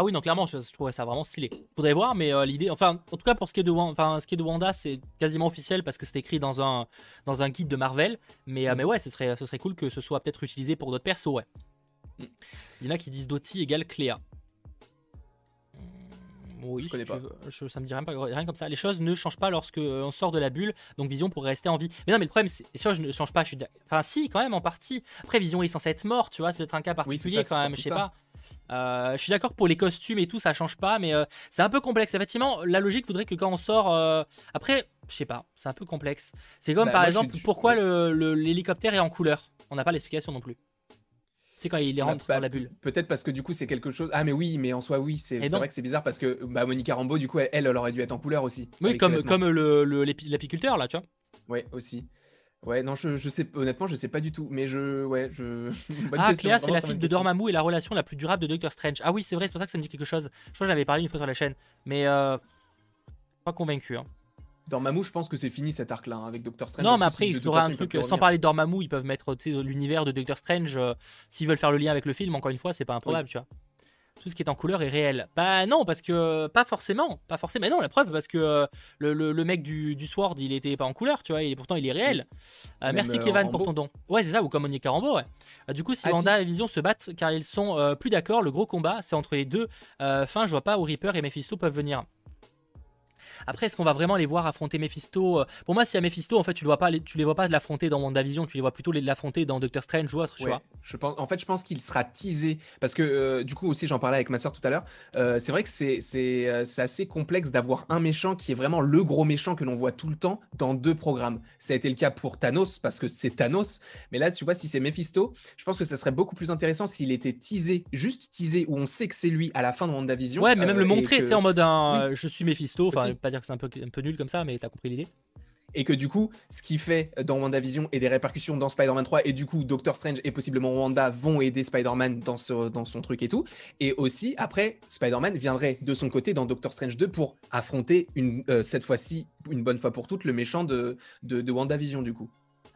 Ah oui, non, clairement, je, trouvais ça vraiment stylé. Faudrait voir, mais euh, l'idée, enfin, en tout cas, pour ce qui est de, enfin, ce qui est de Wanda, c'est quasiment officiel parce que c'est écrit dans un, dans un guide de Marvel. Mais, euh, mm. mais ouais, ce serait, ce serait cool que ce soit peut-être utilisé pour d'autres persos, ouais. Mm. Il y en a qui disent Doty égale Cléa. Oui, Je connais si pas. veux. Je- ça me dit rien, comme ça. Les choses ne changent pas lorsque euh, on sort de la bulle, donc Vision pourrait rester en vie. Mais non, mais le problème, c'est les choses ne changent pas. Je suis Enfin, si, quand même, en partie. Après, Vision est censé être mort, tu vois, c'est être un cas particulier ça, quand même, je sais ça. pas. Euh, je suis d'accord pour les costumes et tout, ça change pas, mais euh, c'est un peu complexe. Effectivement, la logique voudrait que quand on sort. euh, Après, je sais pas, c'est un peu complexe. C'est comme Bah, par suis exemple, pourquoi ouais. le- le- l'hélicoptère est en couleur? On n'a pas l'explication non plus. C'est quand il Bah, rentre bah, dans la bulle. Peut-être parce que du coup c'est quelque chose. Ah mais oui, mais en soi oui, c'est vrai que c'est bizarre parce que bah, Monica Rambeau du coup elle, elle aurait dû être en couleur aussi. Oui, comme, comme le- l'apiculteur là, tu vois. Ouais aussi. Ouais non je, je sais honnêtement je sais pas du tout mais je ouais je. Bonne ah, Cléa, c'est la fille de. Dormammu et la relation la plus durable de Doctor Strange. Ah oui, c'est vrai, c'est pour ça que ça me dit quelque chose. Je crois que j'avais parlé une fois sur la chaîne, mais euh, pas convaincu. hein. Dormammu je pense que c'est fini cet arc là avec Doctor Strange. Non, mais après, ils auraient un truc, sans parler de Dormammu, ils peuvent mettre sais, l'univers de Doctor Strange. euh, S'ils veulent faire le lien avec le film, encore une fois, c'est pas improbable, tu vois. Tout ce qui est en couleur est réel. Bah non, parce que pas forcément, pas forcément. Mais non, la preuve, parce que euh, le, le- le mec du, du Sword, il était pas en couleur, tu vois, et pourtant il est réel. Euh, merci euh, Kevin pour ton don. Ouais, c'est ça, ou comme Monica Rambeau, ouais. Euh, du coup, si Ah, Wanda et Vision se battent car ils sont euh, plus d'accord, le gros combat, c'est entre les deux. Euh, fin, je vois pas où Reaper et Mephisto peuvent venir. Après, est-ce qu'on va vraiment les voir affronter Mephisto Euh, Pour moi, si à Mephisto, en fait, tu le vois pas, tu les vois pas l'affronter dans WandaVision, tu les vois plutôt l'affronter dans Doctor Strange ou autre, tu Ouais, vois. je pense, en fait, je pense qu'il sera teasé parce que euh, du coup aussi j'en parlais avec ma soeur tout à l'heure. euh, c'est vrai que c'est assez complexe d'avoir un méchant qui est vraiment le gros méchant que l'on voit tout le temps dans deux programmes. Ça a été le cas pour Thanos parce que c'est Thanos, mais là tu vois si c'est Mephisto, je pense que ça serait beaucoup plus intéressant s'il était teasé, juste teasé où on sait que c'est lui à la fin de WandaVision. Ouais, mais même le montrer, que- tu sais, en mode un, je suis Mephisto, enfin. Pas dire que c'est un peu, un peu nul comme ça, mais t'as compris l'idée. et que du coup, ce qui fait dans WandaVision et des répercussions dans Spider-Man 3, et du coup, Doctor Strange et possiblement Wanda vont aider Spider-Man dans, ce, dans son truc et tout. Et aussi, après, Spider-Man viendrait de son côté dans Doctor Strange 2 pour affronter une, euh, cette fois-ci, une bonne fois pour toutes, le méchant de, de, de WandaVision, du coup.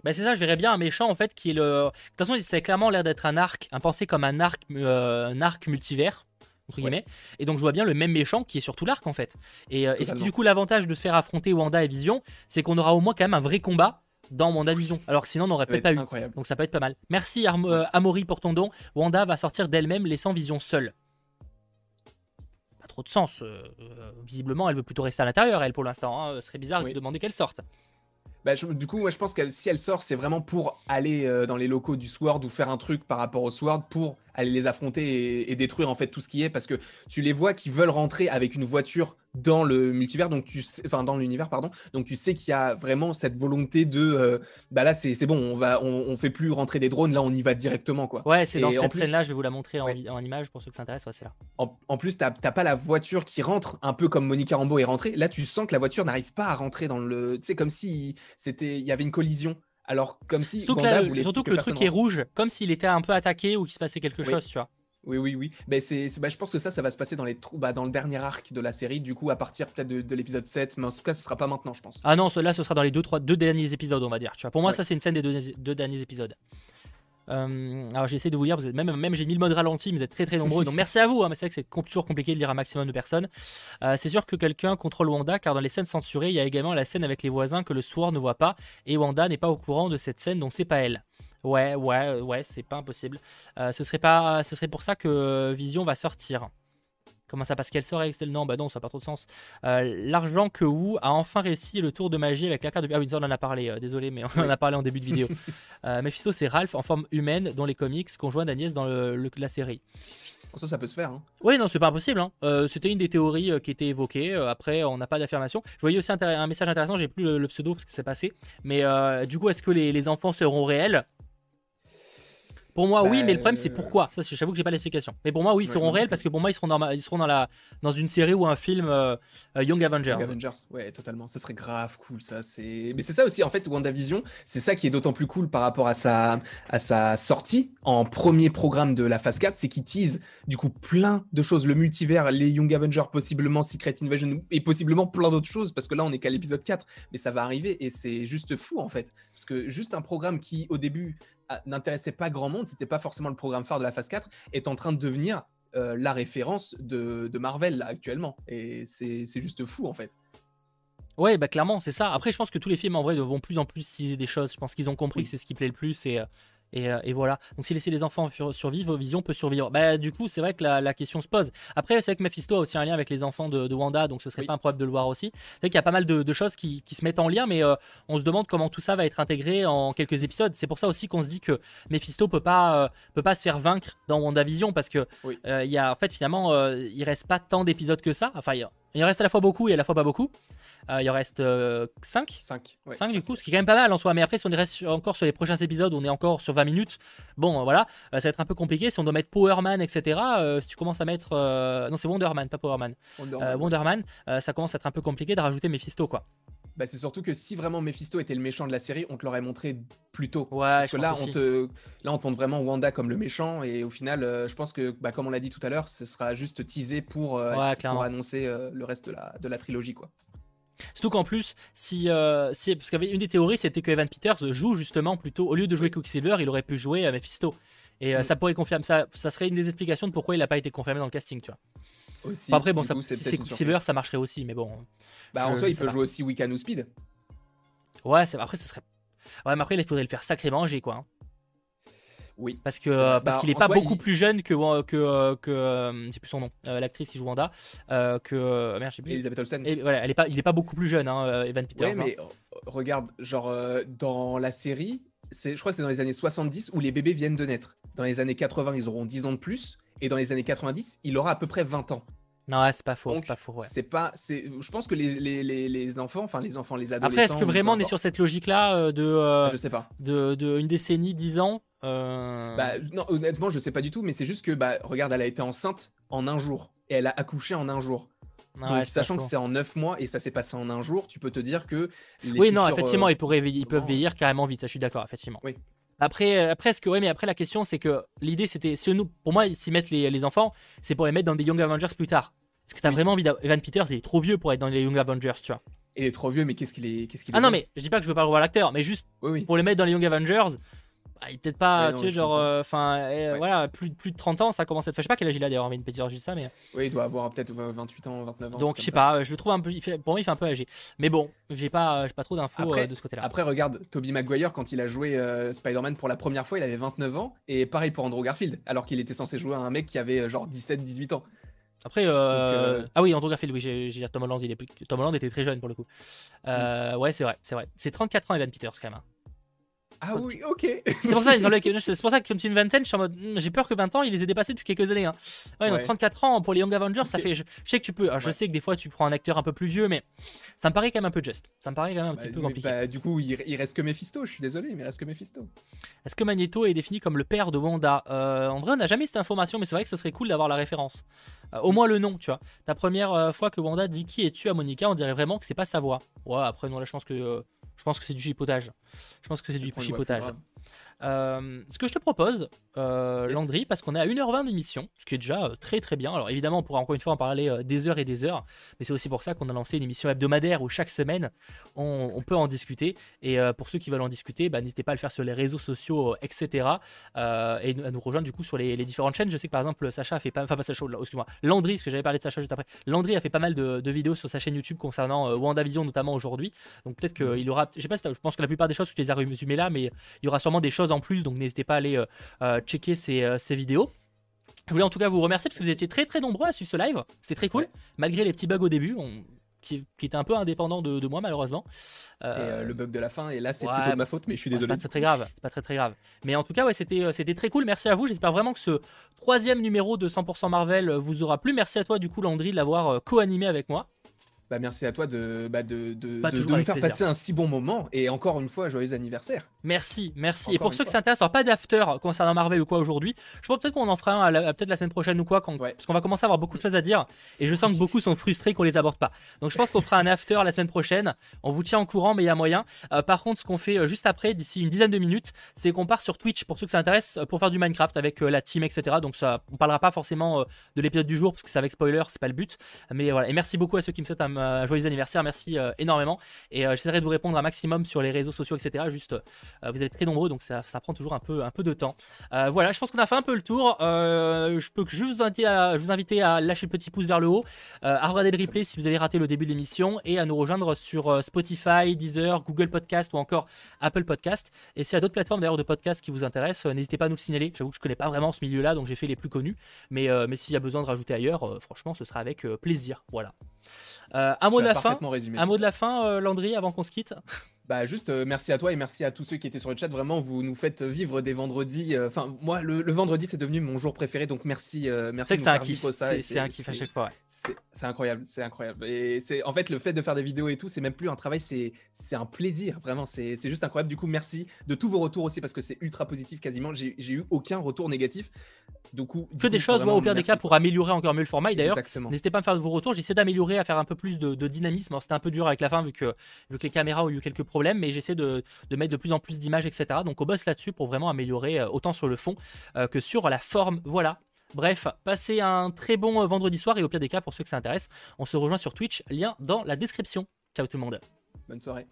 Bah c'est ça, je verrais bien un méchant en fait qui est le. De toute façon, c'est clairement l'air d'être un arc, un pensé comme un arc, euh, un arc multivers entre Ouais. guillemets. Et donc je vois bien le même méchant qui est sur tout l'arc en fait. Et, euh, et ce qui du coup l'avantage de se faire affronter Wanda et Vision, c'est qu'on aura au moins quand même un vrai combat dans WandaVision. Alors que sinon on n'aurait peut-être être pas eu. Donc ça peut être pas mal. Merci Armo- euh, Amaury pour ton don. Wanda va sortir d'elle-même laissant Vision seule. Pas trop de sens. euh, euh, visiblement, elle veut plutôt rester à l'intérieur, elle pour l'instant. hein. Ce serait bizarre Oui. de demander qu'elle sorte. Bah, je- du coup, moi, je pense que si elle sort, c'est vraiment pour aller euh, dans les locaux du Sword ou faire un truc par rapport au Sword pour aller les affronter et, et détruire en fait tout ce qui est parce que tu les vois qui veulent rentrer avec une voiture dans le multivers, donc tu sais, enfin dans l'univers pardon, donc tu sais qu'il y a vraiment cette volonté de euh, bah là c'est bon, on va on, on fait plus rentrer des drones, là on y va directement quoi. Ouais, c'est dans cette plus- scène-là, je vais vous la montrer en, Ouais. vi- en image pour ceux que ça intéresse. Ouais, c'est là. En, en plus, t'as t'as pas la voiture qui rentre, un peu comme Monica Rambeau est rentrée. Là, tu sens que la voiture n'arrive pas à rentrer dans le. Tu sais, comme si c'était, il y avait une collision. Alors, comme si Surtout que, là, surtout que que le truc est rouge, comme s'il était un peu attaqué ou qu'il se passait quelque Oui. chose, tu vois. Oui, oui, oui. Mais c'est, bah, je pense que ça, ça va se passer dans les bah, dans le dernier arc de la série. Du coup, à partir peut-être de, de l'épisode 7, mais en tout cas, ce sera pas maintenant, je pense. Ah non, là, ce sera dans les deux, trois, deux derniers épisodes, on va dire. Tu vois. Pour moi, Ouais. ça, c'est une scène des deux, deux derniers épisodes. Euh, alors, j'ai essayé de vous lire. Vous êtes, même même j'ai mis le mode ralenti, mais vous êtes très très nombreux. donc, merci à vous. hein, mais c'est vrai que c'est toujours compliqué de lire un maximum de personnes. Euh, c'est sûr que quelqu'un contrôle Wanda, car dans les scènes censurées, il y a également la scène avec les voisins que le soir ne voit pas. Et Wanda n'est pas au courant de cette scène, donc c'est pas elle. Ouais, ouais, euh, ouais, c'est pas impossible. Euh, ce, serait pas, ce serait pour ça que Vision va sortir. Comment ça Parce qu'elle sort avec celle Non, bah non, ça n'a pas trop de sens. Euh, L'argent que Wu a enfin réussi le tour de magie avec la carte de. Ah oui, ça, on en a parlé, euh, désolé, mais on en a parlé en début de vidéo. euh, Mephisto, c'est Ralph en forme humaine dans les comics, conjoint d'Agnès dans le- le- la série. Bon, ça, ça peut se faire. hein. Oui, non, c'est pas impossible. hein. Euh, C'était une des théories euh, qui était évoquée. Euh, après, on n'a pas d'affirmation. Je voyais aussi un message intéressant. J'ai plus le, le pseudo parce que c'est passé. Mais euh, du coup, est-ce que les, les enfants seront réels? Pour moi, oui, Bah, mais le problème, c'est pourquoi. Ça, j'avoue que j'ai pas l'explication. Mais pour moi, oui, ils Ouais, seront réels parce que pour moi, ils seront dans, ils seront dans, la, dans une série ou un film euh, euh, Young Avengers. Young Avengers, ouais, totalement. Ça serait grave cool, ça. C'est, mais c'est ça aussi, en fait, WandaVision, c'est ça qui est d'autant plus cool par rapport à sa, à sa sortie en premier programme de la phase 4, c'est qu'il tease, du coup, plein de choses. Le multivers, les Young Avengers, possiblement Secret Invasion, et possiblement plein d'autres choses, parce que là, on est qu'à l'épisode 4, mais ça va arriver, et c'est juste fou, en fait. Parce que juste un programme qui, au début, n'intéressait pas grand monde, c'était pas forcément le programme phare de la phase 4, est en train de devenir euh, la référence de, de Marvel, là, actuellement. Et c'est c'est juste fou, en fait. Ouais, bah clairement, c'est ça. Après, je pense que tous les films en vrai vont plus en plus teaser des choses. Je pense qu'ils ont compris Oui. que c'est ce qui plaît le plus et, euh, Et, euh, et voilà. Donc si laisser les enfants survivre, Vision peut survivre. Bah du coup, c'est vrai que la, la question se pose. Après, c'est vrai que Mephisto a aussi un lien avec les enfants de, de Wanda, donc ce serait Oui. pas un problème de le voir aussi. C'est vrai qu'il y a pas mal de, de choses qui, qui se mettent en lien, mais euh, on se demande comment tout ça va être intégré en quelques épisodes. C'est pour ça aussi qu'on se dit que Mephisto peut pas, euh, peut pas se faire vaincre dans WandaVision parce que Oui. euh, il y a en fait finalement il reste pas tant d'épisodes que ça. Enfin, il, il reste à la fois beaucoup et à la fois pas beaucoup. Euh, il en reste 5 5. 5 du coup, ce qui est quand même pas mal en soi. Mais après, si on reste sur- encore sur les prochains épisodes, on est encore sur 20 minutes. Bon, euh, voilà, euh, ça va être un peu compliqué. Si on doit mettre Powerman, etc., euh, si tu commences à mettre. euh, Non, c'est Wonderman, pas Powerman. Euh, Wonderman, euh, ça commence à être un peu compliqué de rajouter Mephisto, quoi. Bah, c'est surtout que si vraiment Mephisto était le méchant de la série, on te l'aurait montré plus tôt. Ouais, Parce que là aussi. on, te, là, on te montre vraiment Wanda comme le méchant, et au final, euh, je pense que, bah, comme on l'a dit tout à l'heure, ce sera juste teasé pour, euh, Ouais, annoncer euh, le reste de la, de la trilogie. Quoi. Surtout qu'en plus, si, euh, si parce qu'une des théories, c'était que Evan Peters joue justement plutôt, au lieu de jouer Quicksilver, il aurait pu jouer à Mephisto. Et euh, ça pourrait confirmer ça, ça serait une des explications de pourquoi il n'a pas été confirmé dans le casting, tu vois. Aussi, Enfin, après, bon, ça, coup, si c'est Quicksilver, ça marcherait aussi, mais bon. Bah, en soi, il peut pas. jouer aussi Wiccan ou Speed. Ouais, après, ce serait. Ouais, mais après, il faudrait le faire sacrément âgé, quoi. hein. Oui. Parce que C'est euh, parce Bah, qu'il est pas soi, beaucoup il- plus jeune que que euh, que euh, je sais plus son nom, l'actrice qui joue Wanda, que merde, je sais plus. Elisabeth Olsen. Et voilà, elle est pas, il est pas beaucoup plus jeune, hein, Evan Peters. Ouais, hein. mais euh, regarde, genre, dans la série, c'est- je crois que c'est dans les années 70 où les bébés viennent de naître. Dans les années 80, ils auront 10 ans de plus. Et dans les années 90, il aura à peu près 20 ans. Non, c'est pas faux, c'est pas faux. Ouais. c'est pas. c'est- Je pense que les, les, les, les enfants, enfin les enfants, les adolescents. Après, est-ce que vraiment on est sur cette logique-là euh, de, euh, Je sais pas. de, de une décennie, 10 ans euh, Bah, non, honnêtement, je sais pas du tout, mais c'est juste que, bah, regarde, elle a été enceinte en un jour. Et elle a accouché en un jour. Donc, sachant que c'est en 9 mois et ça s'est passé en un jour, tu peux te dire que. les Oui, non, effectivement, ils, pourraient, veiller- ils peuvent vieillir carrément vite, ça, je suis d'accord, effectivement. Oui. Après, euh, après, ce que, ouais, mais après, la question, c'est que l'idée, c'était, si nous, pour moi, s'ils mettent les, les enfants, c'est pour les mettre dans des Young Avengers plus tard. Est-ce que t'as Oui. vraiment envie d'Evan Peters, il est trop vieux pour être dans les Young Avengers, tu vois? Il est trop vieux, mais qu'est-ce qu'il est, qu'est-ce qu'il Ah non, mais je dis pas que je veux pas revoir l'acteur, mais juste Oui, oui. pour les mettre dans les Young Avengers, bah, il est peut-être pas, non, tu sais, genre, euh, enfin, euh, Ouais. voilà, plus, plus de 30 ans, ça commence à être. Enfin, je sais pas quel âge il a d'ailleurs, je dis ça, mais. Oui, il doit avoir peut-être 28 ans, 29 ans. Donc, je sais pas, je le trouve un peu. il fait- pour moi, il fait un peu âgé. Mais bon, j'ai pas, pas trop d'infos euh, de ce côté-là. Après, regarde, Tobey Maguire, quand il a joué euh, Spider-Man pour la première fois, il avait 29 ans. Et pareil pour Andrew Garfield, alors qu'il était censé jouer à un mec qui avait euh, genre 17-18 ans. Après, euh, Donc, Ah oui, Andrew Garfield, oui, j'ai Tom Holland, il est plus- Tom Holland était très jeune pour le coup. Euh, Ouais, c'est vrai, c'est vrai. C'est 34 ans, Evan Peters, quand même. hein. Ah oui, ok. C'est pour ça, c'est pour ça que comme tu une vingtaine, je suis en mode, hmm, j'ai peur que 20 ans, il les ait dépassés depuis quelques années. hein. Ouais, donc Ouais. 34 ans pour les Young Avengers, ça fait. Je, je sais que tu peux. alors, je Ouais. sais que des fois, tu prends un acteur un peu plus vieux, mais ça me paraît quand même un peu juste. Ça me paraît quand même un petit Bah, peu compliqué. bah, du coup, il, il reste que Mephisto. Je suis désolé, mais il reste que Mephisto. Est-ce que Magneto est défini comme le père de Wanda? Euh, En vrai, on n'a jamais cette information, mais c'est vrai que ce serait cool d'avoir la référence. Euh, au moins le nom, tu vois. Ta première euh, fois que Wanda dit qui es-tu? à Monica, on dirait vraiment que c'est pas sa voix. Ouais, après, non, là, je pense que. euh, je pense que c'est du chipotage. Je pense que c'est du chipotage. Euh, ce que je te propose, euh, Yes. Landry, parce qu'on est à 1h20 d'émission, ce qui est déjà euh, très très bien. Alors évidemment, on pourra encore une fois en parler des heures et des heures, mais c'est aussi pour ça qu'on a lancé une émission hebdomadaire où chaque semaine on, on peut en discuter. Et pour ceux qui veulent en discuter, bah, n'hésitez pas à le faire sur les réseaux sociaux, etc. et à nous rejoindre du coup sur les, les différentes chaînes. Je sais que par exemple, Sacha a fait pas, enfin pas Sacha, excuse-moi, Landry, parce que j'avais parlé de Sacha juste après. Landry a fait pas mal de, de vidéos sur sa chaîne YouTube concernant WandaVision notamment aujourd'hui. Donc peut-être qu'il aura, je sais pas, si t'as- je pense que la plupart des choses tu les as résumées là, mais il y aura sûrement des choses en plus, donc n'hésitez pas à aller euh, euh, checker ces, euh, ces vidéos. Je voulais en tout cas vous remercier parce que vous étiez très très nombreux à suivre ce live. C'était très cool, Ouais. malgré les petits bugs au début, on- qui, qui étaient un peu indépendants de, de moi malheureusement. Et Euh, le bug de la fin, et là, c'est ouais, plutôt de ma faute, mais je suis Bon, c'est désolé. pas très très grave, c'est pas très très grave. Mais en tout cas, ouais, c'était c'était très cool. Merci à vous. J'espère vraiment que ce troisième numéro de 100% Marvel vous aura plu. Merci à toi du coup Landry de l'avoir co-animé avec moi. Bah, merci à toi de, bah, de, de, Bah, de- nous faire plaisir. passer un si bon moment. Et encore une fois, joyeux anniversaire. Merci, merci. et pour ceux qui s'intéressent, pas d'after concernant Marvel ou quoi aujourd'hui, je pense peut-être qu'on en fera un peut-être la semaine prochaine ou quoi, quand, Ouais. parce qu'on va commencer à avoir beaucoup de choses à dire. Et je sens que beaucoup sont frustrés qu'on les aborde pas. Donc je pense qu'on fera un after la semaine prochaine. On vous tient au courant, mais il y a moyen. Euh, par contre, ce qu'on fait euh, juste après, d'ici une dizaine de minutes, c'est qu'on part sur Twitch pour ceux que ça intéresse euh, pour faire du Minecraft avec euh, la team, etc. Donc ça, on parlera pas forcément euh, de l'épisode du jour parce que c'est avec spoiler, c'est pas le but. Mais voilà. Et merci beaucoup à ceux qui me souhaitent un un joyeux anniversaire, merci énormément. Et j'essaierai de vous répondre un maximum sur les réseaux sociaux, etc. Juste, vous êtes très nombreux, donc ça, prend toujours un peu, un peu de temps. voilà, je pense qu'on a fait un peu le tour. je peux juste vous inviter à, vous à lâcher le petit pouce vers le haut, à regarder le replay si vous avez raté le début de l'émission et à nous rejoindre sur Spotify, Deezer, Google Podcast ou encore Apple Podcast. Et s'il y a d'autres plateformes d'ailleurs de podcast qui vous intéressent, n'hésitez pas à nous le signaler. J'avoue que je connais pas vraiment ce milieu-là, donc j'ai fait les plus connus. Mais, mais s'il y a besoin de rajouter ailleurs, franchement, ce sera avec plaisir. Voilà. Un mot de la fin. Un mot de la fin, Landry, avant qu'on se quitte? Bah juste euh, merci à toi et merci à tous ceux qui étaient sur le chat. Vraiment, vous nous faites vivre des vendredis. Euh, enfin, moi, le, vendredi, c'est devenu mon jour préféré. Donc merci, euh, merci. C'est que c'est un kiff. C'est un kiff à chaque fois. C'est incroyable, c'est incroyable. Et c'est en fait le fait de faire des vidéos et tout, c'est même plus un travail, c'est c'est un plaisir. Vraiment, c'est juste incroyable. Du coup, merci de tous vos retours aussi parce que c'est ultra positif quasiment. J'ai eu aucun retour négatif. Du coup, que des choses, moi, au pire des cas, pour améliorer encore mieux le format. D'ailleurs, n'hésitez pas à me faire vos retours. J'essaie d'améliorer, à faire un peu plus de, dynamisme. C'était un peu dur avec la fin vu que, vu que les caméras ont eu quelques mais j'essaie de de, mettre de plus en plus d'images, etc. Donc on bosse là-dessus pour vraiment améliorer euh, autant sur le fond euh, que sur la forme. Voilà. Bref, passez un très bon euh, vendredi soir et au pire des cas, pour ceux que ça intéresse, on se rejoint sur Twitch, lien dans la description. Ciao tout le monde. Bonne soirée.